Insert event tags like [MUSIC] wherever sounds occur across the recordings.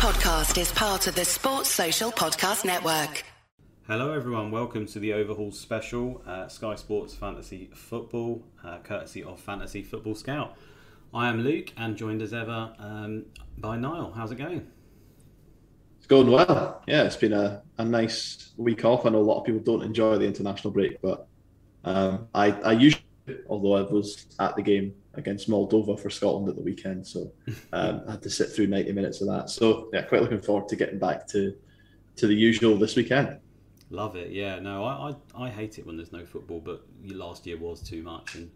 podcast is part of the Sports Social Podcast Network. Hello, everyone. Welcome to the Overhaul special, uh, Sky Sports Fantasy Football, uh, courtesy of Fantasy Football Scout. I am Luke, and joined as ever um, by Niall. How's it going? It's going well. Yeah, it's been a, a nice week off. I know a lot of people don't enjoy the international break, but um, I, I usually, although I was at the game against Moldova for Scotland at the weekend, so [LAUGHS] um, I had to sit through 90 minutes of that. So yeah, quite looking forward to getting back to to the usual this weekend. Love it. Yeah, no, I, I, I hate it when there's no football, but last year was too much. And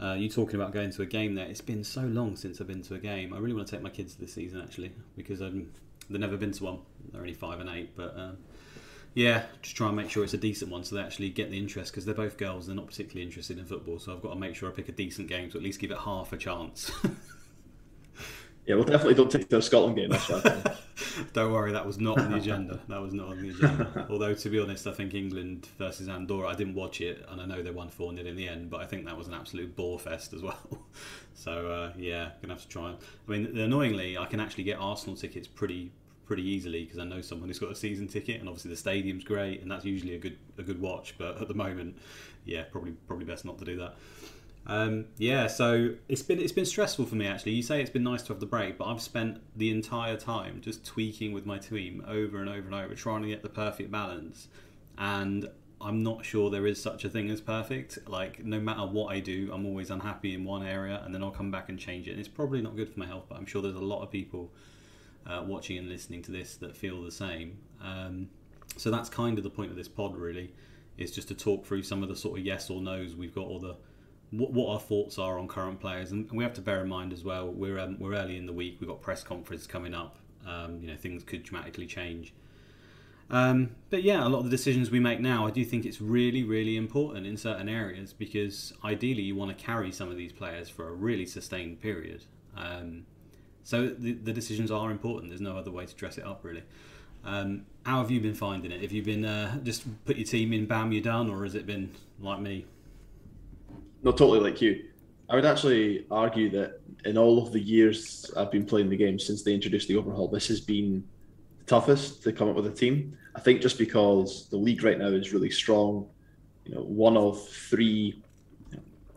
uh, you talking about going to a game there? It's been so long since I've been to a game. I really want to take my kids this season actually because um, they've never been to one. They're only five and eight, but um, yeah, just try and make sure it's a decent one so they actually get the interest because they're both girls. They're not particularly interested in football, so I've got to make sure I pick a decent game to at least give it half a chance. [LAUGHS] Yeah, well, definitely don't take the Scotland game. [LAUGHS] Don't worry, that was not on the agenda. [LAUGHS] That was not on the agenda. Although, to be honest, I think England versus Andorra, I didn't watch it, and I know they won 4 0 in the end, but I think that was an absolute bore fest as well. So, uh, yeah, gonna have to try. I mean, annoyingly, I can actually get Arsenal tickets pretty pretty easily because I know someone who's got a season ticket, and obviously the stadium's great, and that's usually a good a good watch. But at the moment, yeah, probably probably best not to do that. Um, yeah, so it's been it's been stressful for me actually. You say it's been nice to have the break, but I've spent the entire time just tweaking with my team over and over and over, trying to get the perfect balance. And I'm not sure there is such a thing as perfect. Like no matter what I do, I'm always unhappy in one area, and then I'll come back and change it. And it's probably not good for my health, but I'm sure there's a lot of people uh, watching and listening to this that feel the same. Um, so that's kind of the point of this pod, really, is just to talk through some of the sort of yes or no's we've got, or the what, what our thoughts are on current players, and, we have to bear in mind as well. We're um, we're early in the week. We've got press conference coming up. Um, you know, things could dramatically change. Um, but yeah, a lot of the decisions we make now, I do think it's really, really important in certain areas because ideally you want to carry some of these players for a really sustained period. Um, so the, the, decisions are important. There's no other way to dress it up, really. Um, how have you been finding it? Have you been uh, just put your team in, bam, you're done, or has it been like me? not totally like you. I would actually argue that in all of the years I've been playing the game since they introduced the overhaul, this has been the toughest to come up with a team. I think just because the league right now is really strong. You know, one of three,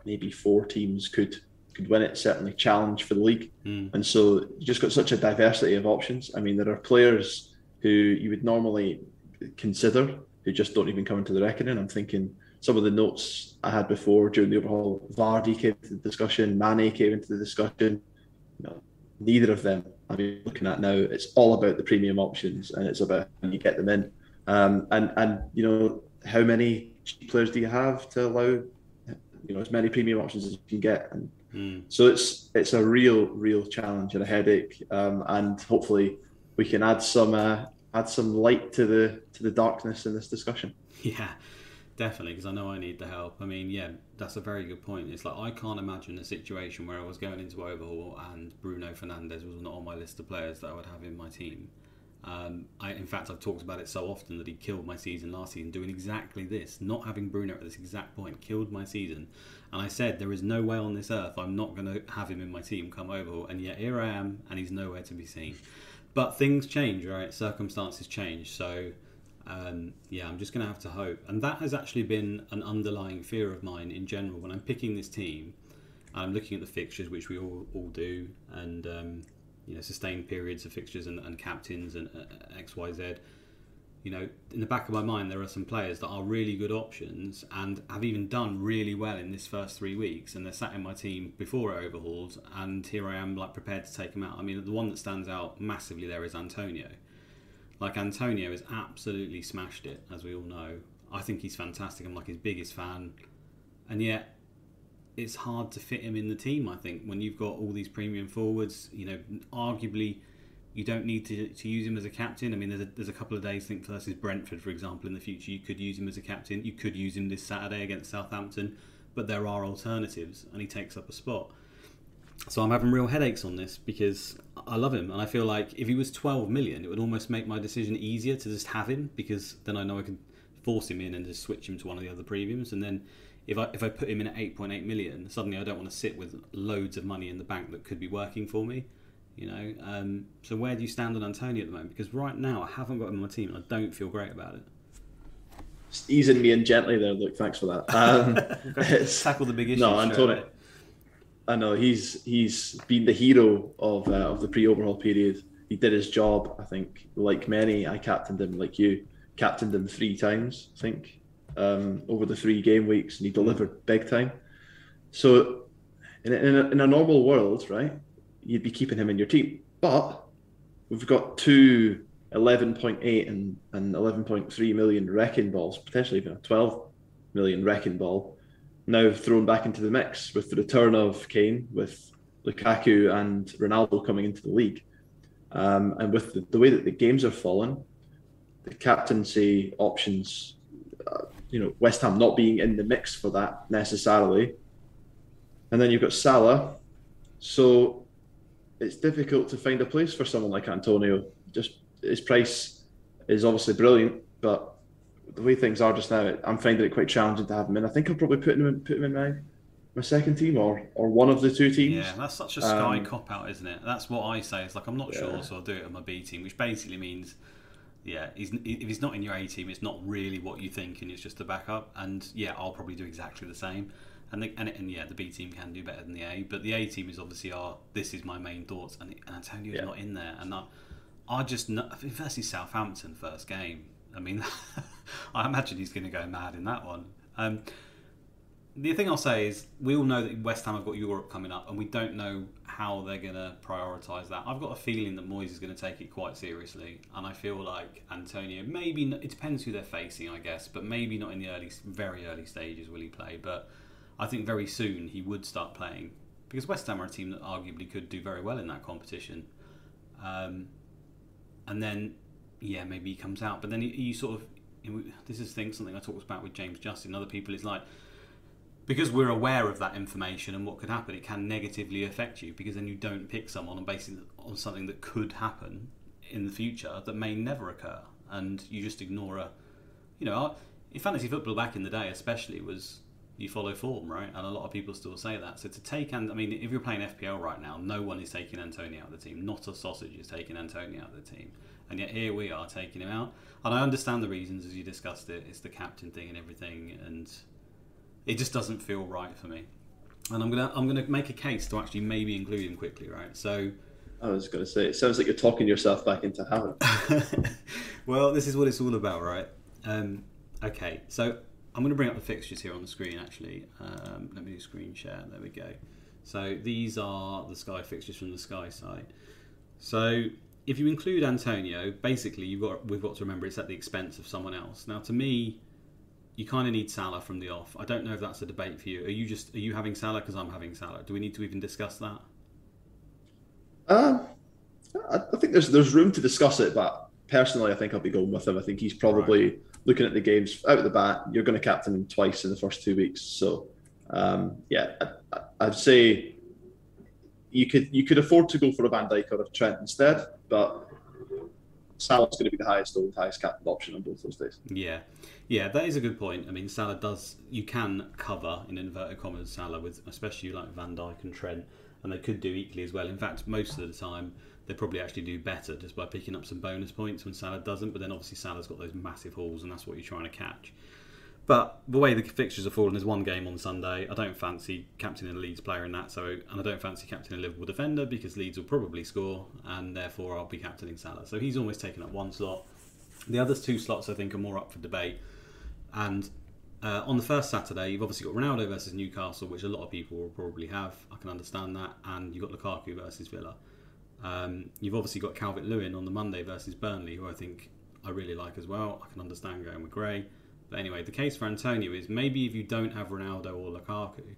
maybe four teams could could win it. Certainly challenge for the league, mm. and so you just got such a diversity of options. I mean, there are players who you would normally consider who just don't even come into the reckoning. I'm thinking some of the notes I had before during the overhaul. Vardy came into the discussion, Mane came into the discussion. You know, neither of them I'm looking at now. It's all about the premium options, and it's about how you get them in. Um, and and you know how many players do you have to allow you know as many premium options as you can get, and mm. so it's it's a real real challenge and a headache. Um, and hopefully we can add some uh, add some light to the to the darkness in this discussion. Yeah, Definitely, because I know I need the help. I mean, yeah, that's a very good point. It's like I can't imagine a situation where I was going into overhaul and Bruno Fernandes was not on my list of players that I would have in my team. Um, I, in fact, I've talked about it so often that he killed my season last season, doing exactly this. Not having Bruno at this exact point killed my season. And I said there is no way on this earth I'm not going to have him in my team come over. And yet here I am, and he's nowhere to be seen. But things change, right? Circumstances change. So um, yeah, I'm just going to have to hope. And that has actually been an underlying fear of mine in general. When I'm picking this team, I'm looking at the fixtures, which we all, all do, and um, you know, sustained periods of fixtures and, and captains and uh, X, Y, Z. You know, in the back of my mind, there are some players that are really good options and have even done really well in this first three weeks, and they're sat in my team before it overhauls, and here I am, like prepared to take them out. I mean, the one that stands out massively there is Antonio like Antonio has absolutely smashed it, as we all know. I think he's fantastic. I'm like his biggest fan, and yet it's hard to fit him in the team. I think when you've got all these premium forwards, you know, arguably you don't need to, to use him as a captain. I mean, there's a, there's a couple of days, I think versus Brentford, for example, in the future, you could use him as a captain. You could use him this Saturday against Southampton, but there are alternatives, and he takes up a spot. So I'm having real headaches on this because I love him, and I feel like if he was 12 million, it would almost make my decision easier to just have him because then I know I can force him in and just switch him to one of the other premiums. And then if I if I put him in at 8.8 million, suddenly I don't want to sit with loads of money in the bank that could be working for me. You know, um, so where do you stand on Antonio at the moment? Because right now I haven't got him on my team, and I don't feel great about it. Just easing me in gently there. Look, thanks for that. [LAUGHS] Um, Tackle the big issue. no, Antonio. I know he's he's been the hero of uh, of the pre-overhaul period. He did his job. I think, like many, I captained him like you, captained him three times. I think um, over the three game weeks, and he delivered big time. So, in a, in, a, in a normal world, right, you'd be keeping him in your team. But we've got two 11.8 and, and 11.3 million wrecking balls, potentially even a 12 million wrecking ball, now thrown back into the mix with the return of Kane, with Lukaku and Ronaldo coming into the league. Um, and with the, the way that the games are falling, the captaincy options, uh, you know, West Ham not being in the mix for that necessarily. And then you've got Salah. So it's difficult to find a place for someone like Antonio. Just his price is obviously brilliant, but the way things are just now, I'm finding it quite challenging to have him in. I think I'll probably put him in, put him in my my second team or or one of the two teams. Yeah, that's such a sky Um, cop out, isn't it? That's what I say. It's like I'm not Yeah. sure, so I'll do it on my B team, which basically means, yeah, he's, if he's not in your A team, it's not really what you think, and it's just a backup. And yeah, I'll probably do exactly the same. And the, and, and yeah, the B team can do better than the A, but the A team is obviously our. This is my main thoughts, and, and Antonio's Yeah. not in there, and I, I just versus Southampton first game. I mean, [LAUGHS] I imagine he's going to go mad in that one. Um, the thing I'll say is, we all know that West Ham have got Europe coming up, and we don't know how they're going to prioritise that. I've got a feeling that Moyes is going to take it quite seriously, and I feel like Antonio, maybe it depends who they're facing, I guess, but maybe not in the early, very early stages will he play. But I think very soon he would start playing because West Ham are a team that arguably could do very well in that competition. Um, and then, yeah, maybe he comes out, but then he, he sort of. This is thing something I talked about with James Justin and other people. Is like because we're aware of that information and what could happen, it can negatively affect you because then you don't pick someone on basing on something that could happen in the future that may never occur, and you just ignore a, you know, in fantasy football back in the day, especially was you follow form, right? And a lot of people still say that. So to take, and I mean, if you're playing FPL right now, no one is taking Antonio out of the team. Not a sausage is taking Antonio out of the team, and yet here we are taking him out. And I understand the reasons as you discussed it. It's the captain thing and everything, and it just doesn't feel right for me. And I'm gonna I'm gonna make a case to actually maybe include him quickly, right? So, I was going to say, it sounds like you're talking yourself back into having. [LAUGHS] well, this is what it's all about, right? Um, okay, so I'm going to bring up the fixtures here on the screen. Actually, um, let me do screen share. There we go. So these are the Sky fixtures from the Sky site. So if you include Antonio, basically you've got we've got to remember it's at the expense of someone else. Now, to me, you kind of need Salah from the off. I don't know if that's a debate for you. Are you just are you having Salah because I'm having Salah? Do we need to even discuss that? Um, I, I think there's there's room to discuss it, but personally, I think I'll be going with him. I think he's probably looking at the games out of the bat. You're going to captain him twice in the first two weeks, so um, yeah, I, I'd say you could you could afford to go for a Van Dijk or a Trent instead, but Salah's going to be the highest owned, highest captain option on both those days. Yeah, yeah, that is a good point. I mean, Salah does you can cover in inverted commas Salah with especially you like Van Dijk and Trent, and they could do equally as well. In fact, most of the time they probably actually do better just by picking up some bonus points when Salah doesn't. But then obviously Salah's got those massive hauls, and that's what you're trying to catch. But the way the fixtures are falling, there's one game on Sunday. I don't fancy captaining a Leeds player in that, so and I don't fancy captaining a Liverpool defender because Leeds will probably score, and therefore I'll be captaining Salah. So he's almost taken up one slot. The other two slots I think are more up for debate. And uh, on the first Saturday, you've obviously got Ronaldo versus Newcastle, which a lot of people will probably have. I can understand that, and you've got Lukaku versus Villa. Um, you've obviously got Calvert Lewin on the Monday versus Burnley, who I think I really like as well. I can understand going with Gray. But anyway, the case for Antonio is maybe if you don't have Ronaldo or Lukaku,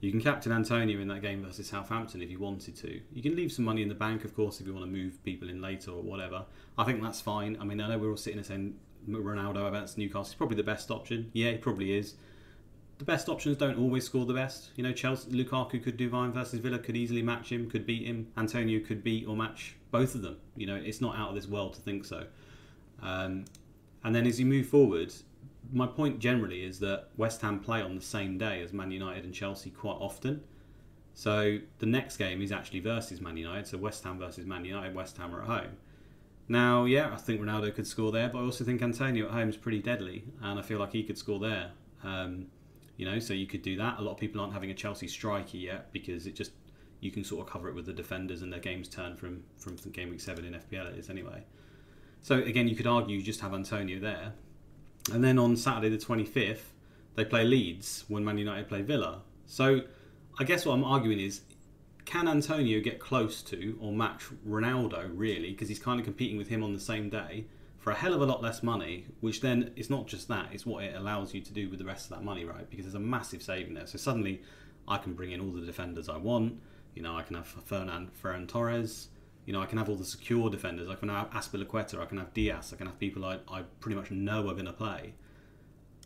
you can captain Antonio in that game versus Southampton if you wanted to. You can leave some money in the bank, of course, if you want to move people in later or whatever. I think that's fine. I mean, I know we're all sitting there saying Ronaldo against Newcastle is probably the best option. Yeah, he probably is. The best options don't always score the best. You know, Chelsea, Lukaku could do fine versus Villa, could easily match him, could beat him. Antonio could beat or match both of them. You know, it's not out of this world to think so. Um, and then as you move forward, my point generally is that West Ham play on the same day as Man United and Chelsea quite often. So the next game is actually versus Man United. So West Ham versus Man United. West Ham are at home. Now, yeah, I think Ronaldo could score there, but I also think Antonio at home is pretty deadly, and I feel like he could score there. Um, you know, so you could do that. A lot of people aren't having a Chelsea striker yet because it just you can sort of cover it with the defenders and their games turn from from game week seven in FPL it is anyway. So again, you could argue you just have Antonio there, and then on Saturday the twenty fifth they play Leeds when Man United play Villa. So I guess what I'm arguing is can Antonio get close to or match Ronaldo really? Because he's kind of competing with him on the same day for a hell of a lot less money which then it's not just that it's what it allows you to do with the rest of that money right? Because there's a massive saving there. So suddenly I can bring in all the defenders I want. You know I can have Fernan Ferran Torres you know I can have all the secure defenders I can have Azpilicueta I can have Dias. I can have people I, I pretty much know are going to play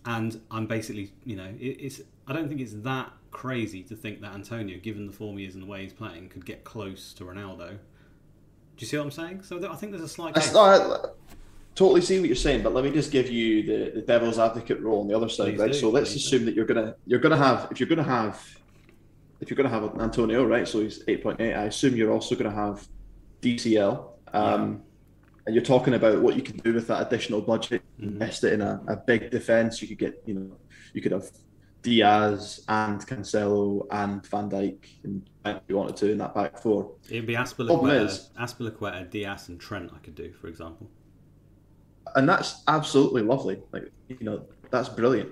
and I'm basically you know it, it's I don't think it's that crazy to think that Antonio, given the form he is and the way he's playing, could get close to Ronaldo. Do you see what I'm saying? So I think there's a slight. I, I, totally see what you're saying, but let me just give you the, the devil's advocate role on the other side, Please right? Do. so let's assume do. that you're gonna you're gonna have if you're gonna have if you're gonna have Antonio, right? So he's eight point eight. I assume you're also gonna have DCL. Um. And you're talking about what you can do with that additional budget. Mm-hmm. Invest it in a, a big defense. You could get, you know, you could have Dias and Cancelo and Van Dijk and if you wanted to in that back four. It'd be Azpilicueta, Azpilicueta, Dias and Trent I could do, for example. And that's absolutely lovely. Like you know, that's brilliant.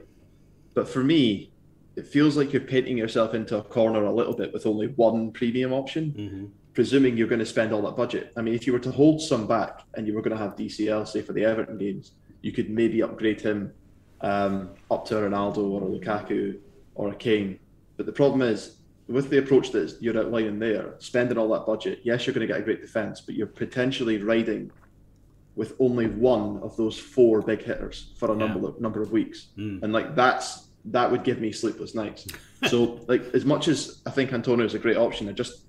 But for me, it feels like you're painting yourself into a corner a little bit with only one premium option, mm-hmm. Presuming you're going to spend all that budget. I mean, if you were to hold some back and you were going to have DCL, say for the Everton games, you could maybe upgrade him um, up to a Ronaldo or a Lukaku or a Kane. But the problem is, with the approach that you're outlining there, spending all that budget, yes, you're going to get a great defence, but you're potentially riding with only one of those four big hitters for a yeah. number of number of weeks, mm. and like that's that would give me sleepless nights. [LAUGHS] so like as much as I think Antonio is a great option, I just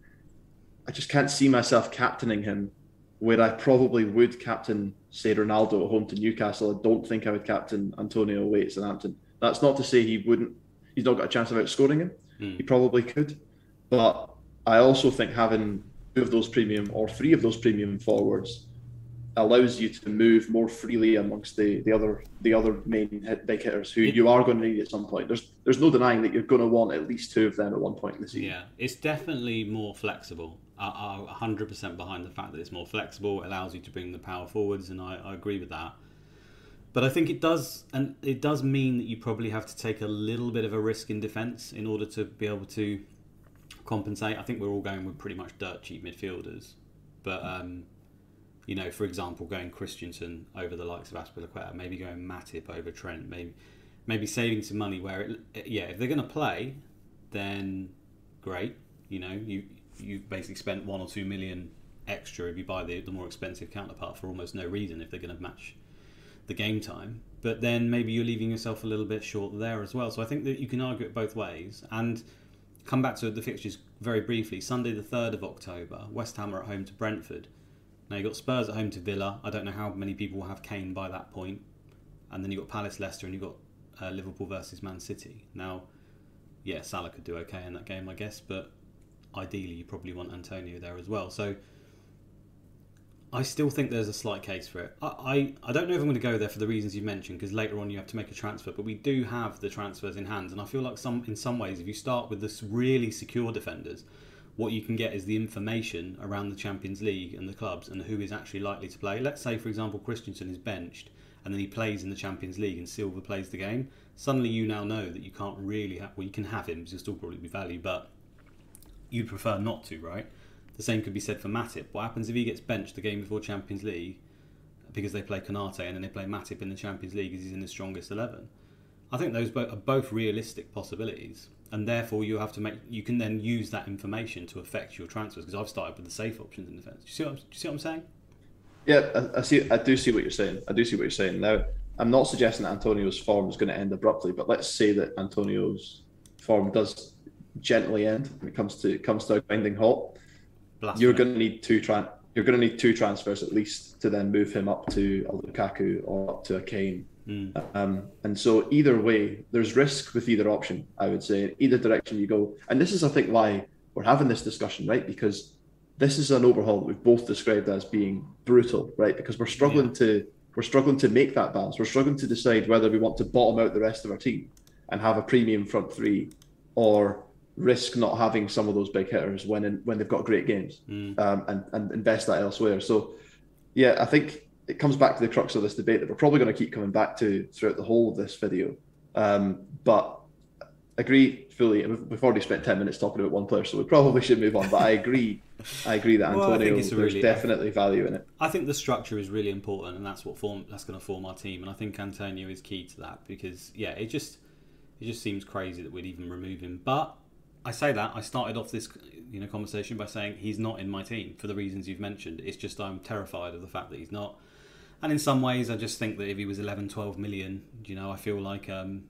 I just can't see myself captaining him where I probably would captain, say, Ronaldo at home to Newcastle. I don't think I would captain Antonio away at Southampton. That's not to say he wouldn't. He's not got a chance of outscoring him. Mm. He probably could, but I also think having two of those premium or three of those premium forwards allows you to move more freely amongst the, the other the other main hit, big hitters who it, you are going to need at some point. There's there's no denying that you're going to want at least two of them at one point in the season. Yeah, it's definitely more flexible are, 100% behind the fact that it's more flexible, it allows you to bring the power forwards, and I, I agree with that. But I think it does, and it does mean that you probably have to take a little bit of a risk in defence in order to be able to compensate. I think we're all going with pretty much dirt cheap midfielders, but um, you know, for example, going Christensen over the likes of Azpilicueta, maybe going Matip over Trent, maybe maybe saving some money where it, yeah, if they're going to play, then great. You know, you you've basically spent one or two million extra if you buy the, the more expensive counterpart for almost no reason if they're going to match the game time. But then maybe you're leaving yourself a little bit short there as well. So I think that you can argue it both ways. And come back to the fixtures very briefly. Sunday, the 3rd of October, West Ham are at home to Brentford. Now you've got Spurs at home to Villa. I don't know how many people will have Kane by that point. And then you've got Palace, Leicester, and you've got uh, Liverpool versus Man City. Now, yeah, Salah could do okay in that game, I guess, but ideally you probably want Antonio there as well. So I still think there's a slight case for it. I, I, I don't know if I'm going to go there for the reasons you mentioned because later on you have to make a transfer, but we do have the transfers in hand, and I feel like some in some ways if you start with the really secure defenders, what you can get is the information around the Champions League and the clubs and who is actually likely to play. Let's say, for example, Christensen is benched and then he plays in the Champions League and Silva plays the game. Suddenly, you now know that you can't really have. Well, you can have him because he'll still probably be value, but you'd prefer not to, right? The same could be said for Matip. What happens if he gets benched the game before Champions League because they play Konate and then they play Matip in the Champions League as he's in the strongest eleven? I think those are both realistic possibilities, and therefore you have to make. You can then use that information to affect your transfers. Because I've started with the safe options in defence. Do you see what I'm, you see what I'm saying? Yeah, I, I see. I do see what you're saying. I do see what you're saying. Now, I'm not suggesting that Antonio's form is going to end abruptly, but let's say that Antonio's form does gently end when it comes to comes to a grinding halt. Blasphemy. You're going to need two tran- You're going to need two transfers at least to then move him up to a Lukaku or up to a Kane. Mm. Um, and so either way, there's risk with either option. I would say either direction you go, and this is I think why we're having this discussion, right? Because this is an overhaul that we've both described as being brutal, right? Because we're struggling yeah. to we're struggling to make that balance. We're struggling to decide whether we want to bottom out the rest of our team and have a premium front three, or risk not having some of those big hitters when in, when they've got great games mm. um, and and invest that elsewhere. So, yeah, I think it comes back to the crux of this debate that we're probably going to keep coming back to throughout the whole of this video. Um, but agree fully. We've already spent ten minutes talking about one player, so we probably should move on. But I agree. I agree that [LAUGHS] Antonio. well, there's really, definitely value in it. I think the structure is really important, and that's what form that's going to form our team. And I think Antonio is key to that because yeah, it just it just seems crazy that we'd even remove him. But I say that I started off this you know conversation by saying he's not in my team for the reasons you've mentioned. It's just I'm terrified of the fact that he's not. And in some ways, I just think that if he was 11, 12 million, you know, I feel like um,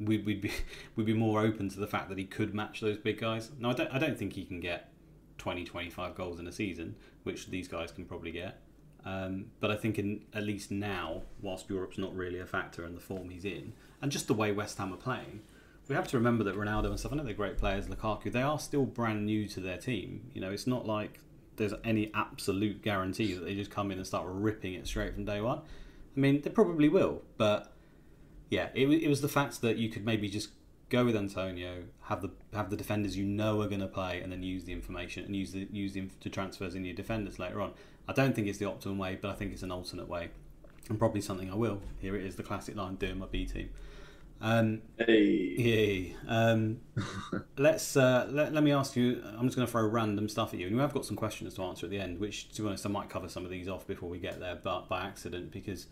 we'd, we'd be [LAUGHS] we'd be more open to the fact that he could match those big guys. No, I don't. I don't think he can get 20, 25 goals in a season, which these guys can probably get. Um, but I think in at least now, whilst Europe's not really a factor in the form he's in, and just the way West Ham are playing, we have to remember that Ronaldo and stuff. I know they're great players, Lukaku. They are still brand new to their team. You know, it's not like there's any absolute guarantee that they just come in and start ripping it straight from day one. I mean, they probably will, but yeah, it, it was the fact that you could maybe just go with Antonio, have the have the defenders you know are going to play, and then use the information and use the use the to transfers in your defenders later on. I don't think it's the optimum way, but I think it's an alternate way, and probably something I will. Here it is, the classic line: doing my B team. Um, hey. Um, [LAUGHS] let's uh, let, let me ask you. I'm just going to throw random stuff at you, and we have got some questions to answer at the end. Which, to be honest, I might cover some of these off before we get there, but by accident because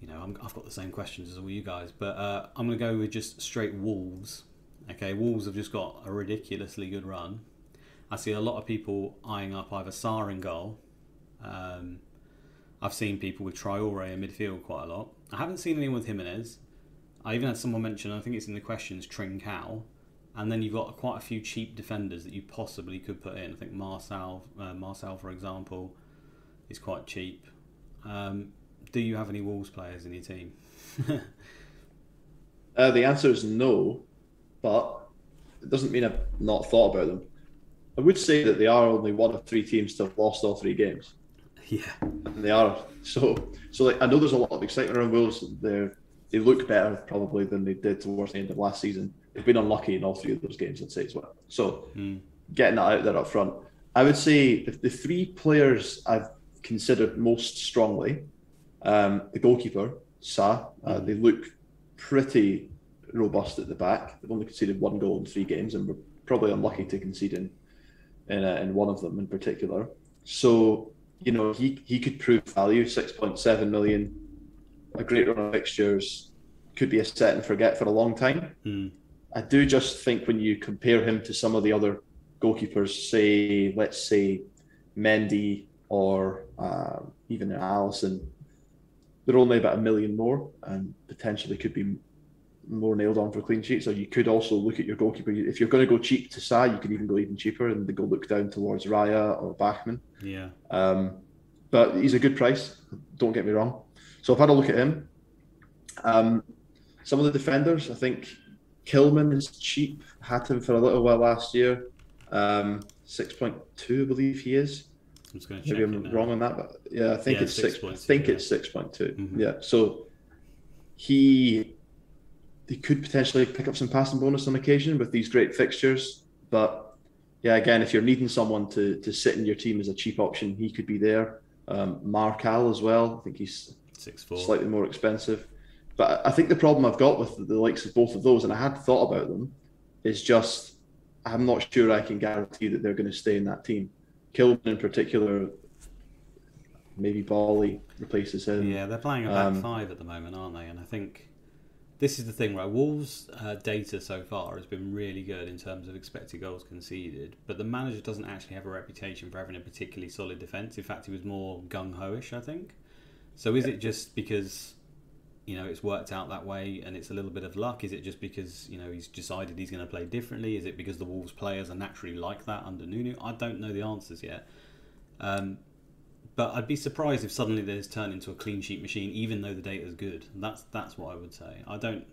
you know i have got the same questions as all you guys. But uh, I'm going to go with just straight Wolves. Okay, Wolves have just got a ridiculously good run. I see a lot of people eyeing up either Sa in goal. Um, I've seen people with Traore in midfield quite a lot. I haven't seen anyone with Jimenez. I even had someone mention, I think it's in the questions, Trincao. And then you've got quite a few cheap defenders that you possibly could put in. I think Marcal, uh, Marcal for example, is quite cheap. Um, do you have any Wolves players in your team? [LAUGHS] uh, the answer is no, but it doesn't mean I've not thought about them. I would say that they are only one of three teams to have lost all three games. [LAUGHS] Yeah, and they are. So, so like I know there's a lot of excitement around Wolves. They're they look better probably than they did towards the end of last season. They've been unlucky in all three of those games, I'd say as well. So mm. getting that out there up front, I would say if the three players I've considered most strongly, um, the goalkeeper Sa, uh, mm. they look pretty robust at the back. They've only conceded one goal in three games, and we're probably unlucky to concede in in, uh, in one of them in particular. So you know he he could prove value, six point seven million a great run of fixtures, could be a set and forget for a long time. Mm. I do just think when you compare him to some of the other goalkeepers, say, let's say Mendy or uh, even Alisson, they're only about a million more and potentially could be more nailed on for clean sheets. Or you could also look at your goalkeeper. If you're going to go cheap to Sa, you could even go even cheaper and go look down towards Raya or Bachmann. Yeah. Um, but he's a good price. Don't get me wrong. So I've had a look at him. Um, some of the defenders, I think Kilman is cheap. Had him for a little while last year. Um, six point two, I believe he is. I'm Maybe I'm wrong on that, but yeah, I think yeah, it's six. 6. I think yeah. it's six point two. Mm-hmm. Yeah, so he he could potentially pick up some passing bonus on occasion with these great fixtures, but yeah, again, if you're needing someone to to sit in your team as a cheap option, he could be there. Um, Marcal as well. I think he's Six four. Slightly more expensive. But I think the problem I've got with the likes of both of those, and I had thought about them, is just I'm not sure I can guarantee that they're going to stay in that team. Kilman in particular, maybe Boly replaces him. Yeah, they're playing a back um, five at the moment, aren't they? And I think this is the thing, right? Wolves' uh, data so far has been really good in terms of expected goals conceded, but the manager doesn't actually have a reputation for having a particularly solid defence. In fact, he was more gung ho-ish, I think. So is it just because you know it's worked out that way and it's a little bit of luck? Is it just because you know he's decided he's going to play differently? Is it because the Wolves players are naturally like that under Nuno? I don't know the answers yet. Um, but I'd be surprised if suddenly there's turned into a clean sheet machine, even though the data is good. That's that's what I would say. I don't.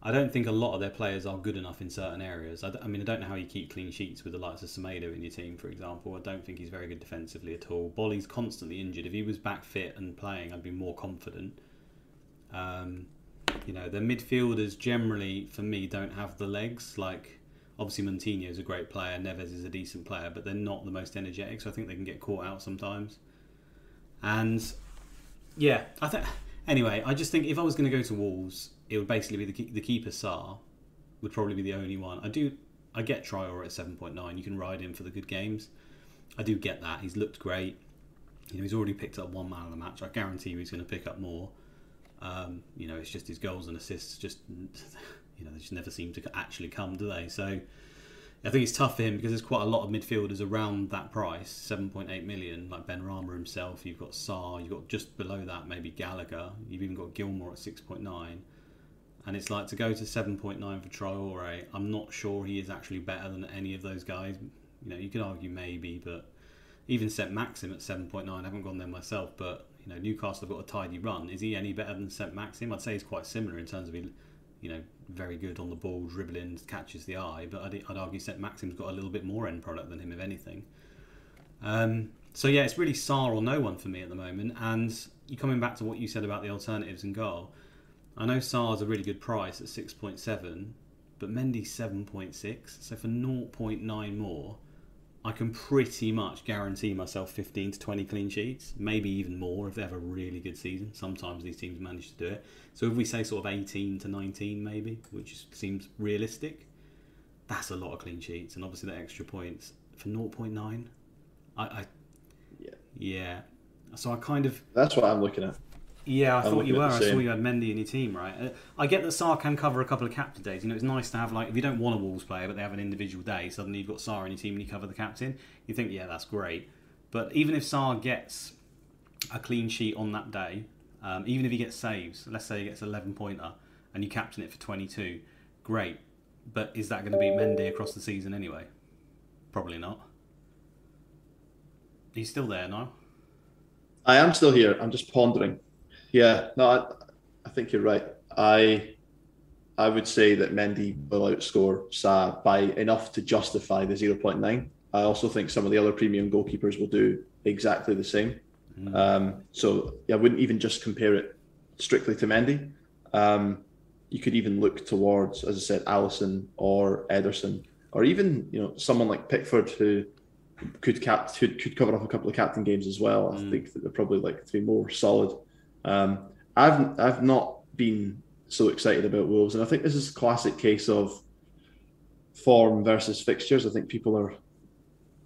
I don't think a lot of their players are good enough in certain areas. I, mean, I don't know how you keep clean sheets with the likes of Semedo in your team, for example. I don't think he's very good defensively at all. Boly's constantly injured. If he was back fit and playing, I'd be more confident. Um, you know, the midfielders generally, for me, don't have the legs. Like, obviously, Moutinho is a great player, Neves is a decent player, but they're not the most energetic, so I think they can get caught out sometimes. And yeah, I think. Anyway, I just think if I was going to go to Wolves, it would basically be the, the keeper Sa would probably be the only one. I do, I get Traore at seven point nine. You can ride him for the good games. I do get that. He's looked great. You know, he's already picked up one man of the match. I guarantee you he's going to pick up more. Um, you know, it's just his goals and assists just, [LAUGHS] you know, they just never seem to actually come, do they? So I think it's tough for him because there's quite a lot of midfielders around that price, 7.8 million, like Benrahma himself. You've got Sarr, you've got just below that maybe Gallagher. You've even got Gilmour at 6.9. And it's like to go to 7.9 for Traore, I'm not sure he is actually better than any of those guys. You know, you could argue maybe, but even St Maxim at 7.9, I haven't gone there myself, but you know, Newcastle have got a tidy run. Is he any better than St Maxim? I'd say he's quite similar in terms of he, you know, very good on the ball, dribbling, catches the eye. But I'd, I'd argue St Maxim's got a little bit more end product than him, if anything. Um, so yeah, it's really Sa or no one for me at the moment. And you coming back to what you said about the alternatives and goal. I know Sa's a really good price at six point seven, but Mendy's seven point six. So for 0.9 more, I can pretty much guarantee myself 15 to 20 clean sheets, maybe even more if they have a really good season. Sometimes these teams manage to do it. So if we say sort of 18 to 19, maybe, which seems realistic, that's a lot of clean sheets. And obviously, the extra points for 0.9, I, I Yeah. yeah. So I kind of That's what I'm looking at. Yeah, I I'm thought you were. I saw you had Mendy in your team, right? Uh, I get that Sa can cover a couple of captain days. You know, it's nice to have like if you don't want a Wolves player, but they have an individual day. Suddenly you've got Sa in your team and you cover the captain. You think, yeah, that's great. But even if Sa gets a clean sheet on that day, um, even if he gets saves, let's say he gets 11 pointer and you captain it for 22, great. But is that going to be Mendy across the season anyway? Probably not. He's still there now. I am still here. I'm just pondering. Yeah, no, I, I think you're right. I I would say that Mendy will outscore Sa by enough to justify the 0.9. I also think some of the other premium goalkeepers will do exactly the same. Um, so yeah, I wouldn't even just compare it strictly to Mendy. Um, you could even look towards, as I said, Alisson or Ederson, or even you know someone like Pickford who could cap could, could cover up a couple of captain games as well. I think that they're probably like to be more solid. Um, I've I've not been so excited about Wolves, and I think this is a classic case of form versus fixtures. I think people are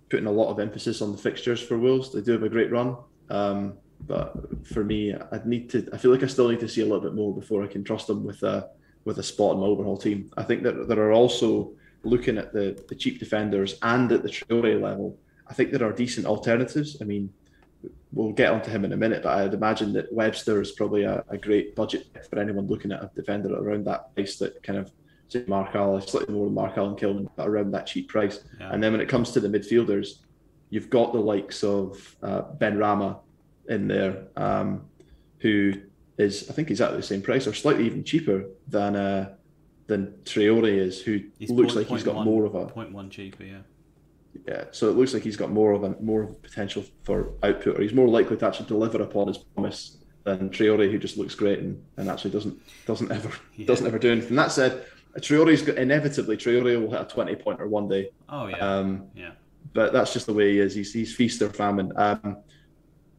putting a lot of emphasis on the fixtures for Wolves. They do have a great run, um, but for me, I'd need to. I feel like I still need to see a little bit more before I can trust them with a with a spot in my overall team. I think that there are also looking at the the cheap defenders and at the Traore level. I think there are decent alternatives. I mean, we'll get onto him in a minute, but I'd imagine that Webster is probably a, a great budget for anyone looking at a defender around that price that kind of say Marcal, slightly more than Marcal Kilman, but around that cheap price. Yeah. And then when it comes to the midfielders, you've got the likes of uh, Benrahma in there, um, who is I think exactly the same price or slightly even cheaper than uh, than Traore is, who He's looks like he's got one- more of a point one cheaper, yeah. Yeah, so it looks like he's got more of a more potential for output, or he's more likely to actually deliver upon his promise than Traore, who just looks great and, and actually doesn't doesn't ever Yeah. doesn't ever do anything. That said, Traore's got, inevitably Traore will hit a twenty pointer one day, Oh yeah, um, yeah. but that's just the way he is. He's he's feast or famine. Um,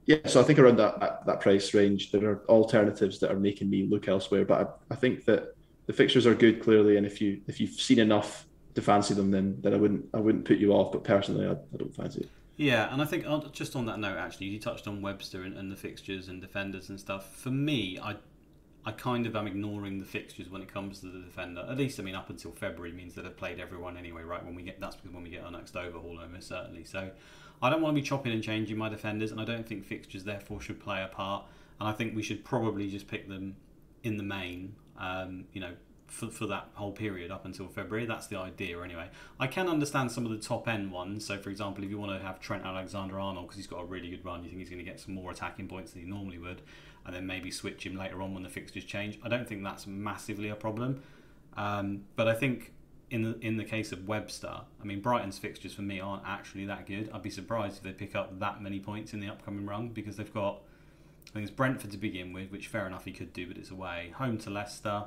yeah, so I think around that, that that price range, there are alternatives that are making me look elsewhere. But I, I think that the fixtures are good clearly, and if you if you've seen enough to fancy them, then then I wouldn't I wouldn't put you off. But personally, I, I don't fancy it. Yeah, and I think just on that note, actually, you touched on Webster and, and the fixtures and defenders and stuff. For me, I I kind of am ignoring the fixtures when it comes to the defender. At least, I mean, up until February means that I've played everyone anyway, right? When we get that's when we get our next overhaul, almost certainly. So I don't want to be chopping and changing my defenders, and I don't think fixtures therefore should play a part. And I think we should probably just pick them in the main. Um, you know, for, for that whole period up until February. That's the idea, anyway. I can understand some of the top end ones. So, for example, if you want to have Trent Alexander Arnold because he's got a really good run, you think he's going to get some more attacking points than he normally would, and then maybe switch him later on when the fixtures change. I don't think that's massively a problem. Um, but I think in the in the case of Webster, I mean Brighton's fixtures for me aren't actually that good. I'd be surprised if they pick up that many points in the upcoming run because they've got I think it's Brentford to begin with, which fair enough he could do, but it's away. Home to Leicester,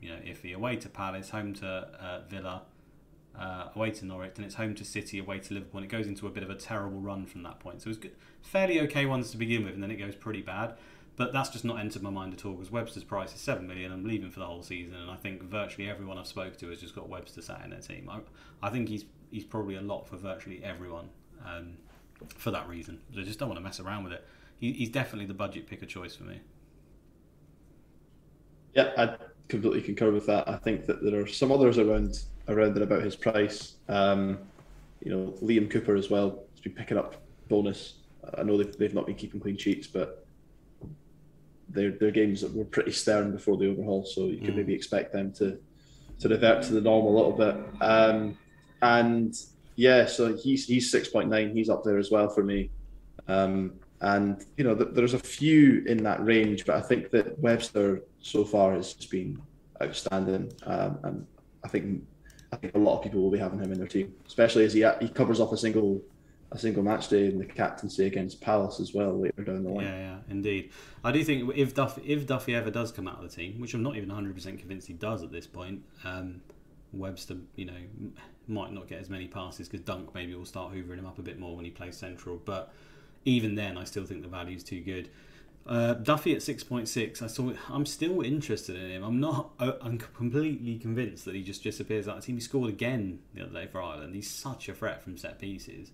you know, iffy. Away to Palace, home to uh, Villa, uh, away to Norwich, and it's home to City, away to Liverpool. And it goes into a bit of a terrible run from that point. So it's good, fairly okay ones to begin with, and then it goes pretty bad. But that's just not entered my mind at all because Webster's price is seven million. I'm leaving for the whole season, and I think virtually everyone I've spoke to has just got Webster sat in their team. I, I think he's he's probably a lot for virtually everyone um, for that reason. So I just don't want to mess around with it. He, he's definitely the budget picker choice for me. Yeah, I completely concur with that. I think that there are some others around around and about his price. Um, you know, Liam Cooper as well has been picking up bonus. I know they've, they've not been keeping clean sheets, but their their games were pretty stern before the overhaul, so you could mm. maybe expect them to to revert to the norm a little bit. Um, and yeah, so he's he's six point nine. He's up there as well for me. Um, and you know, there's a few in that range, but I think that Webster so far has just been outstanding, um, and I think I think a lot of people will be having him in their team, especially as he he covers off a single a single match day in the captaincy against Palace as well later down the line. Yeah, yeah, indeed. I do think if Duffy if Duffy ever does come out of the team, which I'm not even 100 percent convinced he does at this point, um, Webster, you know, might not get as many passes because Dunk maybe will start hoovering him up a bit more when he plays central, but even then, I still think the value is too good. Uh, Duffy at six point six. I saw. I'm still interested in him. I'm not. I'm completely convinced that he just disappears out of the team. He scored again the other day for Ireland. He's such a threat from set pieces.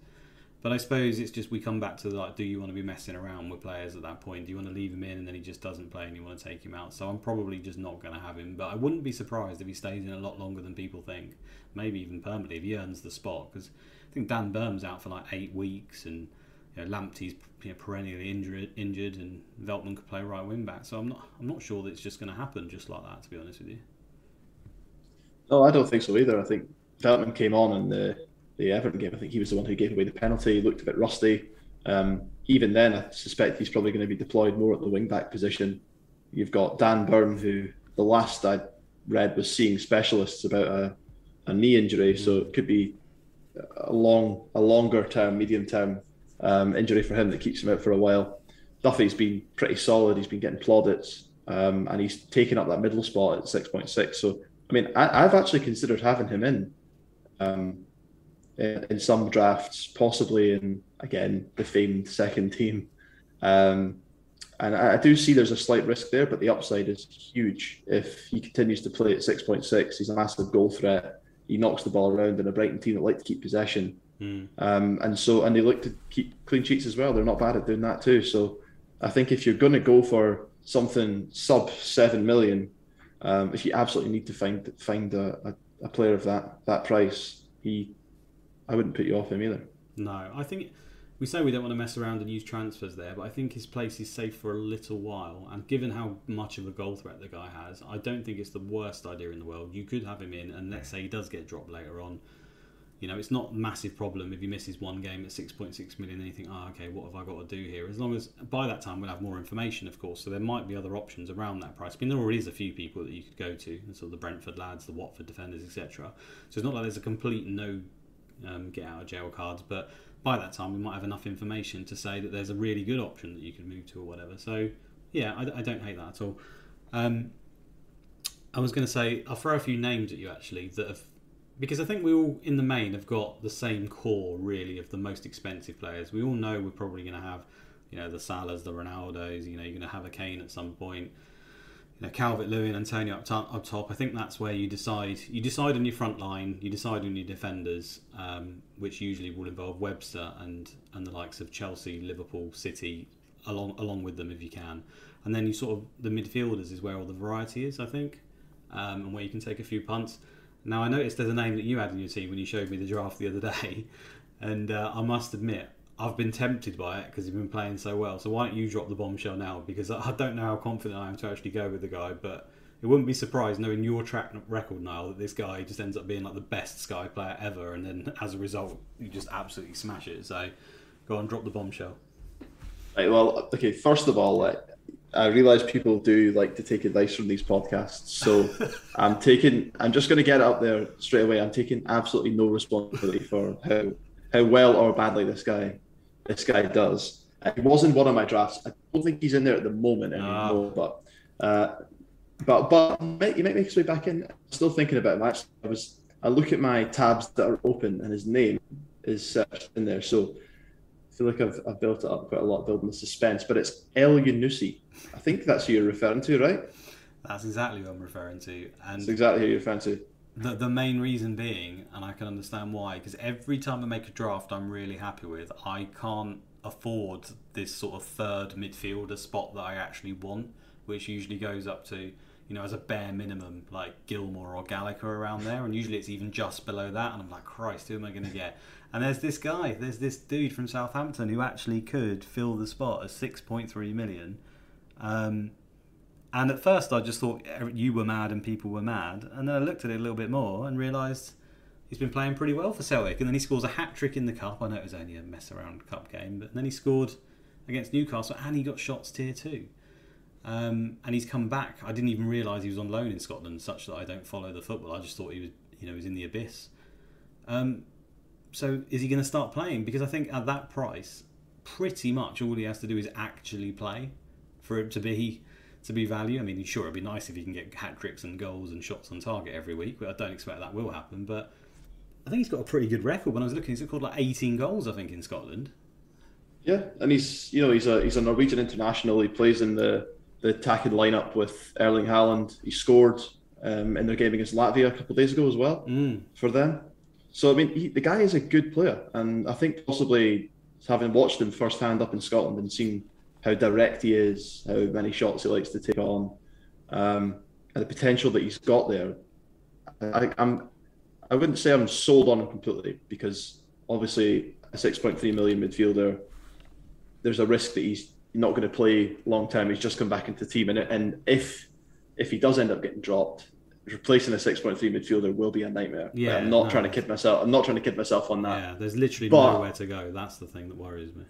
But I suppose it's just we come back to like, do you want to be messing around with players at that point? Do you want to leave him in and then he just doesn't play and you want to take him out? So I'm probably just not going to have him. But I wouldn't be surprised if he stays in a lot longer than people think. Maybe even permanently if he earns the spot. Because I think Dan Burns out for like eight weeks and you know, Lamptey's you know, perennially injured, injured, and Veltman could play right wing back. So I'm not, I'm not sure that it's just going to happen just like that. To be honest with you. No, I don't think so either. I think Veltman came on in the the Everton game. I think he was the one who gave away the penalty. He looked a bit rusty. Um, even then, I suspect he's probably going to be deployed more at the wing back position. You've got Dan Burn, who the last I read was seeing specialists about a, a knee injury, so it could be a long, a longer term, medium term um, injury for him that keeps him out for a while. Duffy's been pretty solid. He's been getting plaudits, um, and he's taken up that middle spot at six point six. So, I mean, I, have actually considered having him in, um, in, in some drafts, possibly in again the famed second team. Um, and I, I do see there's a slight risk there, but the upside is huge if he continues to play at six point six. He's a massive goal threat. He knocks the ball around in a Brighton team that like to keep possession. Mm. Um, and so, and they look to keep clean sheets as well. They're not bad at doing that too. So, I think if you're going to go for something sub seven million, um, if you absolutely need to find find a, a, a, player of that that price, he, I wouldn't put you off him either. No, I think we say we don't want to mess around and use transfers there, but I think his place is safe for a little while. And given how much of a goal threat the guy has, I don't think it's the worst idea in the world. You could have him in, and let's say he does get dropped later on you know, it's not a massive problem if he misses one game at 6.6 million and you think, oh, okay, what have I got to do here? As long as by that time we'll have more information, of course, so there might be other options around that price. I mean, there already is a few people that you could go to, sort of the Brentford lads, the Watford defenders, etc. So it's not like there's a complete no um, get out of jail cards, but by that time we might have enough information to say that there's a really good option that you can move to or whatever. So yeah, I, I don't hate that at all. Um, I was going to say I'll throw a few names at you actually that have because I think we all, in the main, have got the same core really of the most expensive players. We all know we're probably going to have, you know, the Salas, the Ronaldos. You know, you're going to have a Kane at some point. You know, Calvert Lewin, Antonio up top, up top. I think that's where you decide. You decide on your front line. You decide on your defenders, um, which usually will involve Webster and and the likes of Chelsea, Liverpool, City, along along with them if you can. And then you sort of the midfielders is where all the variety is, I think, um, and where you can take a few punts. Now I noticed there's a name that you had in your team when you showed me the draft the other day, [LAUGHS] and uh, I must admit I've been tempted by it because you've been playing so well. So why don't you drop the bombshell now? Because I don't know how confident I am to actually go with the guy, but it wouldn't be surprised knowing your track record now that this guy just ends up being like the best Sky player ever, and then [LAUGHS] as a result you just absolutely smash it. So go on, drop the bombshell. Right. Well, okay. First of all, I realize people do like to take advice from these podcasts, so [LAUGHS] I'm taking. I'm just going to get up there straight away. I'm taking absolutely no responsibility for how how well or badly this guy this guy does. He was in one of my drafts. I don't think he's in there at the moment anymore, but uh, but but he might make his way back in. I'm still thinking about him. Actually, I was. I look at my tabs that are open, and his name is searched in there. So feel like I've, I've built it up quite a lot, building the suspense. But it's Elyounoussi. I think that's who you're referring to, right? That's exactly who I'm referring to. And That's exactly who you're referring to. the, the main reason being, and I can understand why, because every time I make a draft I'm really happy with, I can't afford this sort of third midfielder spot that I actually want, which usually goes up to, you know, as a bare minimum, like Gilmore or Gallagher around there, and usually it's even just below that, and I'm like, Christ, who am I going to get? And there's this guy, there's this dude from Southampton who actually could fill the spot at 6.3 million. Um, and at first, I just thought you were mad and people were mad. And then I looked at it a little bit more and realised he's been playing pretty well for Celtic. And then he scores a hat trick in the cup. I know it was only a mess around cup game, but then he scored against Newcastle and he got shots tier two. Um, and he's come back. I didn't even realise he was on loan in Scotland, such that I don't follow the football. I just thought he was, you know, he was in the abyss. Um, so is he going to start playing? Because I think at that price, pretty much all he has to do is actually play for it to be to be value. I mean, sure, it'd be nice if he can get hat tricks and goals and shots on target every week, but I don't expect that will happen. But I think he's got a pretty good record. When I was looking, he's scored like 18 goals, I think, in Scotland. Yeah, and he's you know he's a he's a Norwegian international. He plays in the the attacking lineup with Erling Haaland. He scored um, in their game against Latvia a couple of days ago as well Mm. for them. So I mean, he, the guy is a good player, and I think possibly having watched him firsthand up in Scotland and seen how direct he is, how many shots he likes to take on, um, and the potential that he's got there, I, I'm I wouldn't say I'm sold on him completely because obviously a 6.3 million midfielder, there's a risk that he's not going to play long term. He's just come back into the team, and and if if he does end up getting dropped, replacing a 6.3 midfielder will be a nightmare. Yeah, I'm not no. trying to kid myself. I'm not trying to kid myself on that. Yeah, there's literally But- nowhere to go. That's the thing that worries me.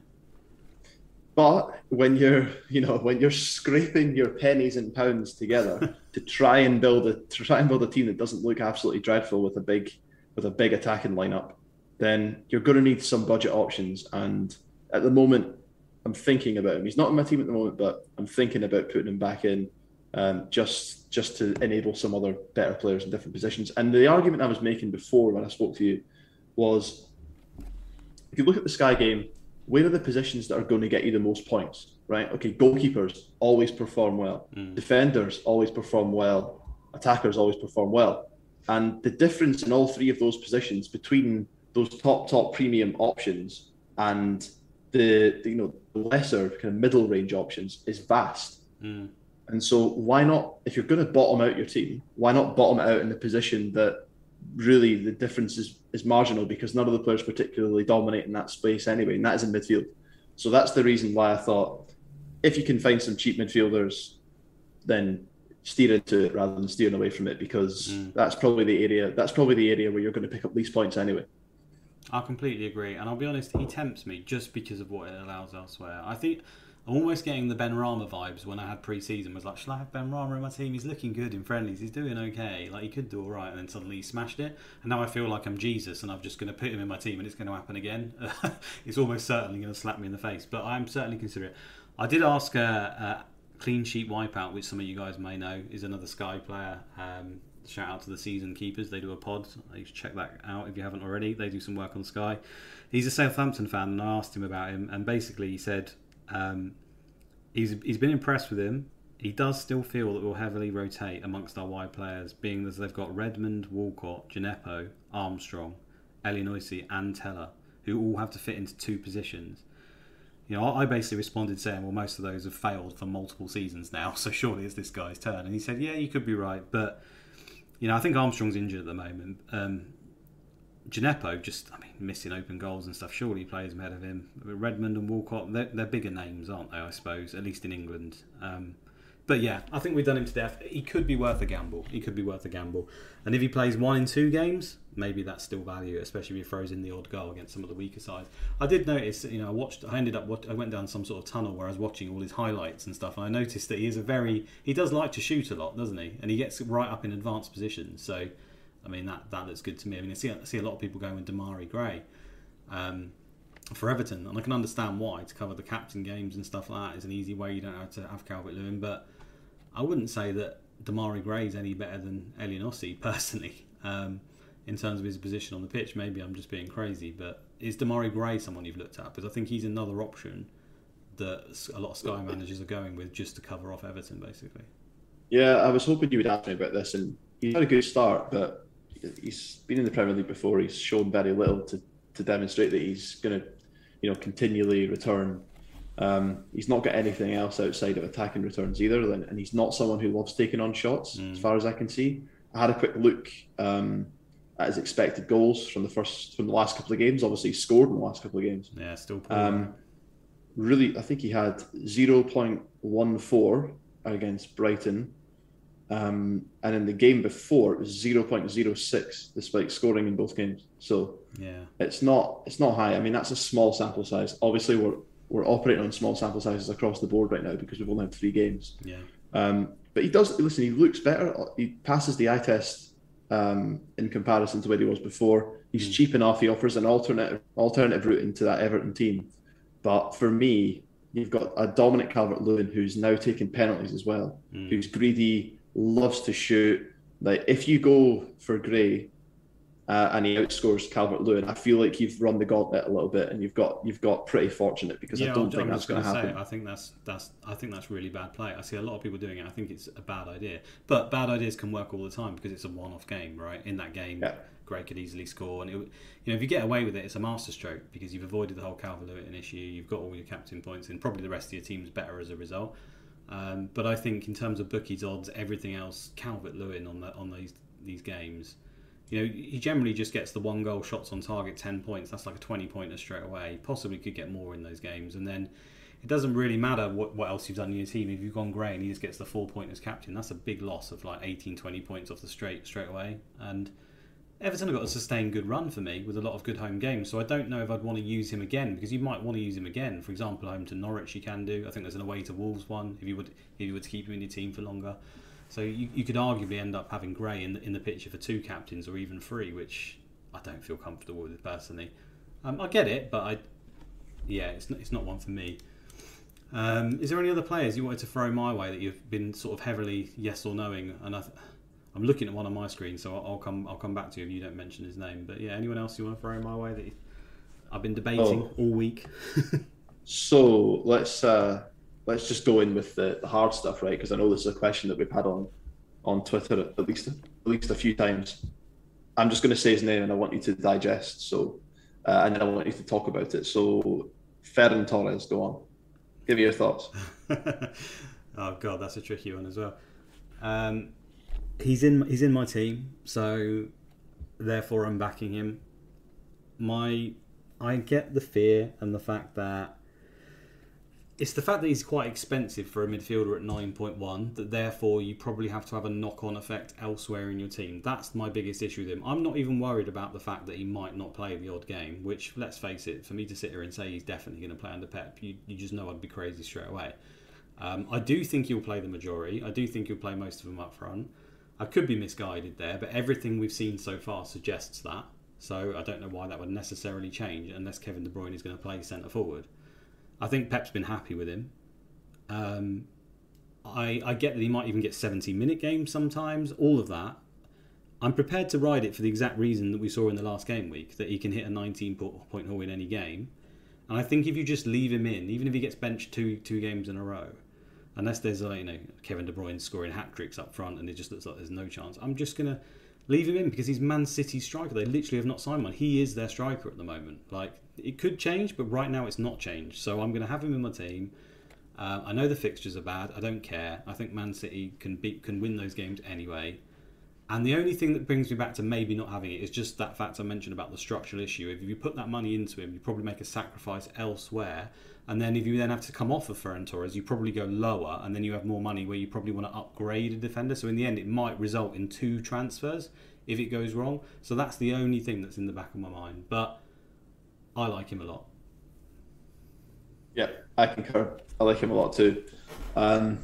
But when you're, you know, when you're scraping your pennies and pounds together [LAUGHS] to try and build a to try and build a team that doesn't look absolutely dreadful with a big with a big attacking lineup, then you're going to need some budget options. And at the moment, I'm thinking about him. He's not in my team at the moment, but I'm thinking about putting him back in, um, just just to enable some other better players in different positions. And the argument I was making before when I spoke to you was, if you look at the Sky game, where are the positions that are going to get you the most points? Right? Okay, goalkeepers always perform well. Defenders always perform well. Attackers always perform well. And the difference in all three of those positions between those top top premium options and the, the you know the lesser kind of middle range options is vast. Mm. And so why not if you're going to bottom out your team, why not bottom it out in the position that really the difference is, is marginal because none of the players particularly dominate in that space anyway, and that is in midfield. So that's the reason why I thought if you can find some cheap midfielders, then steer into it rather than steering away from it because Mm. that's probably the area that's probably the area where you're going to pick up these points anyway. I completely agree, and I'll be honest, he tempts me just because of what it allows elsewhere. I think I'm almost getting the Benrahma vibes when I had pre-season. Was like, shall I have Benrahma in my team? He's looking good in friendlies. He's doing okay. Like he could do all right, and then suddenly he smashed it. And now I feel like I'm Jesus, and I'm just going to put him in my team, and it's going to happen again. [LAUGHS] it's almost certainly going to slap me in the face, but I'm certainly considering. I did ask a, a clean sheet wipeout, which some of you guys may know is another Sky player. Um, shout out to the season keepers. They do a pod. You should check that out if you haven't already. They do some work on Sky. He's a Southampton fan, and I asked him about him, and basically he said um, he's he's been impressed with him. He does still feel that we'll heavily rotate amongst our wide players, being that they've got Redmond, Walcott, Djenepo, Armstrong, Elyounoussi, and Tella, who all have to fit into two positions. You know, I I basically responded saying, "Well, most of those have failed for multiple seasons now, [LAUGHS] so surely it's this guy's turn." And he said, "Yeah, you could be right, but you know, I think Armstrong's injured at the moment. Um, Gineppo just, I mean, missing open goals and stuff. Surely plays ahead of him. Redmond and Walcott, they're, they're bigger names, aren't they? I suppose, at least in England. Um, But yeah, I think we've done him to death. He could be worth a gamble. He could be worth a gamble. And if he plays one in two games, maybe that's still value, especially if he throws in the odd goal against some of the weaker sides. I did notice, you know, I watched. I ended up. I went down some sort of tunnel where I was watching all his highlights and stuff, and I noticed that he is a very. He does like to shoot a lot, doesn't he? And he gets right up in advanced positions. So, I mean, that that looks good to me. I mean, I see, I see a lot of people going with Demarai Gray. Um, for Everton, and I can understand why to cover the captain games and stuff like that is an easy way. You don't have to have Calvert Lewin, but I wouldn't say that Demarai Gray is any better than Elyounoussi [LAUGHS] personally. Um, in terms of his position on the pitch, maybe I'm just being crazy, but is Demarai Gray someone you've looked at? Because I think he's another option that a lot of Sky managers are going with just to cover off Everton, basically. Yeah, I was hoping you would ask me about this, and he's had a good start, but he's been in the Premier League before. He's shown very little to, to demonstrate that he's going to, you know, continually return um, he's not got anything else outside of attacking returns either, and, he's not someone who loves taking on shots, mm. as far as I can see. I had a quick look um, at his expected goals from the first from the last couple of games. Obviously, he scored in the last couple of games. Yeah, still poor. Um, really, I think he had zero point one four against Brighton, um, and in the game before it was zero point zero six, despite scoring in both games. So yeah, it's not it's not high. I mean, that's a small sample size. Obviously, we're we're operating on small sample sizes across the board right now because we've only had three games. Yeah. Um, but he does listen. He looks better. He passes the eye test um, in comparison to where he was before. He's mm. cheap enough. He offers an alternative alternative route into that Everton team. But for me, you've got a Dominic Calvert Lewin who's now taking penalties as well. Mm. Who's greedy, loves to shoot. Like if you go for Gray, uh, and he outscores Calvert Lewin. I feel like you've run the gauntlet a little bit, and you've got you've got pretty fortunate because yeah, I don't I'm, think I'm that's going to happen. I think that's that's I think that's really bad play. I see a lot of people doing it. I think it's a bad idea, but bad ideas can work all the time because it's a one-off game, right? In that game, yeah. Gray could easily score, and it, you know if you get away with it, it's a masterstroke because you've avoided the whole Calvert Lewin issue. You've got all your captain points, and probably the rest of your team's better as a result. Um, but I think in terms of bookies odds, everything else, Calvert Lewin on the, on these these games you know, he generally just gets the one goal shots on target, 10 points. That's like a 20 pointer straight away. Possibly could get more in those games. And then it doesn't really matter what, what else you've done in your team. If you've gone grey and he just gets the four point as captain, that's a big loss of like 18, 20 points off the straight straight away. And Everton have got a sustained good run for me with a lot of good home games. So I don't know if I'd want to use him again because you might want to use him again. For example, home to Norwich, you can do. I think there's an away to Wolves one if you would if you were to keep him in your team for longer. So you, you could arguably end up having Gray in the, in the picture for two captains or even three, which I don't feel comfortable with personally. Um, I get it, but I, yeah, it's not, it's not one for me. Um, is there any other players you wanted to throw my way that you've been sort of heavily yes or knowing? And I am looking at one on my screen, so I'll, I'll, come I'll come back to you if you don't mention his name. But yeah, anyone else you want to throw in my way that you, I've been debating oh. all week? [LAUGHS] so let's uh, let's just go in with the, the hard stuff, right? Because I know this is a question that we've had on on Twitter at least at least a few times. I'm just going to say his name, and I want you to digest. So, uh, and then I want you to talk about it. So, Ferran Torres, go on. Give me your thoughts. [LAUGHS] oh God, that's a tricky one as well. Um, he's in he's in my team, so therefore I'm backing him. My I get the fear and the fact that it's the fact that he's quite expensive for a midfielder at 9.1 that therefore you probably have to have a knock-on effect elsewhere in your team. That's my biggest issue with him. I'm not even worried about the fact that he might not play the odd game which let's face it for me to sit here and say he's definitely going to play under pep you, you just know i'd be crazy straight away. Um, i do think he'll play the majority. I do think he'll play most of them up front i could be misguided there but everything we've seen so far suggests that so i don't know why that would necessarily change unless kevin de bruyne is going to play centre forward I think Pep's been happy with him. Um, I, I get that he might even get 70 minute games sometimes, all of that. I'm prepared to ride it for the exact reason that we saw in the last game week that he can hit a 19 point haul in any game. And I think if you just leave him in, even if he gets benched two two games in a row, unless there's a, you know Kevin De Bruyne scoring hat tricks up front and it just looks like there's no chance, I'm just gonna leave him in because he's Man City striker. They literally have not signed one. He is their striker at the moment. Like it could change, but right now it's not changed. So I'm to have him in my team. Uh, I know the fixtures are bad. I don't care. I think Man City can beat, can win those games anyway. And the only thing that brings me back to maybe not having it is just that fact I mentioned about the structural issue. If you put that money into him, you probably make a sacrifice elsewhere. And then if you then have to come off of Ferran Torres, you probably go lower, and then you have more money where you probably want to upgrade a defender. So in the end, it might result in two transfers if it goes wrong. So that's the only thing that's in the back of my mind. But I like him a lot. Yeah, I concur. I like him a lot too. Um,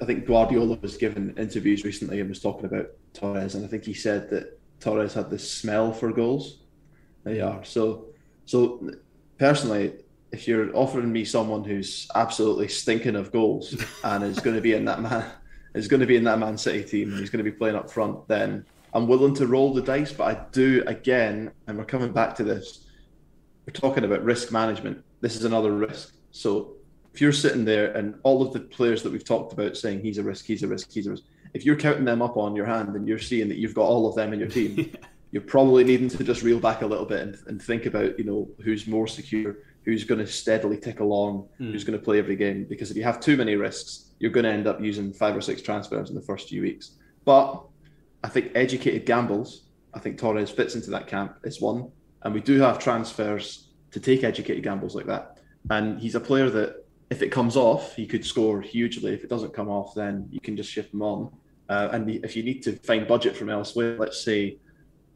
I think Guardiola was given interviews recently and was talking about Torres, and I think he said that Torres had the smell for goals. They are so. So personally, if you're offering me someone who's absolutely stinking of goals and is going to be in that man, is going to be in that Man City team, and he's going to be playing up front, then I'm willing to roll the dice. But I do again, and we're coming back to this. We're talking about risk management. This is another risk. So if you're sitting there and all of the players that we've talked about saying he's a risk, he's a risk, he's a risk, if you're counting them up on your hand and you're seeing that you've got all of them in your team, [LAUGHS] yeah. you're probably needing to just reel back a little bit and, and think about, you know, who's more secure, who's going to steadily tick along, mm. who's going to play every game. Because if you have too many risks, you're going to end up using five or six transfers in the first few weeks. But I think educated gambles, I think Torres fits into that camp. It's one. And we do have transfers to take educated gambles like that. And he's a player that if it comes off, he could score hugely. If it doesn't come off, then you can just shift him on. Uh, and if you need to find budget from elsewhere, let's say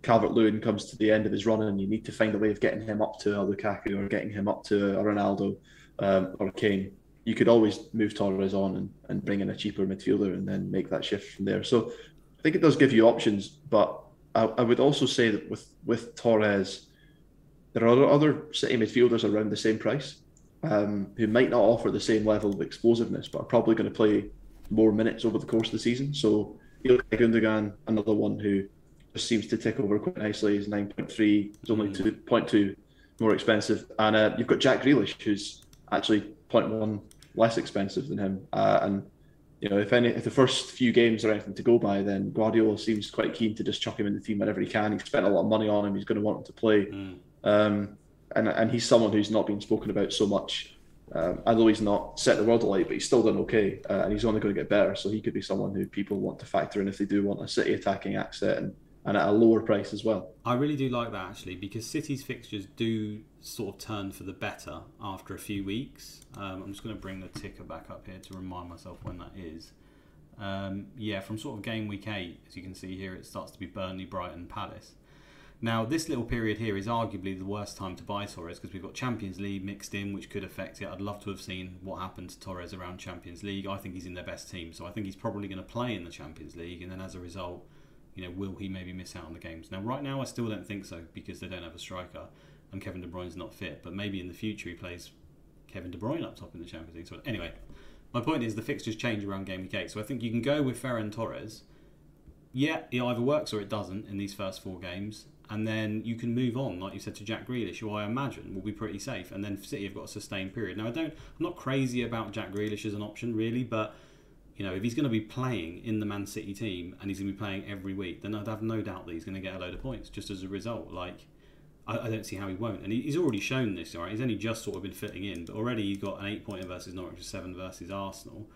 Calvert Lewin comes to the end of his run and you need to find a way of getting him up to a Lukaku or getting him up to a Ronaldo um, or a Kane, you could always move Torres on and, and bring in a cheaper midfielder and then make that shift from there. So I think it does give you options, but I, I would also say that with, with Torres, there are other City midfielders around the same price um, who might not offer the same level of explosiveness, but are probably going to play more minutes over the course of the season. So Ilkay Gundogan, another one who just seems to tick over quite nicely, He's 9.3, he's only mm. 2.2 more expensive. And uh, you've got Jack Grealish, who's actually 0.1 less expensive than him. Uh, and you know, if any, if the first few games are anything to go by, then Guardiola seems quite keen to just chuck him in the team whenever he can. He's spent a lot of money on him. He's going to want him to play. Mm. Um, and and he's someone who's not been spoken about so much. Um, although he's not set the world alight, but he's still done okay, uh, and he's only going to get better. So he could be someone who people want to factor in if they do want a City attacking asset and, and at a lower price as well. I really do like that actually because City's fixtures do sort of turn for the better after a few weeks. Um, I'm just going to bring the ticker back up here to remind myself when that is. Um, yeah, from sort of game week eight, as you can see here, it starts to be Burnley, Brighton, Palace. Now, this little period here is arguably the worst time to buy Torres because we've got Champions League mixed in, which could affect it. I'd love to have seen what happened to Torres around Champions League. I think he's in their best team, so I think he's probably going to play in the Champions League, and then as a result, you know, will he maybe miss out on the games? Now, right now, I still don't think so because they don't have a striker, and Kevin De Bruyne's not fit. But maybe in the future, he plays Kevin De Bruyne up top in the Champions League. So anyway, my point is the fixtures change around game week eight, so I think you can go with Ferran Torres. Yeah, it either works or it doesn't in these first four games and then you can move on, like you said, to Jack Grealish, who I imagine will be pretty safe. And then City have got a sustained period. Now, I don't, I'm not crazy about Jack Grealish as an option, really, but you know, if he's going to be playing in the Man City team and he's going to be playing every week, then I'd have no doubt that he's going to get a load of points just as a result. Like, I, I don't see how he won't. And he, he's already shown this, all right? He's only just sort of been fitting in, but already he's got an eight pointer versus Norwich, seven versus Arsenal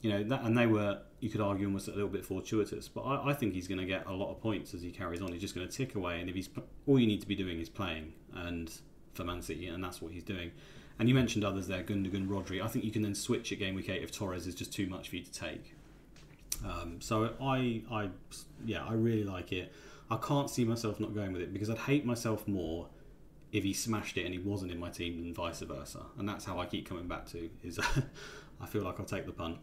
you know that, and they were you could argue almost a little bit fortuitous, but I, I think he's going to get a lot of points as he carries on. He's just going to tick away, and if he's all you need to be doing is playing, and for Man City, and that's what he's doing. And you mentioned others there, Gundogan, Rodri. I think you can then switch at game week eight if Torres is just too much for you to take. Um, so I, I, yeah, I really like it. I can't see myself not going with it because I'd hate myself more if he smashed it and he wasn't in my team than vice versa. And that's how I keep coming back to is [LAUGHS] I feel like I'll take the punt.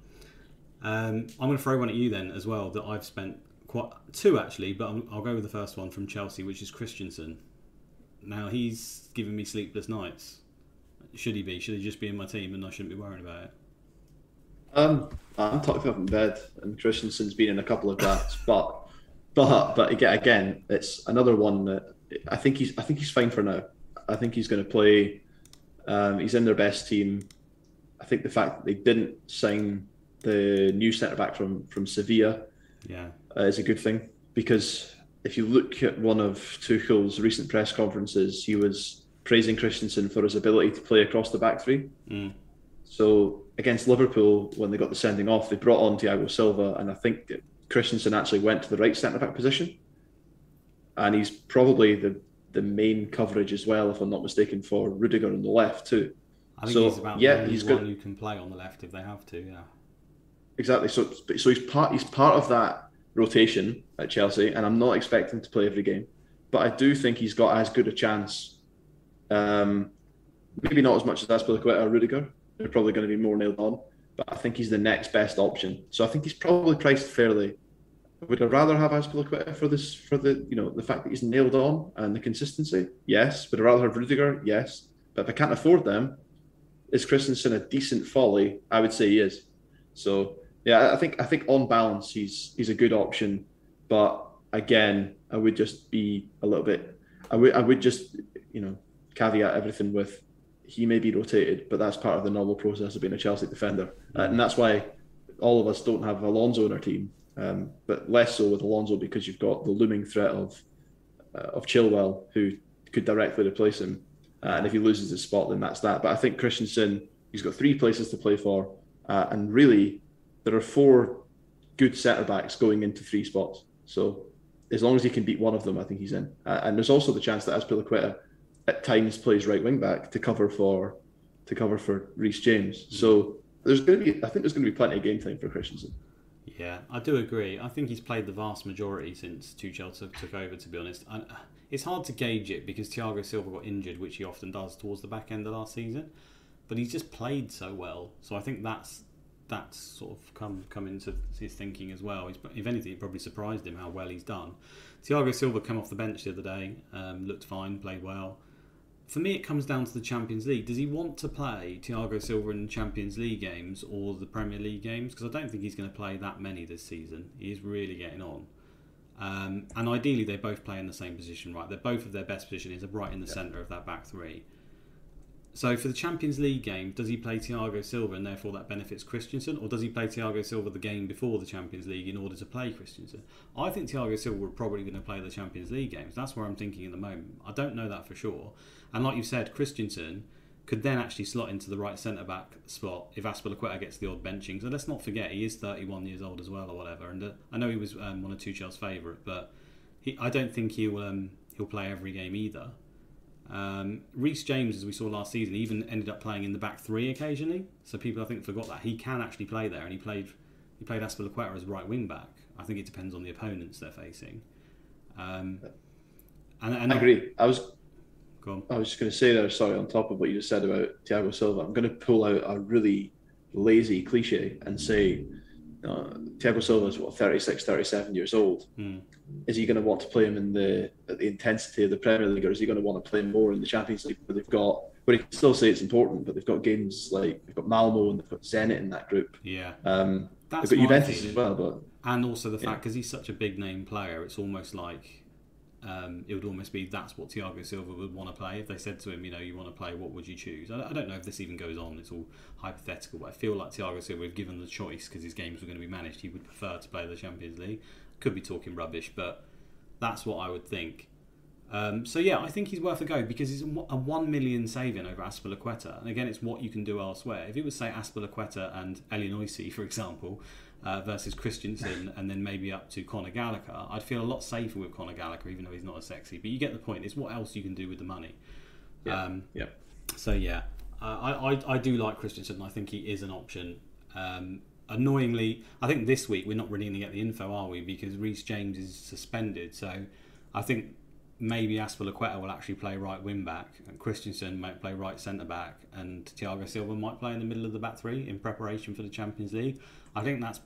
Um, I'm going to throw one at you then as well that I've spent quite two actually, but i will go with the first one from Chelsea, which is Christensen. Now he's giving me sleepless nights. Should he be? Should he just be in my team and I shouldn't be worrying about it? Um, I'm tucked up in bed, and Christensen's been in a couple of drafts, but but but again, again, it's another one that I think he's I think he's fine for now. I think he's going to play. Um, he's in their best team. I think the fact that they didn't sign the new centre back from from Sevilla, yeah, uh, is a good thing because if you look at one of Tuchel's recent press conferences, he was praising Christensen for his ability to play across the back three. Mm. So against Liverpool, when they got the sending off, they brought on Thiago Silva, and I think Christensen actually went to the right centre back position, and he's probably the the main coverage as well, if I'm not mistaken, for Rudiger on the left too. I think So, he's about yeah, the he's one good. who can play on the left if they have to. Yeah. Exactly. So so he's part he's part of that rotation at Chelsea, and I'm not expecting to play every game, but I do think he's got as good a chance. Um, maybe not as much as Azpilicueta or Rudiger. They're probably going to be more nailed on, but I think he's the next best option. So I think he's probably priced fairly. Would I rather have Azpilicueta for this for the you know the fact that he's nailed on and the consistency? Yes. Would I rather have Rudiger? Yes. But if I can't afford them, is Christensen a decent folly? I would say he is. So yeah, I think I think on balance he's he's a good option, but again, I would just be a little bit. I would I would just you know caveat everything with he may be rotated, but that's part of the normal process of being a Chelsea defender, Uh, and that's why all of us don't have Alonso in our team, um, but less so with Alonso because you've got the looming threat of uh, of Chilwell who could directly replace him, uh, and if he loses his spot, then that's that. But I think Christensen, he's got three places to play for, uh, and really there are four good centre backs going into three spots. So as long as he can beat one of them, I think he's in. Uh, and there's also the chance that Azpilicueta at times plays right wing back to cover for to cover for Reece James. So there's going to be, I think there's going to be plenty of game time for Christensen. Yeah, I do agree. I think he's played the vast majority since Tuchel took, took over. To be honest, and uh, it's hard to gauge it because Thiago Silva got injured, which he often does towards the back end of last season. But he's just played so well, so I think that's that's sort of come come into his thinking as well. He's, if anything, it probably surprised him how well he's done. Thiago Silva came off the bench the other day, um, looked fine, played well. For me, it comes down to the Champions League. Does he want to play Thiago Silva in Champions League games or the Premier League games? Because I don't think he's going to play that many this season. He is really getting on. Um, and ideally, they both play in the same position, right? They're both of their best position is right in the centre of that back three. So for the Champions League game, does he play Thiago Silva and therefore that benefits Christensen, or does he play Thiago Silva the game before the Champions League in order to play Christensen? I think Thiago Silva will probably going to play the Champions League games. That's where I'm thinking at the moment. I don't know that for sure. And like you said, Christensen could then actually slot into the right centre back spot if Azpilicueta gets the odd benching. So let's not forget he is 31 years old as well, or whatever. And uh, I know he was um, one of Tuchel's favourite, but he, I don't think he'll um, he'll play every game either. Um, Reece James, as we saw last season, even ended up playing in the back three occasionally. So people, I think, forgot that he can actually play there, and he played he played Azpilicueta as right wing back. I think it depends on the opponents they're facing. Um, and, and I agree. I was Go on. I was just going to say there, sorry, on top of what you just said about Thiago Silva, I'm going to pull out a really lazy cliche and say uh, Thiago Silva is what 36, 37 years old. Hmm. Is he going to want to play him in the the intensity of the Premier League, or is he going to want to play more in the Champions League, where they've got where he can still say it's important, but they've got games like they've got Malmo and they've got Zenit in that group. Yeah, Um, That's they've got Juventus as well, but and also the Yeah. fact because he's such a big name player, it's almost like um, it would almost be that's what Thiago Silva would want to play. If they said to him, you know, you want to play, what would you choose? I, I don't know if this even goes on. It's all hypothetical, but I feel like Thiago Silva, if given the choice, because his games were going to be managed, he would prefer to play the Champions League. Could be talking rubbish, but that's what I would think. Um, so yeah, I think he's worth a go because he's a one million saving over Azpilicueta, and again, it's what you can do elsewhere. If it was say Azpilicueta and Elyounoussi, for example, uh, versus Christensen, [LAUGHS] and then maybe up to Conor Gallagher, I'd feel a lot safer with Conor Gallagher, even though he's not as sexy. But you get the point. It's what else you can do with the money. yeah, Um, yeah. so yeah, uh, I, I I do like Christensen. I think he is an option. Um, annoyingly, I think this week we're not really going to get the info, are we? Because Reece James is suspended. So I think maybe Azpilicueta will actually play right wing back, and Christensen might play right centre back, and Thiago Silva might play in the middle of the back three in preparation for the Champions League. I think that's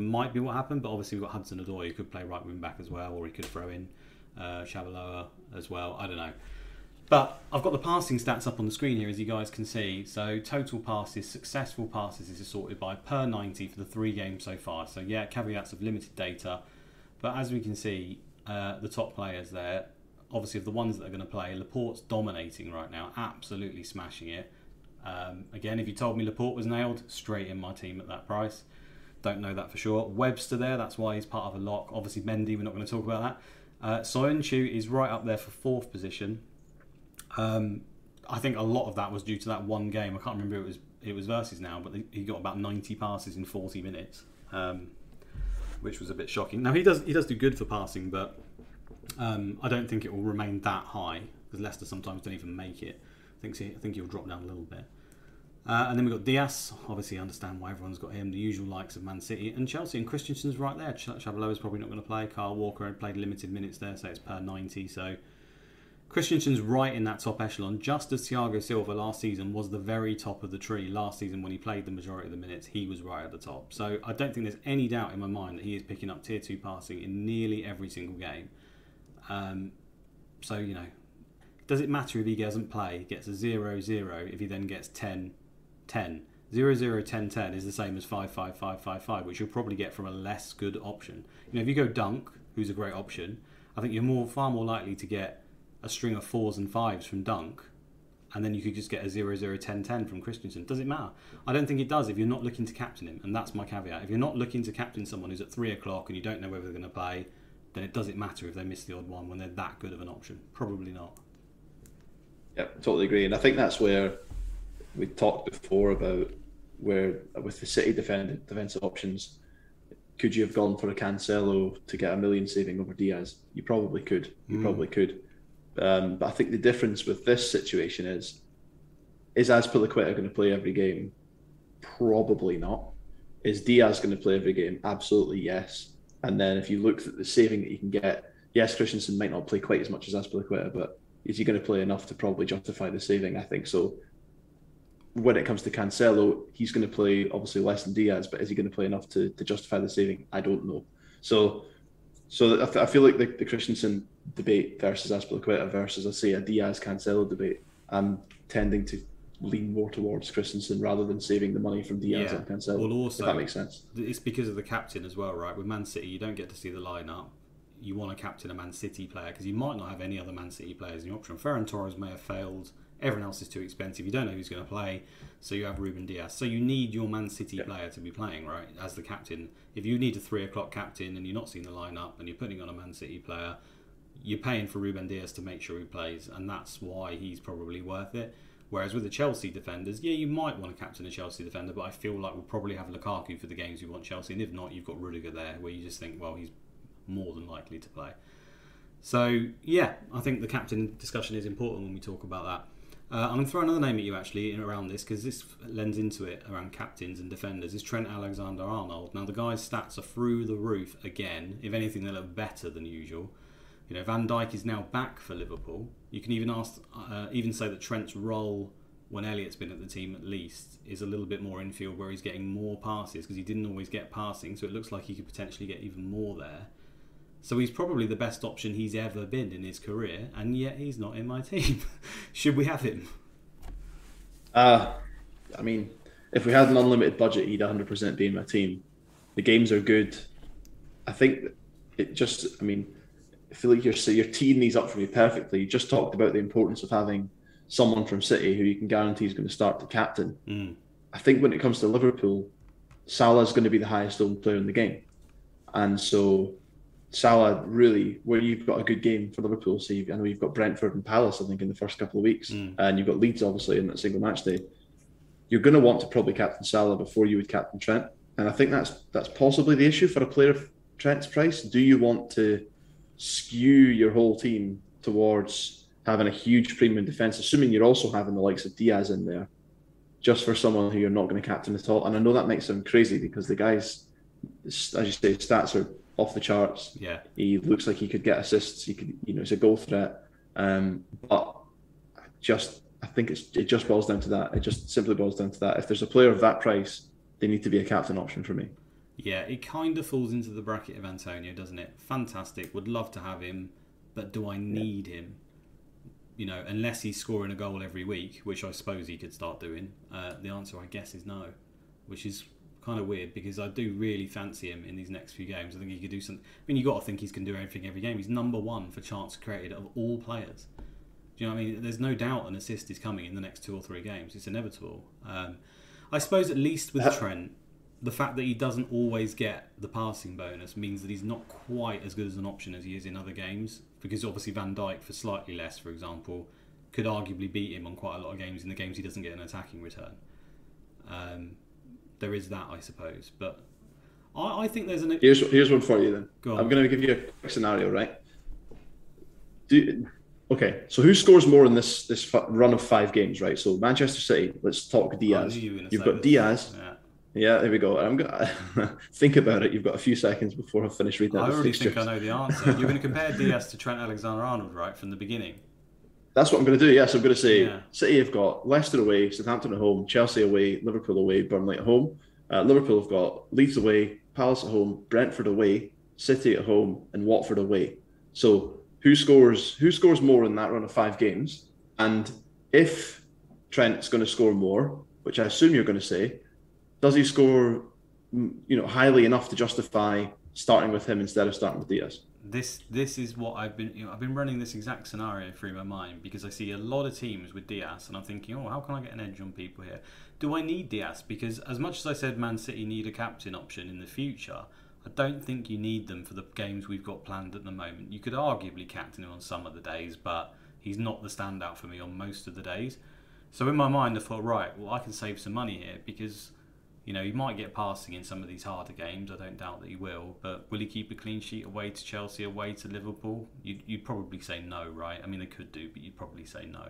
might be what happened, but obviously we've got Hudson Odoi who could play right wing back as well, or he could throw in uh, Chalobah as well. I don't know. But I've got the passing stats up on the screen here, as you guys can see. So total passes, successful passes this is sorted by per 90 for the three games so far. So yeah, caveats of limited data. But as we can see, uh, the top players there, obviously of the ones that are going to play, Laporte's dominating right now, absolutely smashing it. Um, again, if you told me Laporte was nailed, straight in my team at that price. Don't know that for sure. Webster there, that's why he's part of a lock. Obviously, Mendy, we're not going to talk about that. Uh, Soyuncu is right up there for fourth position. Um, I think a lot of that was due to that one game. I can't remember it was it was versus now, but he got about ninety passes in forty minutes. Um, which was a bit shocking. Now he does he does do good for passing, but um, I don't think it will remain that high because Leicester sometimes don't even make it. I think I think he'll drop down a little bit. Uh, and then we've got Dias. Obviously, I understand why everyone's got him. The usual likes of Man City and Chelsea. And Christensen's right there. Ch- is probably not going to play. Kyle Walker had played limited minutes there, so it's per 90. So Christensen's right in that top echelon, just as Thiago Silva last season was the very top of the tree. Last season, when he played the majority of the minutes, he was right at the top. So I don't think there's any doubt in my mind that he is picking up tier two passing in nearly every single game. Um, so, you know, does it matter if he doesn't play, gets a 0 0, if he then gets 10 10. 0, 0, 10, 10 is the same as 5, 5, 5, 5, 5, which you'll probably get from a less good option. You know, if you go Dunk, who's a great option, I think you're more far more likely to get a string of fours and fives from Dunk, and then you could just get a 0, 0, 10, 10 from Christensen. Does it matter? I don't think it does if you're not looking to captain him, and that's my caveat. If you're not looking to captain someone who's at 3 o'clock and you don't know whether they're going to play, then it doesn't matter if they miss the odd one when they're that good of an option. Probably not. Yep, totally agree. And I think that's where we talked before about where with the City defend, defensive options, could you have gone for a Cancelo to get a million saving over Dias? You probably could. You mm. probably could. Um, but I think the difference with this situation is is Azpilicueta going to play every game? Probably not. Is Dias going to play every game? Absolutely yes. And then if you look at the saving that you can get, yes, Christensen might not play quite as much as Azpilicueta, but is he going to play enough to probably justify the saving? I think so when it comes to Cancelo, he's going to play obviously less than Dias, but is he going to play enough to, to justify the saving? I don't know. So, so I, feel like the, the Christensen debate versus Azpilicueta versus, I say, a Dias Cancelo debate, I'm tending to lean more towards Christensen rather than saving the money from Dias yeah. and Cancelo. Well, also, if that makes sense. It's because of the captain as well, right? With Man City, you don't get to see the lineup. You want to captain a Man City player because you might not have any other Man City players in your option. Ferran Torres may have failed Everyone else is too expensive. You don't know who's going to play, so you have Ruben Dias. So you need your Man City yeah. player to be playing, right, as the captain. If you need a three o'clock captain and you're not seeing the lineup and you're putting on a Man City player, you're paying for Ruben Dias to make sure he plays, and that's why he's probably worth it. Whereas with the Chelsea defenders, yeah, you might want to captain a Chelsea defender, but I feel like we'll probably have Lukaku for the games we want Chelsea, and if not, you've got Rudiger there, where you just think, well, he's more than likely to play. So yeah, I think the captain discussion is important when we talk about that. Uh, I'm going to throw another name at you actually around this because this lends into it around captains and defenders. Is Trent Alexander Arnold. Now, the guy's stats are through the roof again. If anything, they look better than usual. You know, Van Dijk is now back for Liverpool. You can even ask, uh, even say that Trent's role when Elliott's been at the team at least is a little bit more infield where he's getting more passes because he didn't always get passing. So it looks like he could potentially get even more there. So he's probably the best option he's ever been in his career, and yet he's not in my [LAUGHS] team. Should we have him? Uh, I mean, if we had an unlimited budget, he'd 100% be in my team. The games are good. I think it just, I mean, I feel like you're you're teeing these up for me perfectly. You just talked about the importance of having someone from City who you can guarantee is going to start the captain. Mm. I think when it comes to Liverpool, Salah's going to be the highest owned player in the game, and so Salah really, where you've got a good game for Liverpool, so I know you've got Brentford and Palace, I think, in the first couple of weeks, mm. and you've got Leeds obviously in that single match day. You're going to want to probably captain Salah before you would captain Trent, and I think that's that's possibly the issue for a player of Trent's price. Do you want to skew your whole team towards having a huge premium defense, assuming you're also having the likes of Dias in there, just for someone who you're not going to captain at all? And I know that makes them crazy because the guys, as you say, stats are off the charts. Yeah, he looks like he could get assists. He could, you know, he's a goal threat. Um, but just, I think it's it just boils down to that. It just simply boils down to that. If there's a player of that price, they need to be a captain option for me. Yeah, it kind of falls into the bracket of Antonio, doesn't it? Fantastic. Would love to have him, but do I need yeah. him? You know, unless he's scoring a goal every week, which I suppose he could start doing. Uh, the answer, I guess, is no, which is kind of weird because I do really fancy him in these next few games. I think he could do something. I mean, you got to think he's going to do everything every game. He's number one for chance created of all players. Do you know what I mean? There's no doubt an assist is coming in the next two or three games. It's inevitable. Um, I suppose at least with Trent, the fact that he doesn't always get the passing bonus means that he's not quite as good as an option as he is in other games. Because obviously Van Dijk for slightly less, for example, could arguably beat him on quite a lot of games in the games he doesn't get an attacking return. Um, there is that, I suppose. But I, I think there's an. Here's here's one for you then. Go. I'm going to give you a quick scenario, right? Do okay. So who scores more in this this run of five games, right? So Manchester City. Let's talk Dias. You You've got. Dias. Yeah. Yeah, there we go. I'm gonna [LAUGHS] think about it. You've got a few seconds before I finish reading I already fixtures. think I know the answer. You're going to compare Dias to Trent Alexander-Arnold, right, from the beginning. That's what I'm going to do. Yes, I'm going to say Yeah. City have got Leicester away, Southampton at home, Chelsea away, Liverpool away, Burnley at home. Uh, Liverpool have got Leeds away, Palace at home, Brentford away, City at home, and Watford away. So who scores? Who scores more in that run of five games? And if Trent's going to score more, which I assume you're going to say, does he score? You know, highly enough to justify starting with him instead of starting with Dias? This this is what I've been you know, I've been running this exact scenario through my mind because I see a lot of teams with Dias and I'm thinking, oh, how can I get an edge on people here? Do I need Dias? Because as much as I said Man City need a captain option in the future, I don't think you need them for the games we've got planned at the moment. You could arguably captain him on some of the days, but he's not the standout for me on most of the days. So in my mind, I thought, right, well, I can save some money here because you know, he might get passing in some of these harder games. I don't doubt that he will. But will he keep a clean sheet away to Chelsea, away to Liverpool? You'd, you'd probably say no, right? I mean, they could do, but you'd probably say no.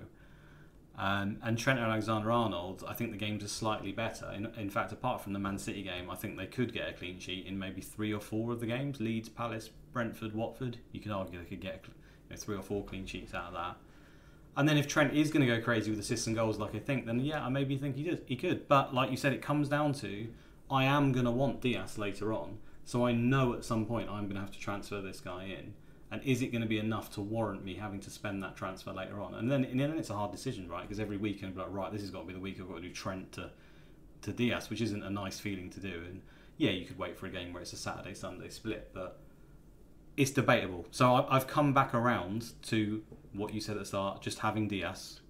Um, and Trent Alexander Arnold, I think the games are slightly better. In, in fact, apart from the Man City game, I think they could get a clean sheet in maybe three or four of the games Leeds, Palace, Brentford, Watford. You could argue they could get you know, three or four clean sheets out of that. And then if Trent is going to go crazy with assists and goals like I think, then yeah, I maybe think he did. He could. But like you said, it comes down to I am going to want Dias later on, so I know at some point I'm going to have to transfer this guy in. And is it going to be enough to warrant me having to spend that transfer later on? And then, and then it's a hard decision, right? Because every week I'm like, right, this has got to be the week I've got to do Trent to to Dias, which isn't a nice feeling to do. And yeah, you could wait for a game where it's a Saturday Sunday split, but it's debatable. So I've come back around to what you said at the start, just having Dias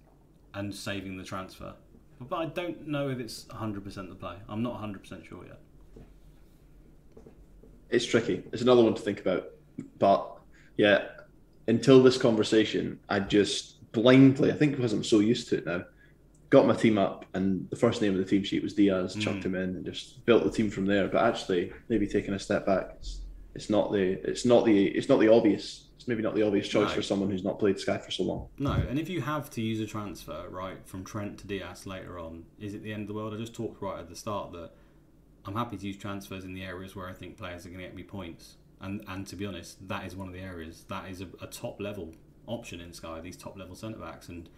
and saving the transfer. But I don't know if it's 100% the play. I'm not 100% sure yet. it's tricky. It's another one to think about. But yeah, until this conversation, I just blindly, I think because I'm so used to it now, got my team up and the first name of the team sheet was Dias, hmm. chucked him in and just built the team from there. But actually, maybe taking a step back, it's, it's not the it's not the it's not the obvious. It's maybe not the obvious choice No. for someone who's not played Sky for so long. No, and if you have to use a transfer, right, from Trent to Dias later on, is it the end of the world? I just talked right at the start that I'm happy to use transfers in the areas where I think players are going to get me points. And and to be honest, that is one of the areas that is a, a top level option in Sky. These top level centre backs and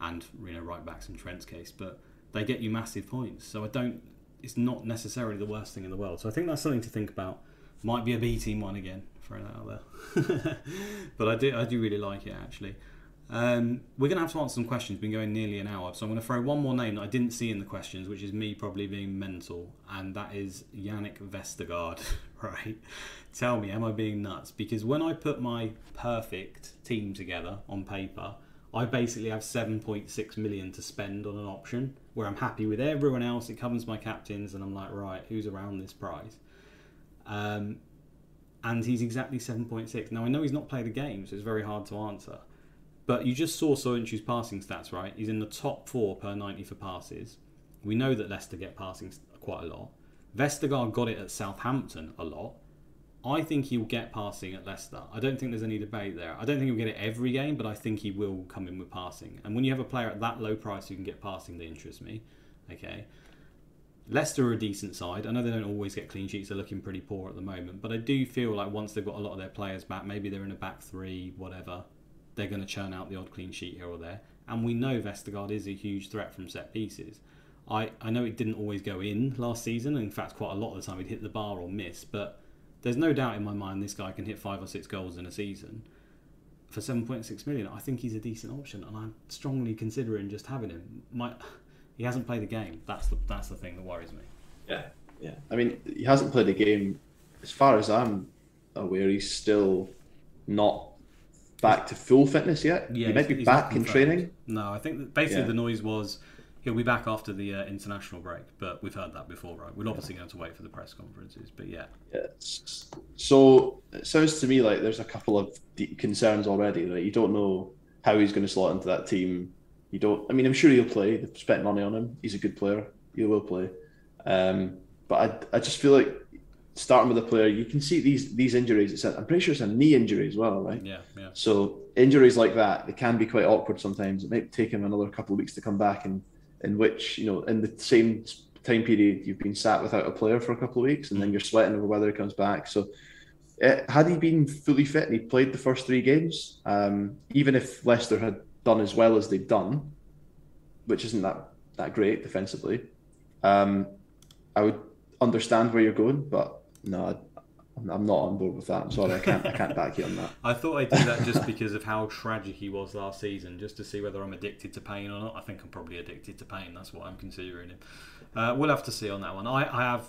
and you know right backs in Trent's case, but they get you massive points. So I don't. It's not necessarily the worst thing in the world. So I think that's something to think about. Might be a B team one again. Throw that out there. [LAUGHS] but I do I do really like it actually. Um, we're going to have to answer some questions. Been going nearly an hour, so I'm going to throw one more name that I didn't see in the questions, which is me probably being mental, and that is Yannick Vestergaard. [LAUGHS] right? Tell me, am I being nuts? Because when I put my perfect team together on paper, I basically have 7.6 million to spend on an option where I'm happy with everyone else. It covers my captains, and I'm like, right, who's around this price? Um, and he's exactly 7.6. Now I know he's not played a game, so it's very hard to answer. But you just saw Soyuncu's passing stats, right? He's in the top four per 90 for passes. We know that Leicester get passing quite a lot. Vestergaard got it at Southampton a lot. I think he'll get passing at Leicester. I don't think there's any debate there. I don't think he'll get it every game, but I think he will come in with passing. And when you have a player at that low price who can get passing, that interests me. Okay. Leicester are a decent side. I know they don't always get clean sheets. They're looking pretty poor at the moment. But I do feel like once they've got a lot of their players back, maybe they're in a back three, whatever, they're going to churn out the odd clean sheet here or there. And we know Vestergaard is a huge threat from set pieces. I, I know it didn't always go in last season. In fact, quite a lot of the time he'd hit the bar or miss. But there's no doubt in my mind this guy can hit five or six goals in a season. For 7.6 million, I think he's a decent option. And I'm strongly considering just having him. My, he hasn't played a game. That's the, that's the thing that worries me. Yeah, yeah. I mean, he hasn't played a game. As far as I'm aware, he's still not back to full fitness yet. Yeah, he might be back in training. No, I think that basically Yeah. the noise was he'll be back after the uh, international break, but we've heard that before, right? We're obviously going to wait for the press conferences, but yeah, Yeah. So it sounds to me like there's a couple of de- concerns already. Right, you don't know how he's going to slot into that team. You don't. I mean, I'm sure he'll play. They've spent money on him. He's a good player. He will play. Um, but I, I just feel like starting with a player, you can see these these injuries. It's a, I'm pretty sure it's a knee injury as well, right? Yeah, yeah. So injuries like that, they can be quite awkward sometimes. It might take him another couple of weeks to come back, and in which you know, in the same time period, you've been sat without a player for a couple of weeks, and then you're sweating over whether he comes back. So. Uh, had he been fully fit and he played the first three games, um, even if Leicester had done as well as they've done, which isn't that that great defensively, um, I would understand where you're going, but no, I'm not on board with that. I'm sorry, I can't. I can't [LAUGHS] back you on that. I thought I'd do that just because of how tragic he was last season, just to see whether I'm addicted to pain or not. I think I'm probably addicted to pain. That's what I'm considering him. Uh, we'll have to see on that one. I, I have.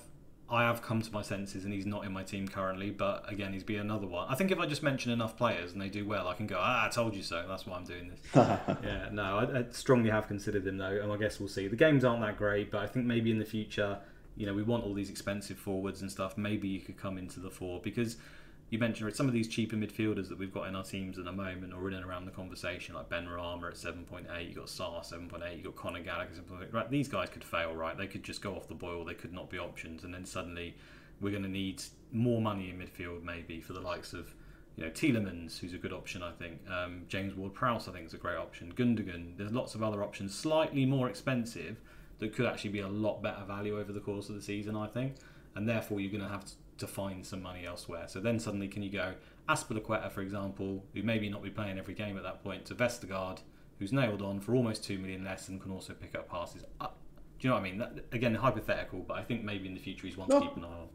I have come to my senses, and he's not in my team currently. But again, he's be another one. I think if I just mention enough players and they do well, I can go. Ah, I told you so. That's why I'm doing this. [LAUGHS] yeah, no, I, I strongly have considered him though, and I guess we'll see. The games aren't that great, but I think maybe in the future you know, we want all these expensive forwards and stuff. Maybe you could come into the four because you mentioned some of these cheaper midfielders that we've got in our teams at the moment or in and around the conversation, like Benrahma at 7.8, you got Sarr 7.8, you got Conor Gallagher 7.8. Right, these guys could fail, right? They could just go off the boil, they could not be options, and then suddenly we're going to need more money in midfield, maybe, for the likes of. You know, Tielemans, who's a good option, I think. Um, James Ward-Prowse, I think, is a great option. Gundogan. There's lots of other options, slightly more expensive, that could actually be a lot better value over the course of the season, I think. And therefore, you're going to have to find some money elsewhere. So then suddenly, can you go Azpilicueta, for example, who maybe not be playing every game at that point, to Vestergaard, who's nailed on for almost two million less and can also pick up passes. Uh, do you know what I mean? That, again, hypothetical, but I think maybe in the future he's one no, to keep an eye on.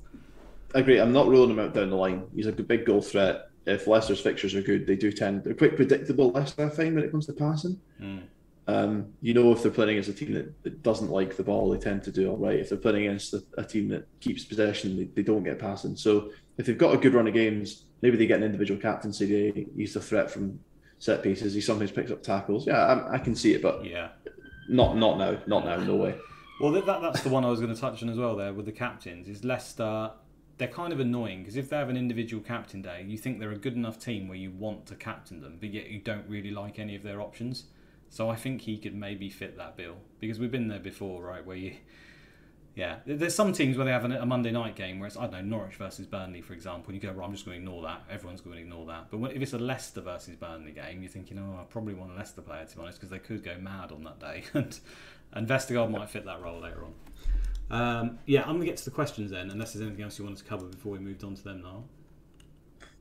I agree. I'm not ruling him out down the line. He's a big goal threat. If Leicester's fixtures are good, they do tend they're quite predictable. Leicester, I find, when it comes to passing. Mm. Um, you know, if they're playing against a team that, that, doesn't like the ball, they tend to do all right. If they're playing against a, a team that keeps possession, they, they, don't get passing. So if they've got a good run of games, maybe they get an individual captaincy day. He's the threat from set pieces. He sometimes picks up tackles. Yeah, I, I can see it, but yeah, not not now, not now, no way. Well, that, that's the one I was going to touch on as well. There with the captains is Leicester. They're kind of annoying because if they have an individual captain day, you think they're a good enough team where you want to captain them, but yet you don't really like any of their options. So I think he could maybe fit that bill because we've been there before, right? Where you, yeah, there's some teams where they have a Monday night game where it's I don't know Norwich versus Burnley, for example. And you go, well, I'm just going to ignore that. Everyone's going to ignore that. But if it's a Leicester versus Burnley game, you're thinking, oh, I probably want a Leicester player to be honest because they could go mad on that day, [LAUGHS] and and Vestergaard might fit that role later on. Um, yeah, I'm going to get to the questions then, unless there's anything else you wanted to cover before we moved on to them now.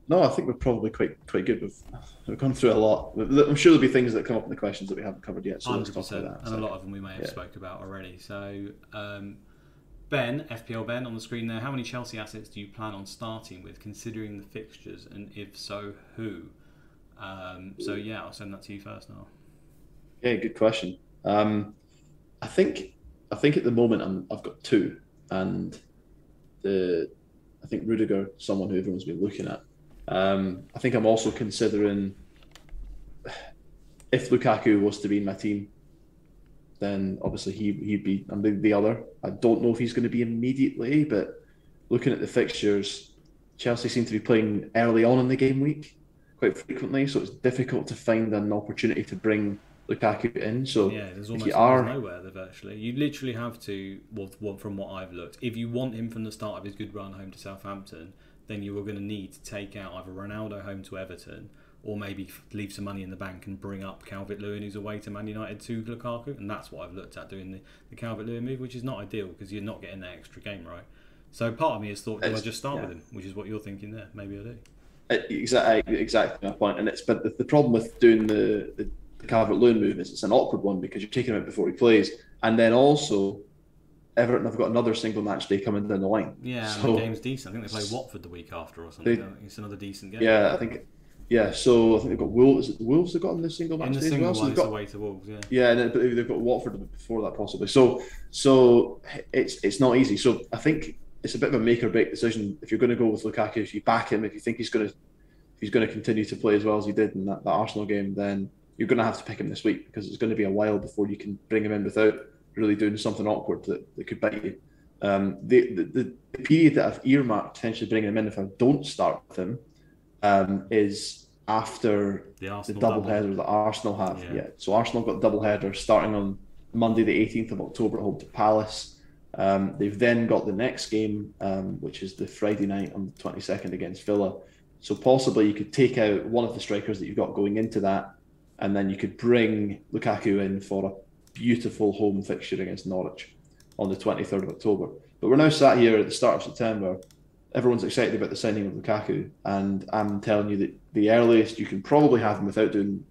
No, I think we're probably quite quite good. We've we've gone through a lot. I'm sure there'll be things that come up in the questions that we haven't covered yet. So 100%, that, and so. a lot of them we may have yeah. spoke about already. So um, Ben, FPL Ben, on the screen there. How many Chelsea assets do you plan on starting with, considering the fixtures, and if so, who? Um, so yeah, I'll send that to you first now. Yeah, good question. Um, I think I think at the moment I'm, I've got two, and the I think Rudiger, someone who everyone's been looking at. Um, I think I'm also considering if Lukaku was to be in my team, then obviously he he'd be I'm the, the other. I don't know if he's going to be immediately, but looking at the fixtures, Chelsea seem to be playing early on in the game week quite frequently, so it's difficult to find an opportunity to bring Lukaku in. So yeah, there's almost are... nowhere they've actually. You literally have to, well, from what I've looked, if you want him from the start of his good run home to Southampton, then you are going to need to take out either Ronaldo home to Everton or maybe leave some money in the bank and bring up Calvert Lewin, who's away to Man United to Lukaku. And that's what I've looked at doing the, the Calvert Lewin move, which is not ideal because you're not getting that extra game right. So part of me has thought, do it's, I just start yeah. with him? Which is what you're thinking there. Maybe I do. Uh, exactly, uh, exactly my point. And it's but the, the problem with doing the, the, the Calvert Lewin move is it's an awkward one because you're taking him out before he plays, and then also Everton have got another single match day coming down the line. Yeah, so, the game's decent. I think they play Watford the week after or something. They, it's another decent game. Yeah, I think. Yeah, so I think they've got Wolves. Is it the Wolves have got in the single match in the day single as well. So they've got away to Wolves. Yeah. Yeah, and then, they've got Watford before that possibly. So so it's it's not easy. So I think it's a bit of a make or break decision. If you're going to go with Lukaku, if you back him, if you think he's going to he's going to continue to play as well as he did in that, that Arsenal game, then you're going to have to pick him this week because it's going to be a while before you can bring him in without really doing something awkward that, that could bite you. Um, the, the, the period that I've earmarked potentially bringing him in if I don't start with him um, is after the, the double, header that Arsenal have. Yeah. yeah. So Arsenal got double header starting on Monday, the 18th of October at home to Palace. Um, they've then got the next game, um, which is the Friday night on the 22nd against Villa. So possibly you could take out one of the strikers that you've got going into that, and then you could bring Lukaku in for a beautiful home fixture against Norwich on the 23rd of October. But we're now sat here at the start of September. Everyone's excited about the signing of Lukaku, and I'm telling you that the earliest you can probably have him without doing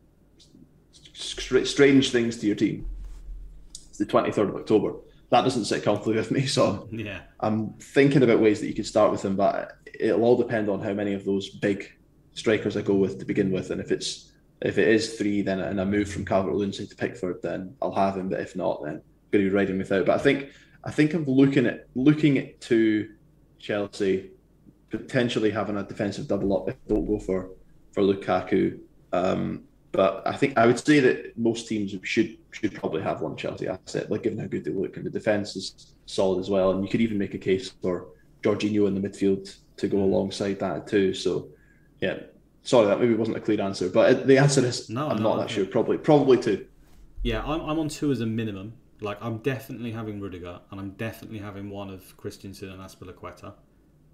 strange things to your team is the 23rd of October. That doesn't sit comfortably with me, so [LAUGHS] yeah, I'm thinking about ways that you could start with him, but it'll all depend on how many of those big strikers I go with to begin with, and if it's if it is three, then and I move from Calvert Lewin to Pickford, then I'll have him. But if not, then I'm going to be riding without. But I think I think I'm looking at looking at to Chelsea potentially having a defensive double up if they don't go for for Lukaku. Um, but I think I would say that most teams should should probably have one Chelsea asset, like given how good they look, and the defense is solid as well. And you could even make a case for Jorginho in the midfield to go alongside that too. So, yeah, sorry that maybe wasn't a clear answer, but the answer is no, I'm no, not that sure. Probably, probably two. Yeah, I'm, I'm on two as a minimum. Like I'm definitely having Rudiger, and I'm definitely having one of Christensen and Azpilicueta